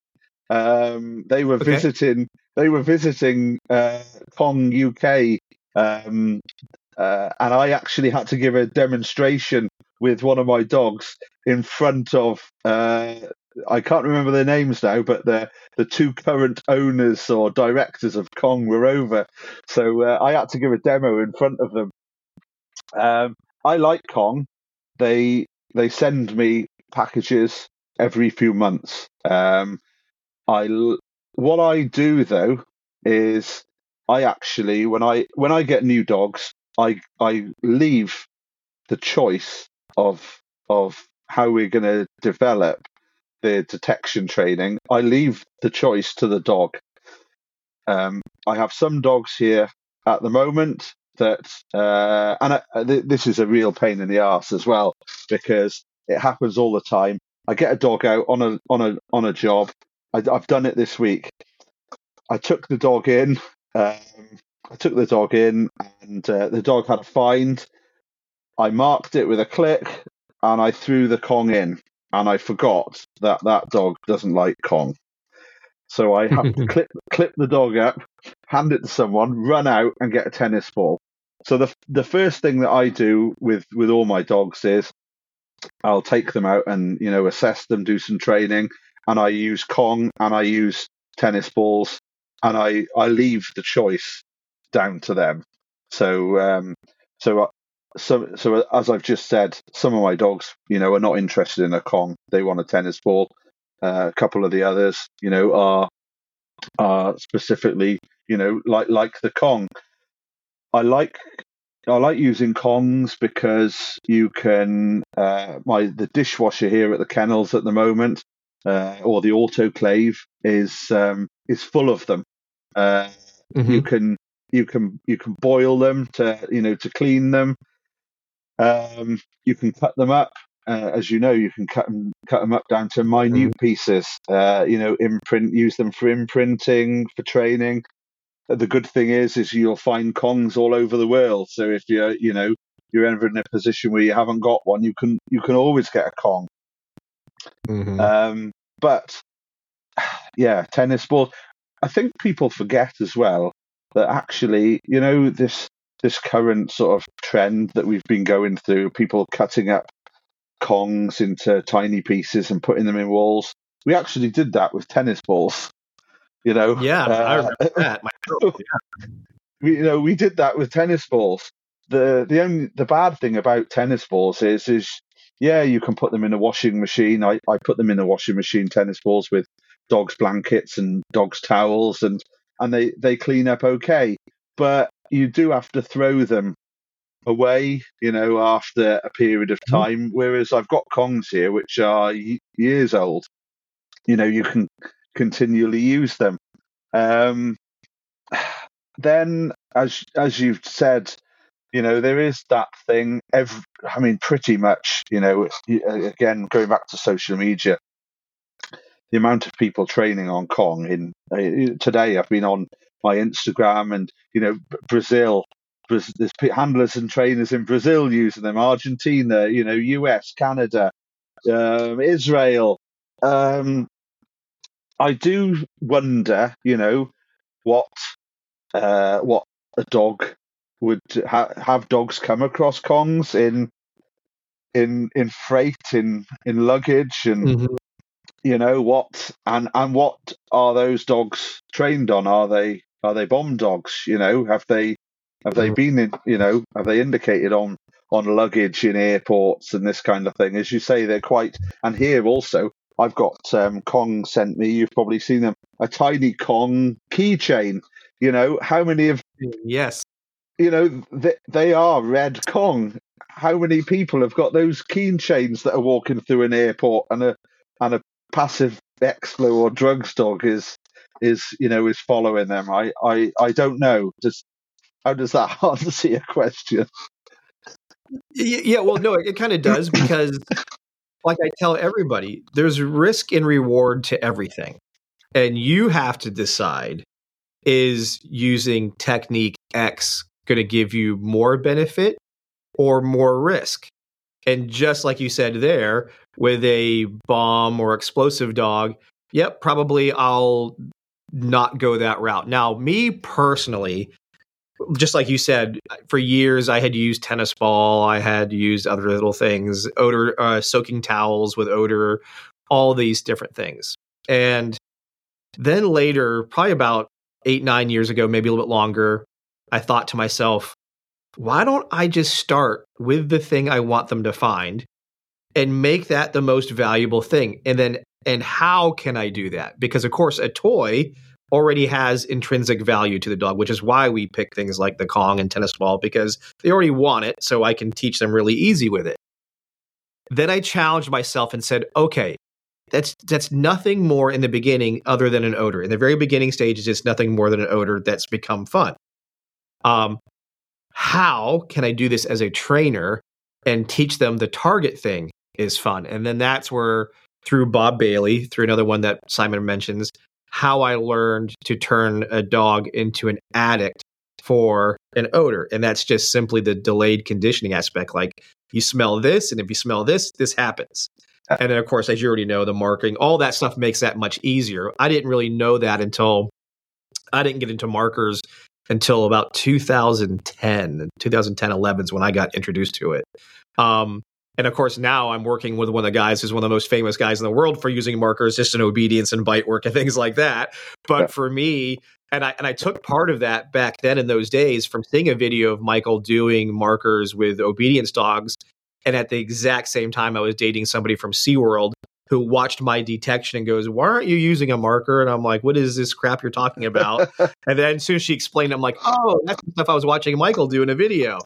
Um, they were Okay. visiting. They were visiting uh, Kong UK, um, uh, and I actually had to give a demonstration with one of my dogs in front of. Uh, I can't remember their names now, but the the two current owners or directors of Kong were over, so uh, I had to give a demo in front of them. Um, I like Kong. They they send me packages every few months. Um, I what I do though is I actually when I when I get new dogs, I I leave the choice of of how we're going to develop the detection training. I leave the choice to the dog. Um, I have some dogs here at the moment that, uh, and I, th- this is a real pain in the ass as well because it happens all the time. I get a dog out on a on a on a job. I, I've done it this week. I took the dog in. Um, I took the dog in, and uh, the dog had a find. I marked it with a click, and I threw the Kong in, and I forgot that that dog doesn't like Kong. So I have to (laughs) clip clip the dog up, hand it to someone, run out, and get a tennis ball. So the the first thing that I do with with all my dogs is I'll take them out and you know assess them, do some training, and I use Kong and I use tennis balls, and I I leave the choice down to them. So um so. Uh, so, so as I've just said, some of my dogs, you know, are not interested in a Kong. They want a tennis ball. Uh, a couple of the others, you know, are are specifically, you know, like like the Kong. I like I like using Kongs because you can uh, my the dishwasher here at the kennels at the moment, uh, or the autoclave is um, is full of them. Uh, Mm-hmm. you can you can you can boil them to you know to clean them. Um, you can cut them up, uh, as you know. You can cut them cut them up down to minute mm. pieces. Uh, you know, imprint use them for imprinting for training. The good thing is, is you'll find Kongs all over the world. So if you're you know you're ever in a position where you haven't got one, you can you can always get a Kong. Mm-hmm. Um, but yeah, tennis balls. I think people forget as well that actually, you know, this this current sort of trend that we've been going through, people cutting up Kongs into tiny pieces and putting them in walls. We actually did that with tennis balls. You know, yeah, uh, I remember (laughs) that. yeah. We, you know, we did that with tennis balls. The the only the bad thing about tennis balls is is yeah, you can put them in a washing machine. I, I put them in a washing machine, tennis balls with dogs' blankets and dogs' towels, and and they they clean up okay. But you do have to throw them away, you know, after a period of mm-hmm. time. Whereas I've got Kongs here, which are years old. You know, you can continually use them. Um, then, as as you've said, you know, there is that thing. Every, I mean, pretty much, you know, again going back to social media, the amount of people training on Kong in uh, today. I've been on my Instagram, and you know, Brazil. There's handlers and trainers in Brazil using them. Argentina, you know, US, Canada, um, Israel. Um, I do wonder, you know, what uh, what a dog would ha- have dogs come across Kongs in in in freight in in luggage and mm-hmm. you know what and and what are those dogs trained on? Are they are they bomb dogs you know? Have they have they mm. been in you know have they indicated on on luggage in airports and this kind of thing? As you say they're quite and here also i've got um, kong sent me you've probably seen them a tiny kong keychain you know how many of yes you know they, they are red kong how many people have got those keychains that are walking through an airport and a and a passive Explo or drugs dog is is you know is following them. I I, I don't know. Does how does that (laughs) answer your question? Yeah, well, no, it, it kind of does because, like I tell everybody, there's risk and reward to everything, and you have to decide: is using technique X going to give you more benefit or more risk? And just like you said there, with a bomb or explosive dog, yep, probably I'll not go that route. Now, me personally, just like you said, for years I had used tennis ball, I had used other little things, odor, uh, soaking towels with odor, all these different things. And then later, probably about eight, nine years ago, maybe a little bit longer, I thought to myself, why don't I just start with the thing I want them to find and make that the most valuable thing? And then, and how can I do that? Because, of course, a toy already has intrinsic value to the dog, which is why we pick things like the Kong and tennis ball because they already want it. So I can teach them really easy with it. Then I challenged myself and said, okay, that's that's nothing more in the beginning other than an odor. In the very beginning stages, it's nothing more than an odor that's become fun. Um, how can I do this as a trainer and teach them the target thing is fun? And then that's where, through Bob Bailey, through another one that Simon mentions, how I learned to turn a dog into an addict for an odor. And that's just simply the delayed conditioning aspect. Like you smell this, and if you smell this, this happens. And then, of course, as you already know, the marking, all that stuff makes that much easier. I didn't really know that until I didn't get into markers until about 2010, 2010, 11 is when I got introduced to it. Um, and of course, now I'm working with one of the guys who's one of the most famous guys in the world for using markers just in obedience and bite work and (laughs) things like that. But yeah. for me, and I and I took part of that back then in those days from seeing a video of Michael doing markers with obedience dogs. And at the exact same time, I was dating somebody from SeaWorld who watched my detection and goes, "Why aren't you using a marker?" And I'm like, "What is this crap you're talking about?" (laughs) and then as soon as she explained, I'm like, "Oh, that's the stuff I was watching Michael do in a video."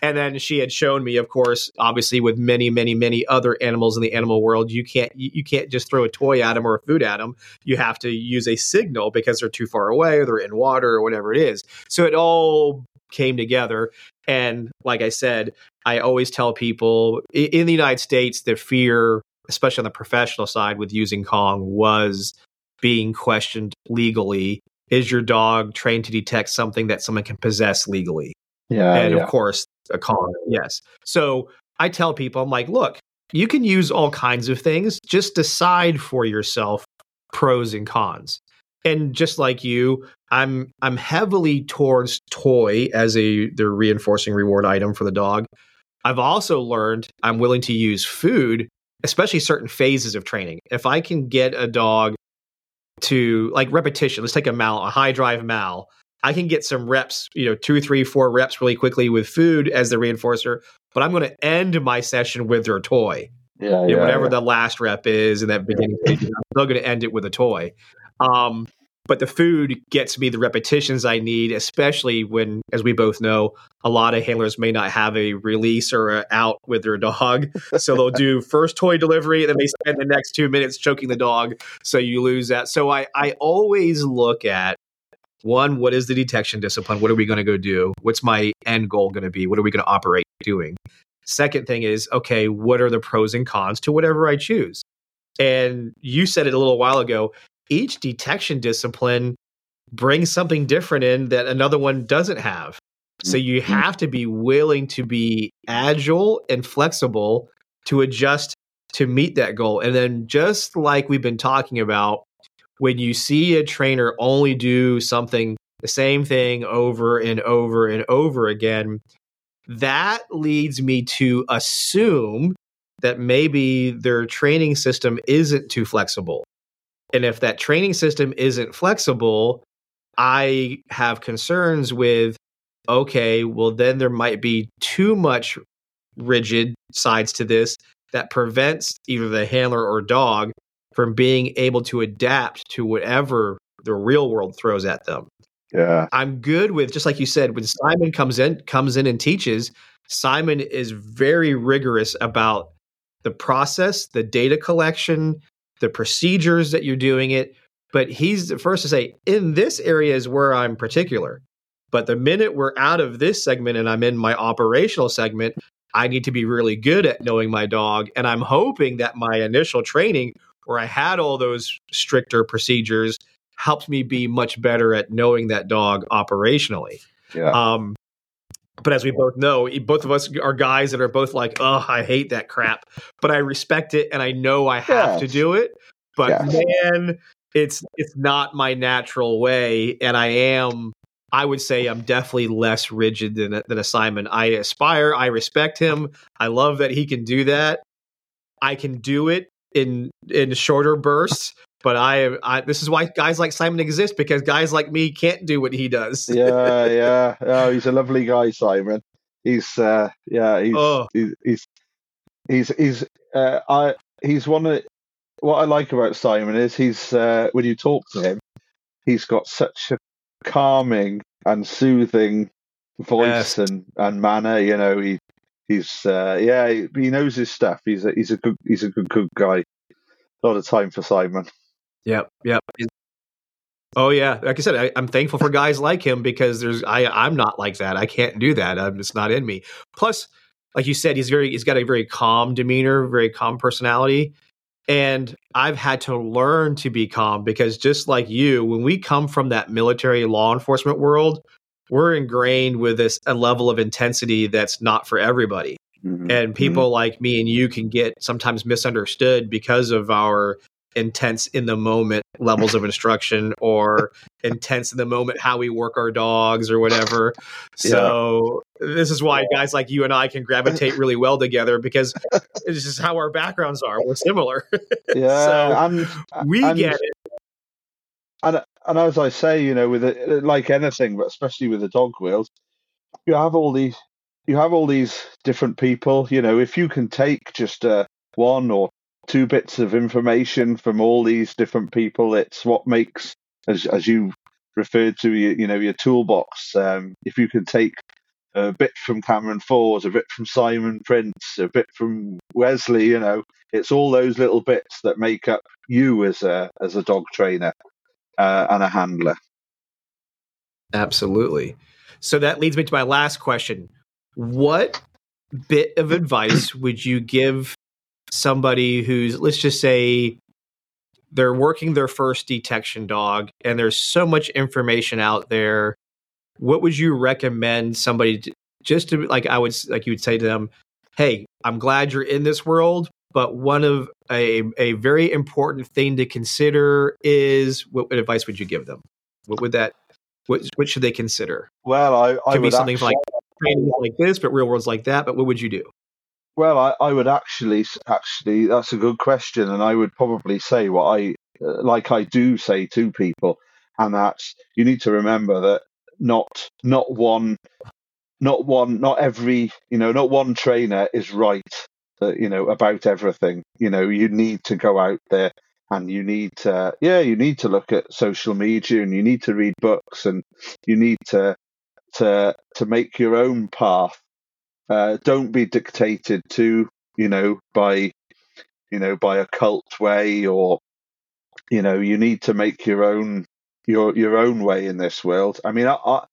And then she had shown me, of course, obviously with many, many, many other animals in the animal world, you can't you, you can't just throw a toy at them or a food at them. You have to use a signal because they're too far away or they're in water or whatever it is. So it all came together. And like I said, I always tell people in the United States, the fear especially on the professional side with using Kong, was being questioned legally. Is your dog trained to detect something that someone can possess legally? Yeah. And yeah. of course, a Kong, yes. So I tell people, I'm like, look, you can use all kinds of things. Just decide for yourself pros and cons. And just like you, I'm I'm heavily towards toy as a the reinforcing reward item for the dog. I've also learned I'm willing to use food especially certain phases of training. If I can get a dog to like repetition, let's take a mal, a high drive mal. I can get some reps, you know, two, three, four reps really quickly with food as the reinforcer, but I'm going to end my session with their toy. Yeah, you know, yeah, whatever yeah. the last rep is in that beginning stage, I'm still going to end it with a toy. Um, but the food gets me the repetitions I need, especially when, as we both know, a lot of handlers may not have a release or a out with their dog. (laughs) So they'll do first toy delivery, and then they spend the next two minutes choking the dog. So you lose that. So I, I always look at one, what is the detection discipline? What are we going to go do? What's my end goal going to be? What are we going to operate doing? Second thing is, okay, what are the pros and cons to whatever I choose? And you said it a little while ago each detection discipline brings something different in that another one doesn't have. So you Mm-hmm. have to be willing to be agile and flexible to adjust to meet that goal. And then, just like we've been talking about, when you see a trainer only do something, the same thing over and over and over again, that leads me to assume that maybe their training system isn't too flexible. And if that training system isn't flexible, I have concerns with okay, well, then there might be too much rigid sides to this that prevents either the handler or dog from being able to adapt to whatever the real world throws at them. Yeah. I'm good with just like you said when Simon comes in comes in and teaches, Simon is very rigorous about the process, the data collection, the procedures that you're doing it, but he's the first to say in this area is where I'm particular. But the minute we're out of this segment and I'm in my operational segment, I need to be really good at knowing my dog. And I'm hoping that my initial training, where I had all those stricter procedures, helped me be much better at knowing that dog operationally. Yeah. Um, but as we both know, both of us are guys that are both like, "Oh, I hate that crap," but I respect it and I know I have to do it. But man, it's it's not my natural way, and I am. I would say I'm definitely less rigid than than a Simon. I aspire. I respect him. I love that he can do that. I can do it in in shorter bursts. But I, I this is why guys like Simon exist because guys like me can't do what he does. yeah, (laughs) yeah. Oh, he's a lovely guy, Simon. He's uh yeah, he's Oh. he's he's he's he's uh I he's one of what I like about Simon is he's uh when you talk to him, he's got such a calming and soothing voice Yes. and and manner, you know, he he's uh yeah, he, he knows his stuff. He's a he's a good he's a good good guy. A lot of time for Simon. Yep, yep. Oh yeah, like I said, I, I'm thankful for guys like him because there's I I'm not like that. I can't do that. I'm, it's not in me. Plus, like you said, he's very he's got a very calm demeanor, very calm personality, and I've had to learn to be calm because just like you, when we come from that military law enforcement world, we're ingrained with this a level of intensity that's not for everybody Mhm. and people like me and you can get sometimes misunderstood because of our intense in the moment levels of instruction (laughs) or intense in the moment how we work our dogs or whatever. (laughs) So this is why guys like you and i can gravitate really well together because (laughs) this is how our backgrounds are. We're similar. Yeah, so and we and- get it. And and as I say, you know, with it, like anything, but especially with the dog world, you have all these you have all these different people. You know, if you can take just uh, one or two bits of information from all these different people. It's what makes, as as you referred to, you, you know, your toolbox. Um, if you can take a bit from Cameron Ford, a bit from Simon Prince, a bit from Wesley, you know, it's all those little bits that make up you as a as a dog trainer uh, and a handler. Absolutely. So that leads me to my last question. What bit of advice would you give somebody who's, let's just say, they're working their first detection dog and there's so much information out there? What would you recommend somebody to, just to, like, I would, like, you would say to them, hey, I'm glad you're in this world, but one of a, a very important thing to consider is what advice would you give them? What would that what, what should they consider? Well, I, I could be something actually, like training like this, but real world's like that. But what would you do? Well, I, I would actually, actually, that's a good question, and I would probably say what I uh, like. I do say to people, and that's you need to remember that not not one, not one, not every, you know, not one trainer is right, uh, you know, about everything. You know, you need to go out there and you need to yeah you need to look at social media and you need to read books and you need to to to make your own path uh, don't be dictated to you know by you know by a cult way or you know you need to make your own your your own way in this world. I mean i, I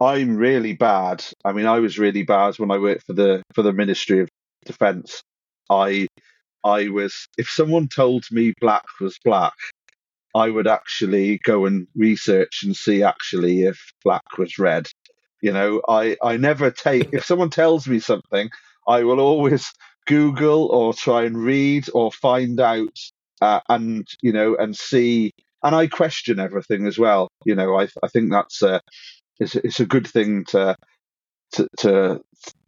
i'm really bad. I mean i was really bad when i worked for the for the ministry of defense i I was, if someone told me black was black, I would actually go and research and see actually if black was red. You know, I, I never take, if someone tells me something, I will always Google or try and read or find out uh, and, you know, and see. And I question everything as well. You know, I, I think that's a, it's, it's a good thing to, to, to,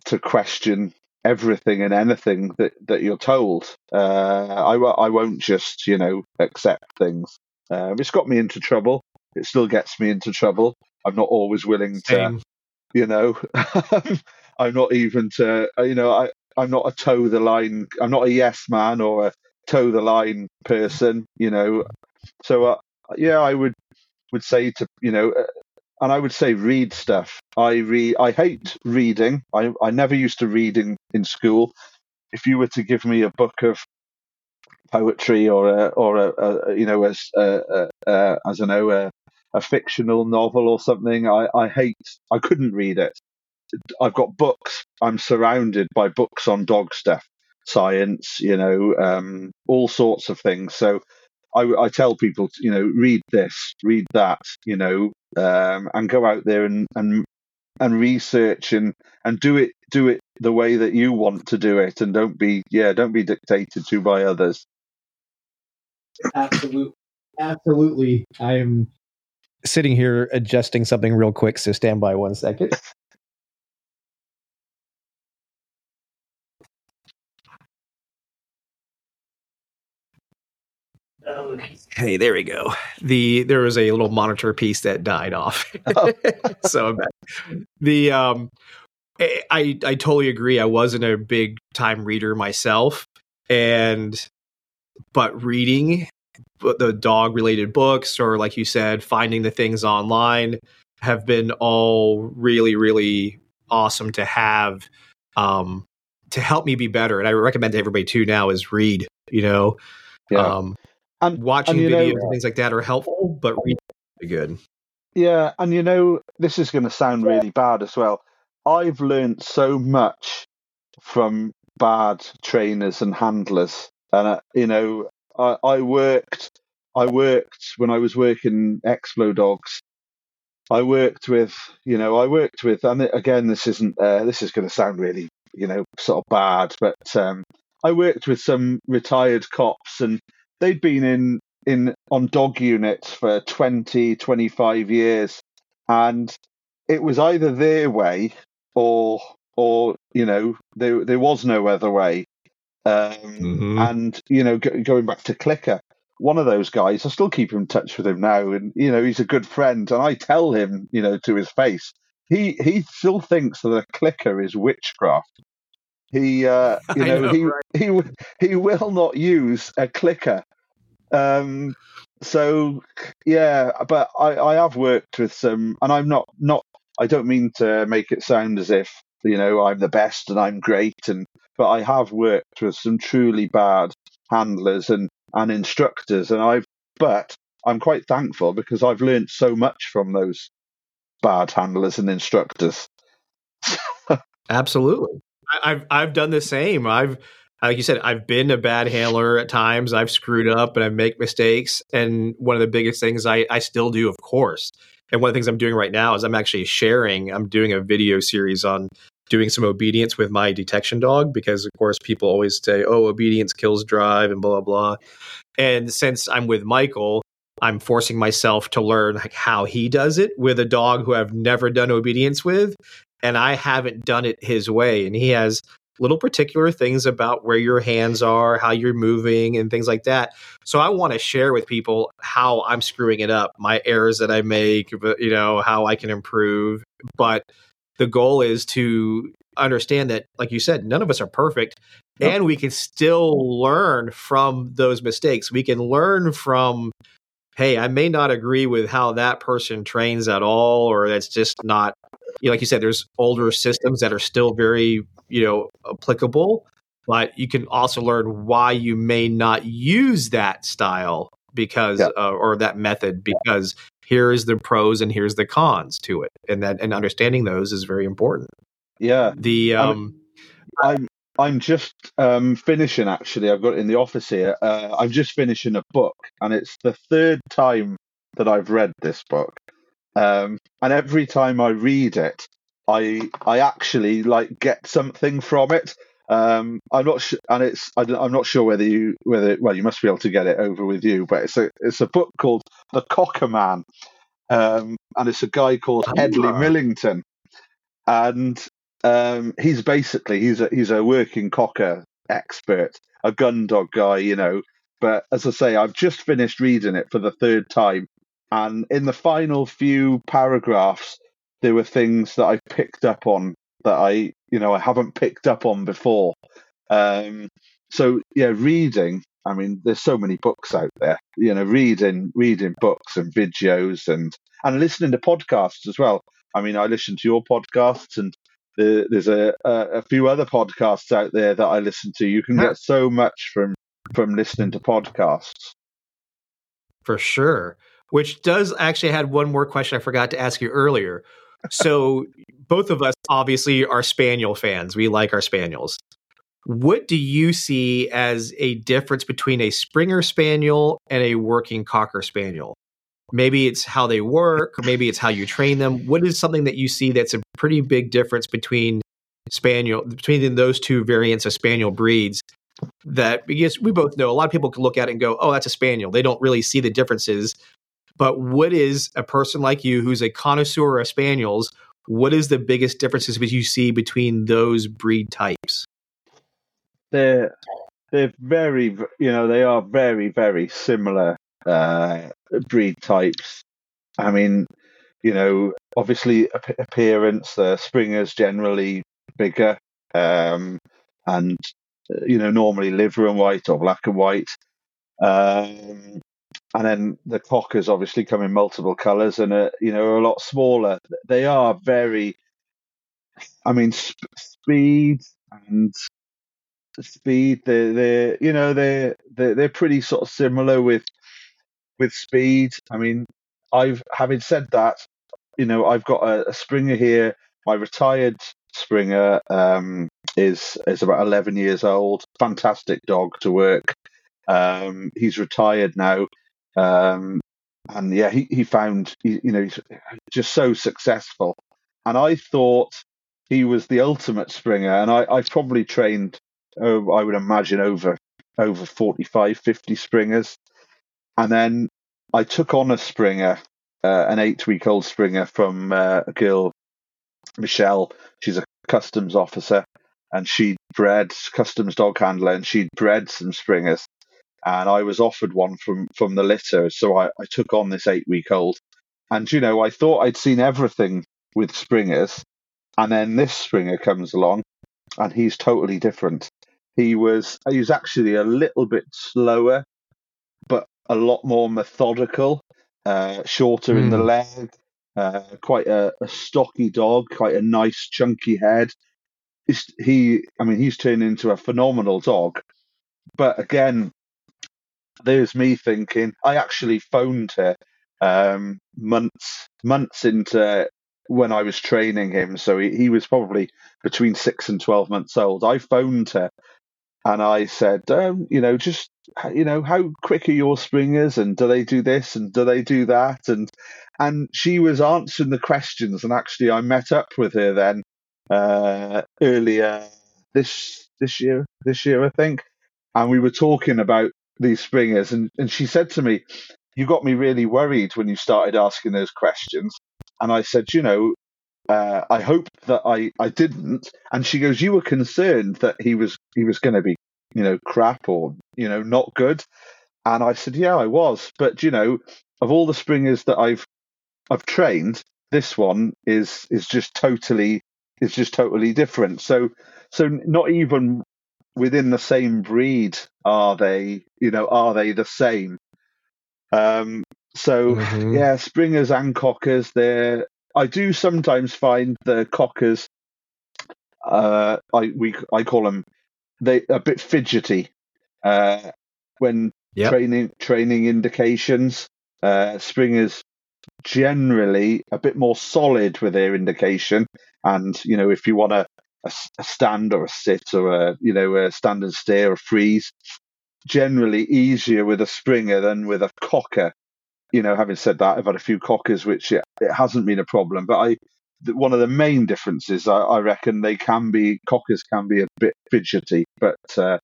to question everything and anything that, that you're told. Uh, I, I won't just, you know, accept things. Um, it's got me into trouble. It still gets me into trouble. I'm not always willing Same. You know, (laughs) um, I'm not even to, uh, you know, I, I'm not a toe the line. I'm not a yes man or a toe the line person, you know. So, uh, yeah, I would would say to you know uh, and I would say read stuff. I read. I hate reading. I I never used to read in, in school. If you were to give me a book of poetry or a or a, a you know as a, a, a, I don't know a, a fictional novel or something, I I hate. I couldn't read it. I've got books. I'm surrounded by books on dog stuff, science, you know, um, all sorts of things. So I, I, tell people, you know, read this, read that, you know, um, and go out there and, and and research and and do it do it the way that you want to do it, and don't be yeah, don't be dictated to by others. Absolutely, absolutely. I'm sitting here adjusting something real quick, so stand by one second. Hey, there we go. The there was a little monitor piece that died off. Oh. (laughs) so the um I I totally agree. I wasn't a big time reader myself and but reading the dog related books or like you said finding the things online have been all really really awesome to have um to help me be better and I recommend to everybody too now is read, you know. Yeah. Um and watching and, videos know, and things like that are helpful, but reading is good. Yeah, and you know, this is going to sound really bad as well. I've learned so much from bad trainers and handlers, and uh, you know, I, I worked, I worked when I was working Explo Dogs. I worked with, you know, I worked with, and again, this isn't, uh, this is going to sound really, you know, sort of bad, but um, I worked with some retired cops, and they'd been in in on dog units for 20 25 years and it was either their way or or you know there there was no other way um, mm-hmm. and you know going back to clicker one of those guys i still keep in touch with him now and you know he's a good friend and i tell him you know to his face he he still thinks that a clicker is witchcraft He, uh, (laughs) you know, know, he right? he he will not use a clicker. Um, so yeah, but I, I have worked with some, and I'm not not. I don't mean to make it sound as if you know I'm the best and I'm great, and but I have worked with some truly bad handlers and and instructors, and I've but I'm quite thankful because I've learned so much from those bad handlers and instructors. (laughs) Absolutely. I, I've I've done the same. I've like you said, I've been a bad handler at times. I've screwed up and I make mistakes. And one of the biggest things I, I still do, of course. And one of the things I'm doing right now is I'm actually sharing, I'm doing a video series on doing some obedience with my detection dog because, of course, people always say, oh, obedience kills drive and blah, blah. And since I'm with Michael, I'm forcing myself to learn like how he does it with a dog who I've never done obedience with. And I haven't done it his way. And he has little particular things about where your hands are, how you're moving, and things like that. So I want to share with people how I'm screwing it up, my errors that I make, you know, how I can improve. But the goal is to understand that, like you said, none of us are perfect. And we can still learn from those mistakes. We can learn from, hey, I may not agree with how that person trains at all, or that's just not you know, like you said, there's older systems that are still very, you know, applicable, but you can also learn why you may not use that style because yeah. uh, or that method because here's the pros and here's the cons to it, and that and understanding those is very important. Yeah. The um, I'm I'm just um, finishing actually. I've got it in the office here. Uh, I'm just finishing a book, and it's the third time that I've read this book. Um, and every time I read it, I I actually like get something from it. Um, I'm not sure, and it's I am not sure whether you whether well you must be able to get it over with you, but it's a it's a book called The Cocker Man, um, and it's a guy called oh. Hedley Millington, and um, he's basically he's a he's a working cocker expert, a gun dog guy, you know. But as I say, I've just finished reading it for the third time, and in the final few paragraphs, there were things that I picked up on that I, you know, I haven't picked up on before. Um, so yeah, reading. I mean, there's so many books out there. You know, reading, reading books and videos, and and listening to podcasts as well. I mean, I listen to your podcasts, and there's a, a few other podcasts out there that I listen to. You can get so much from from listening to podcasts. For sure which does actually had one more question I forgot to ask you earlier. So both of us obviously are spaniel fans. We like our spaniels. What do you see as a difference between a Springer Spaniel and a working Cocker Spaniel? Maybe it's how they work, maybe it's how you train them. What is something that you see that's a pretty big difference between Spaniel, between those two variants of Spaniel breeds? That because we both know a lot of people can look at it and go, "Oh, that's a Spaniel." They don't really see the differences but what is a person like you who's a connoisseur of spaniels? What is the biggest differences that you see between those breed types? They're they're very you know they are very very similar uh, breed types. I mean, you know, obviously appearance, The uh, Springers generally bigger, um, and uh, you know normally liver and white or black and white. Um, and then the cockers obviously come in multiple colours and are, you know are a lot smaller. They are very, I mean, sp- speed and speed. They're, they're you know they're, they're they're pretty sort of similar with with speed. I mean, I've having said that, you know, I've got a, a Springer here. My retired Springer um, is is about eleven years old. Fantastic dog to work. Um, he's retired now. Um, and yeah, he, he found, you know, just so successful. And I thought he was the ultimate Springer. And I, I probably trained, oh, I would imagine, over over 45, 50 Springers. And then I took on a Springer, uh, an eight week old Springer from uh, a girl, Michelle. She's a customs officer and she'd bred customs dog handler and she'd bred some Springers and I was offered one from from the litter, so I, I took on this eight week old. And you know, I thought I'd seen everything with springers, and then this springer comes along, and he's totally different. He was he was actually a little bit slower, but a lot more methodical, uh, shorter mm. in the hmm. leg, uh, quite a, a, stocky dog, quite a nice chunky head. he, I mean, he's turned into a phenomenal dog. But again, there's me thinking. I actually phoned her um, months months into when I was training him. So he, he was probably between six and twelve months old. I phoned her and I said, um, you know, just you know, how quick are your springers, and do they do this, and do they do that, and and she was answering the questions, and actually, I met up with her then uh, earlier this this year, this year I think, and we were talking about these springers, and and she said to me, "You got me really worried when you started asking those questions," and I said, you know, uh, I hope that I, I didn't. And she goes, you were concerned that he was he was going to be, you know, crap or you know not good. And I said, yeah, I was. But you know, of all the springers that I've I've trained, this one is is just totally is just totally different. So so not even within the same breed are they, you know, are they the same? Um, so mm-hmm. yeah, springers and cockers, they're I do sometimes find the cockers. Uh, I we I call them they a bit fidgety uh, when yep. training training indications. Uh, springers generally a bit more solid with their indication, and you know if you want a, a, a stand or a sit or a you know a stand and stare or freeze, generally easier with a springer than with a cocker you know, having said that, I've had a few cockers which it, it hasn't been a problem. But I, one of the main differences, I, I, reckon, they can be cockers can be a bit fidgety, but uh,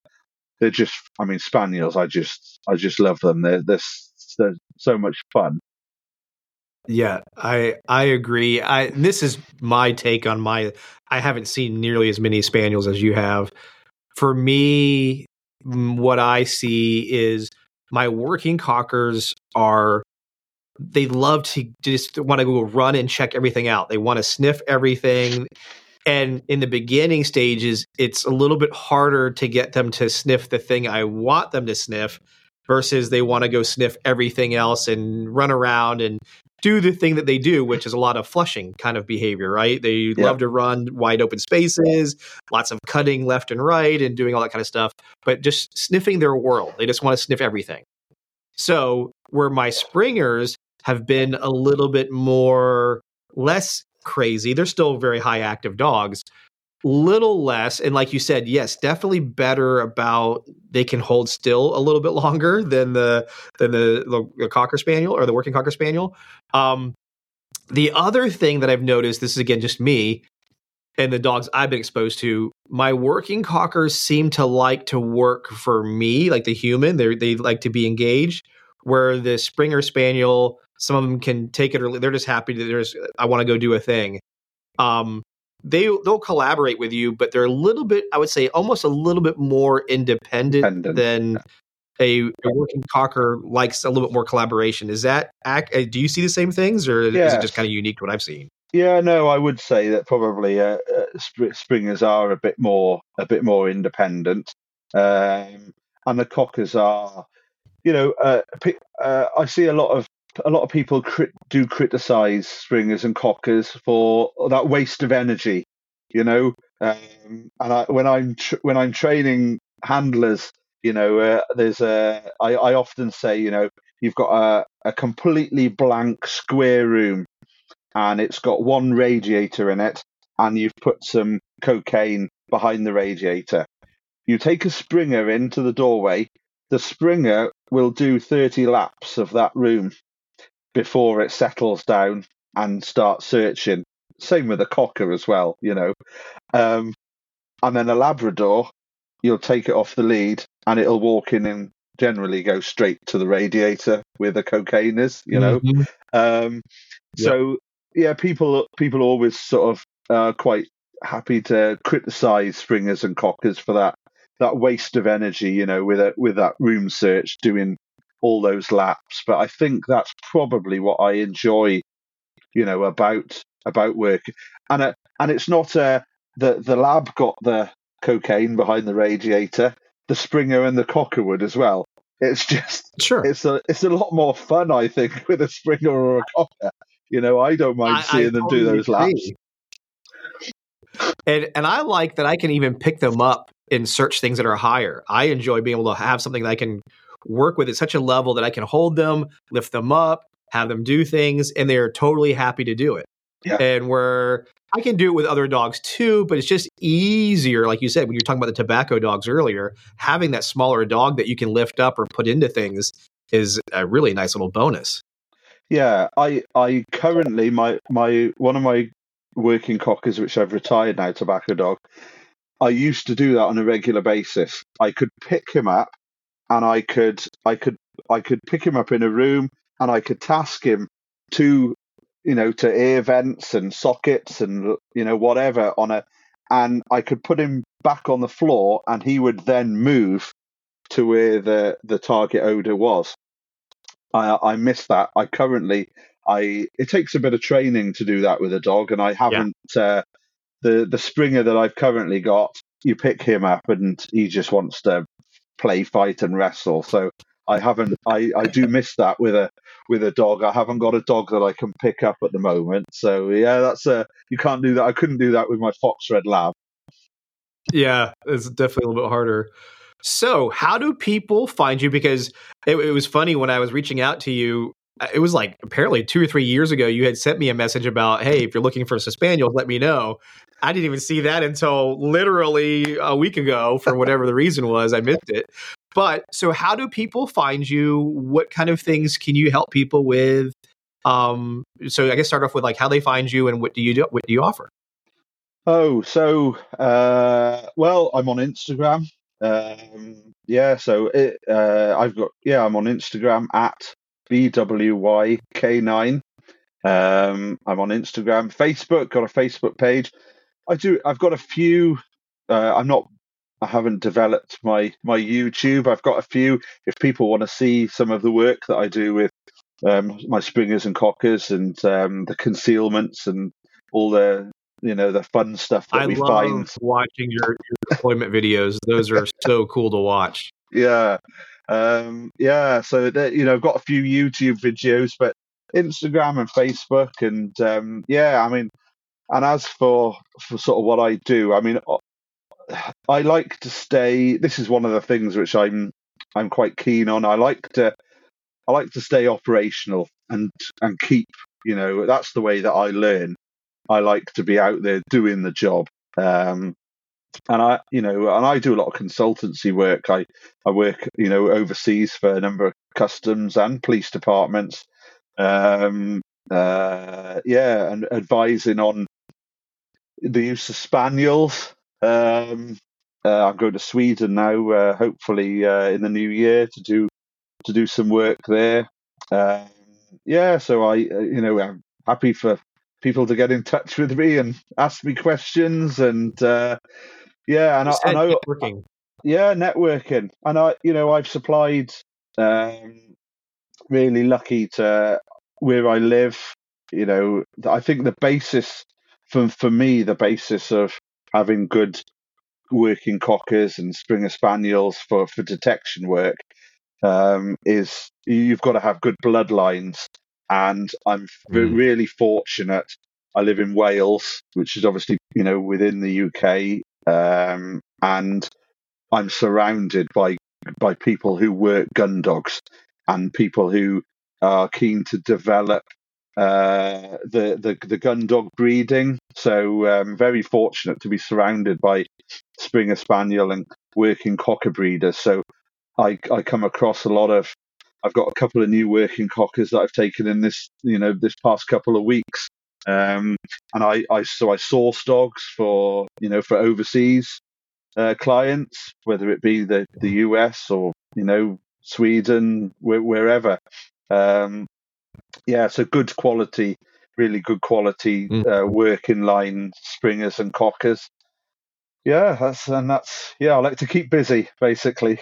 they're just. I mean, spaniels. I just, I just love them. They're they're, they're so much fun. Yeah, I I agree. I this is my take on my. I haven't seen nearly as many spaniels as you have. For me, what I see is my working cockers are they love to just want to go run and check everything out. They want to sniff everything. And in the beginning stages, it's a little bit harder to get them to sniff the thing I want them to sniff versus they want to go sniff everything else and run around and do the thing that they do, which is a lot of flushing kind of behavior, right? They yeah. love to run wide open spaces, lots of cutting left and right and doing all that kind of stuff, but just sniffing their world. They just want to sniff everything. So, where my springers have been a little bit more less crazy. They're still very high active dogs. Little less, and like you said, yes, definitely better about they can hold still a little bit (laughs) longer than the than the, the, the cocker spaniel or the working cocker spaniel. Um, the other thing that I've noticed, this is again just me, and the dogs I've been exposed to, my working cockers seem to like to work for me, like the human. They they like to be engaged. Where the Springer Spaniel some of them can take it or they're just happy that there's I want to go do a thing. Um, they they'll collaborate with you, but they're a little bit, I would say, almost a little bit more independent, independent. than a, a, working cocker likes a little bit more collaboration. Is that uh, do you see the same things, or yes. is it just kind of unique to what I've seen? Yeah, no, I would say that probably uh, uh, springers are a bit more a bit more independent, um, and the cockers are, you know, uh, uh I see a lot of a lot of people do criticize springers and cockers for that waste of energy, you know. Um, and I, when I'm tr- when I'm training handlers, you know, uh, there's a I, I often say, you know, you've got a, a completely blank square room, and it's got one radiator in it, and you've put some cocaine behind the radiator. You take a springer into the doorway. The springer will do 30 laps of that room before it settles down and starts searching. Same with a cocker as well, you know. Um, and then a Labrador, you'll take it off the lead and it'll walk in and generally go straight to the radiator where the cocaine is, you know. Mm-hmm. Um. So yeah, people people always sort of uh, quite happy to criticize springers and cockers for that that waste of energy, you know, with a, with that room search doing all those laps. But I think that's probably what I enjoy, you know, about about work. And uh, and it's not uh, the the lab got the cocaine behind the radiator. The Springer and the Cocker would as well. It's just sure. It's a it's a lot more fun, I think, with a Springer or a Cocker. You know, I don't mind I- seeing I them totally do those laps. And and I like that I can even pick them up and search things that are higher. I enjoy being able to have something that I can work with at such a level that I can hold them, lift them up, have them do things, and they're totally happy to do it. Yeah. And where I can do it with other dogs too, but it's just easier, like you said, when you're talking about the tobacco dogs earlier, having that smaller dog that you can lift up or put into things is a really nice little bonus. Yeah, I I currently my my one of my working cockers, which I've retired now, tobacco dog. I used to do that on a regular basis. I could pick him up, and I could I could I could pick him up in a room, and I could task him to you know to air vents and sockets and you know whatever on a, and I could put him back on the floor, and he would then move to where the the target odor was. I I miss that. I currently I it takes a bit of training to do that with a dog, and I haven't uh, the the Springer that I've currently got. You pick him up, and he just wants to play, fight, and wrestle. So I haven't. I I do miss that with a with a dog. I haven't got a dog that I can pick up at the moment. So yeah, that's a you can't do that. I couldn't do that with my Fox Red Lab. Yeah, it's definitely a little bit harder. So, how do people find you? Because it, it was funny when I was reaching out to you. uh, It was like apparently two or three years ago. You had sent me a message about, "Hey, if you're looking for a spaniel, let me know." I didn't even see that until literally a week ago, for (laughs) whatever the reason was. I missed it. But so, how do people find you? What kind of things can you help people with? Um, so, I guess start off with like how they find you and what do you do? What do you offer? Oh, so uh, well, I'm on Instagram. Um, yeah, so it, uh, I've got yeah, I'm on Instagram at bwyk9. Um, I'm on Instagram, Facebook. Got a Facebook page. I do. I've got a few. Uh, I'm not. I haven't developed my my YouTube. I've got a few. If people want to see some of the work that I do with um, my springers and cockers and um, the concealments and all the you know the fun stuff that I we love find. watching your, your deployment videos. Those are so cool to watch. Yeah, um, yeah. So that you know, I've got a few YouTube videos, but Instagram and Facebook, and um, yeah, I mean, and as for for sort of what I do, I mean, I like to stay. This is one of the things which I'm I'm quite keen on. I like to I like to stay operational and and keep. You know, that's the way that I learn. I like to be out there doing the job. Um, and I, you know, and I do a lot of consultancy work. I, I work, you know, overseas for a number of customs and police departments. Um, uh, yeah, and advising on the use of spaniels. Um, uh, I'm going to Sweden now, uh, hopefully uh, in the new year to do to do some work there. Um, yeah, so I, uh, you know, I'm happy for people to get in touch with me and ask me questions and uh, yeah, and I, and I, networking. yeah, networking, and I, you know, I've supplied. Um, really lucky to where I live. You know, I think the basis for for me, the basis of having good working cockers and Springer Spaniels for for detection work um, is you've got to have good bloodlines, and I'm Mm. really fortunate. I live in Wales, which is obviously you know within the UK, um, and I'm surrounded by by people who work gun dogs and people who are keen to develop uh, the, the the gun dog breeding. So um, very fortunate to be surrounded by Springer Spaniel and working cocker breeders. So I I come across a lot of. I've got a couple of new working cockers that I've taken in this you know this past couple of weeks. Um, and I, I so I source dogs for you know for overseas uh, clients, whether it be the, the US or you know Sweden, wh- wherever. Um, yeah, so good quality, really good quality Mm. uh, working line springers and cockers. Yeah, that's and that's yeah. I like to keep busy, basically.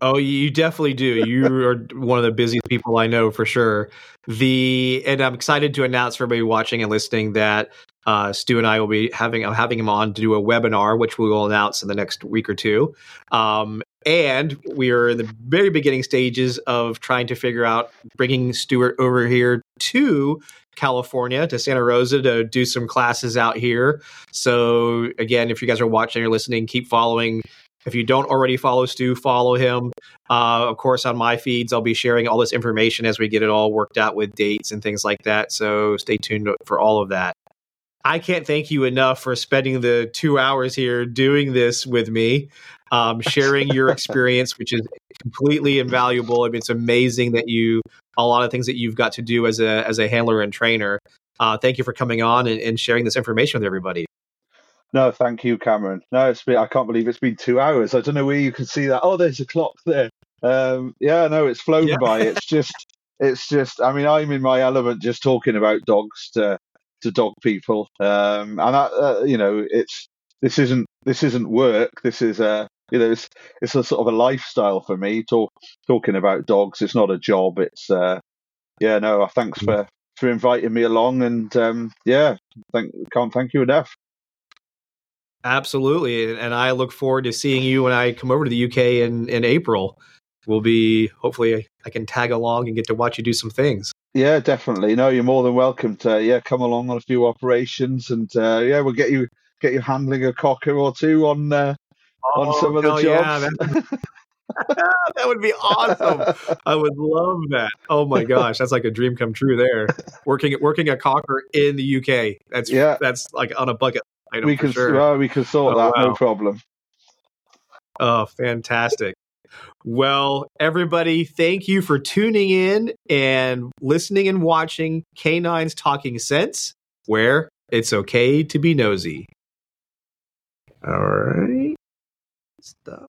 Oh, you definitely do. You are one of the busiest people I know for sure. The and I'm excited to announce for everybody watching and listening that uh, Stu and I will be having I'm having him on to do a webinar, which we will announce in the next week or two. Um, and we are in the very beginning stages of trying to figure out bringing Stuart over here to California to Santa Rosa to do some classes out here. So again, if you guys are watching or listening, keep following. If you don't already follow Stu, follow him. Uh, of course, on my feeds, I'll be sharing all this information as we get it all worked out with dates and things like that. So stay tuned for all of that. I can't thank you enough for spending the two hours here doing this with me, um, (laughs) sharing your experience, which is completely invaluable. I mean, it's amazing that you a lot of things that you've got to do as a as a handler and trainer. Uh, thank you for coming on and, and sharing this information with everybody. No, thank you, Cameron. No, it's been, I can't believe it's been two hours. I don't know where you can see that. Oh, there's a clock there. Um, yeah, no, it's flown yeah. by. It's (laughs) just, it's just. I mean, I'm in my element just talking about dogs to to dog people, um, and I, uh, you know, it's this isn't this isn't work. This is a you know, it's it's a sort of a lifestyle for me. Talk, talking about dogs, it's not a job. It's uh, yeah, no. Thanks mm. for for inviting me along, and um, yeah, thank can't thank you enough. Absolutely, and I look forward to seeing you when I come over to the UK in in April. We'll be hopefully I can tag along and get to watch you do some things. Yeah, definitely. No, you're more than welcome to yeah come along on a few operations, and uh, yeah, we'll get you get you handling a cocker or two on uh, oh, on some of the jobs. Yeah, (laughs) (laughs) that would be awesome. I would love that. Oh my gosh, that's like a dream come true there. Working working a cocker in the UK. That's yeah. That's like on a bucket. We can sure. well, we can sort oh, that. Wow. No problem. Oh, fantastic. Well, everybody, thank you for tuning in and listening and watching Canines Talking Sense, where it's okay to be nosy. All right. Stop.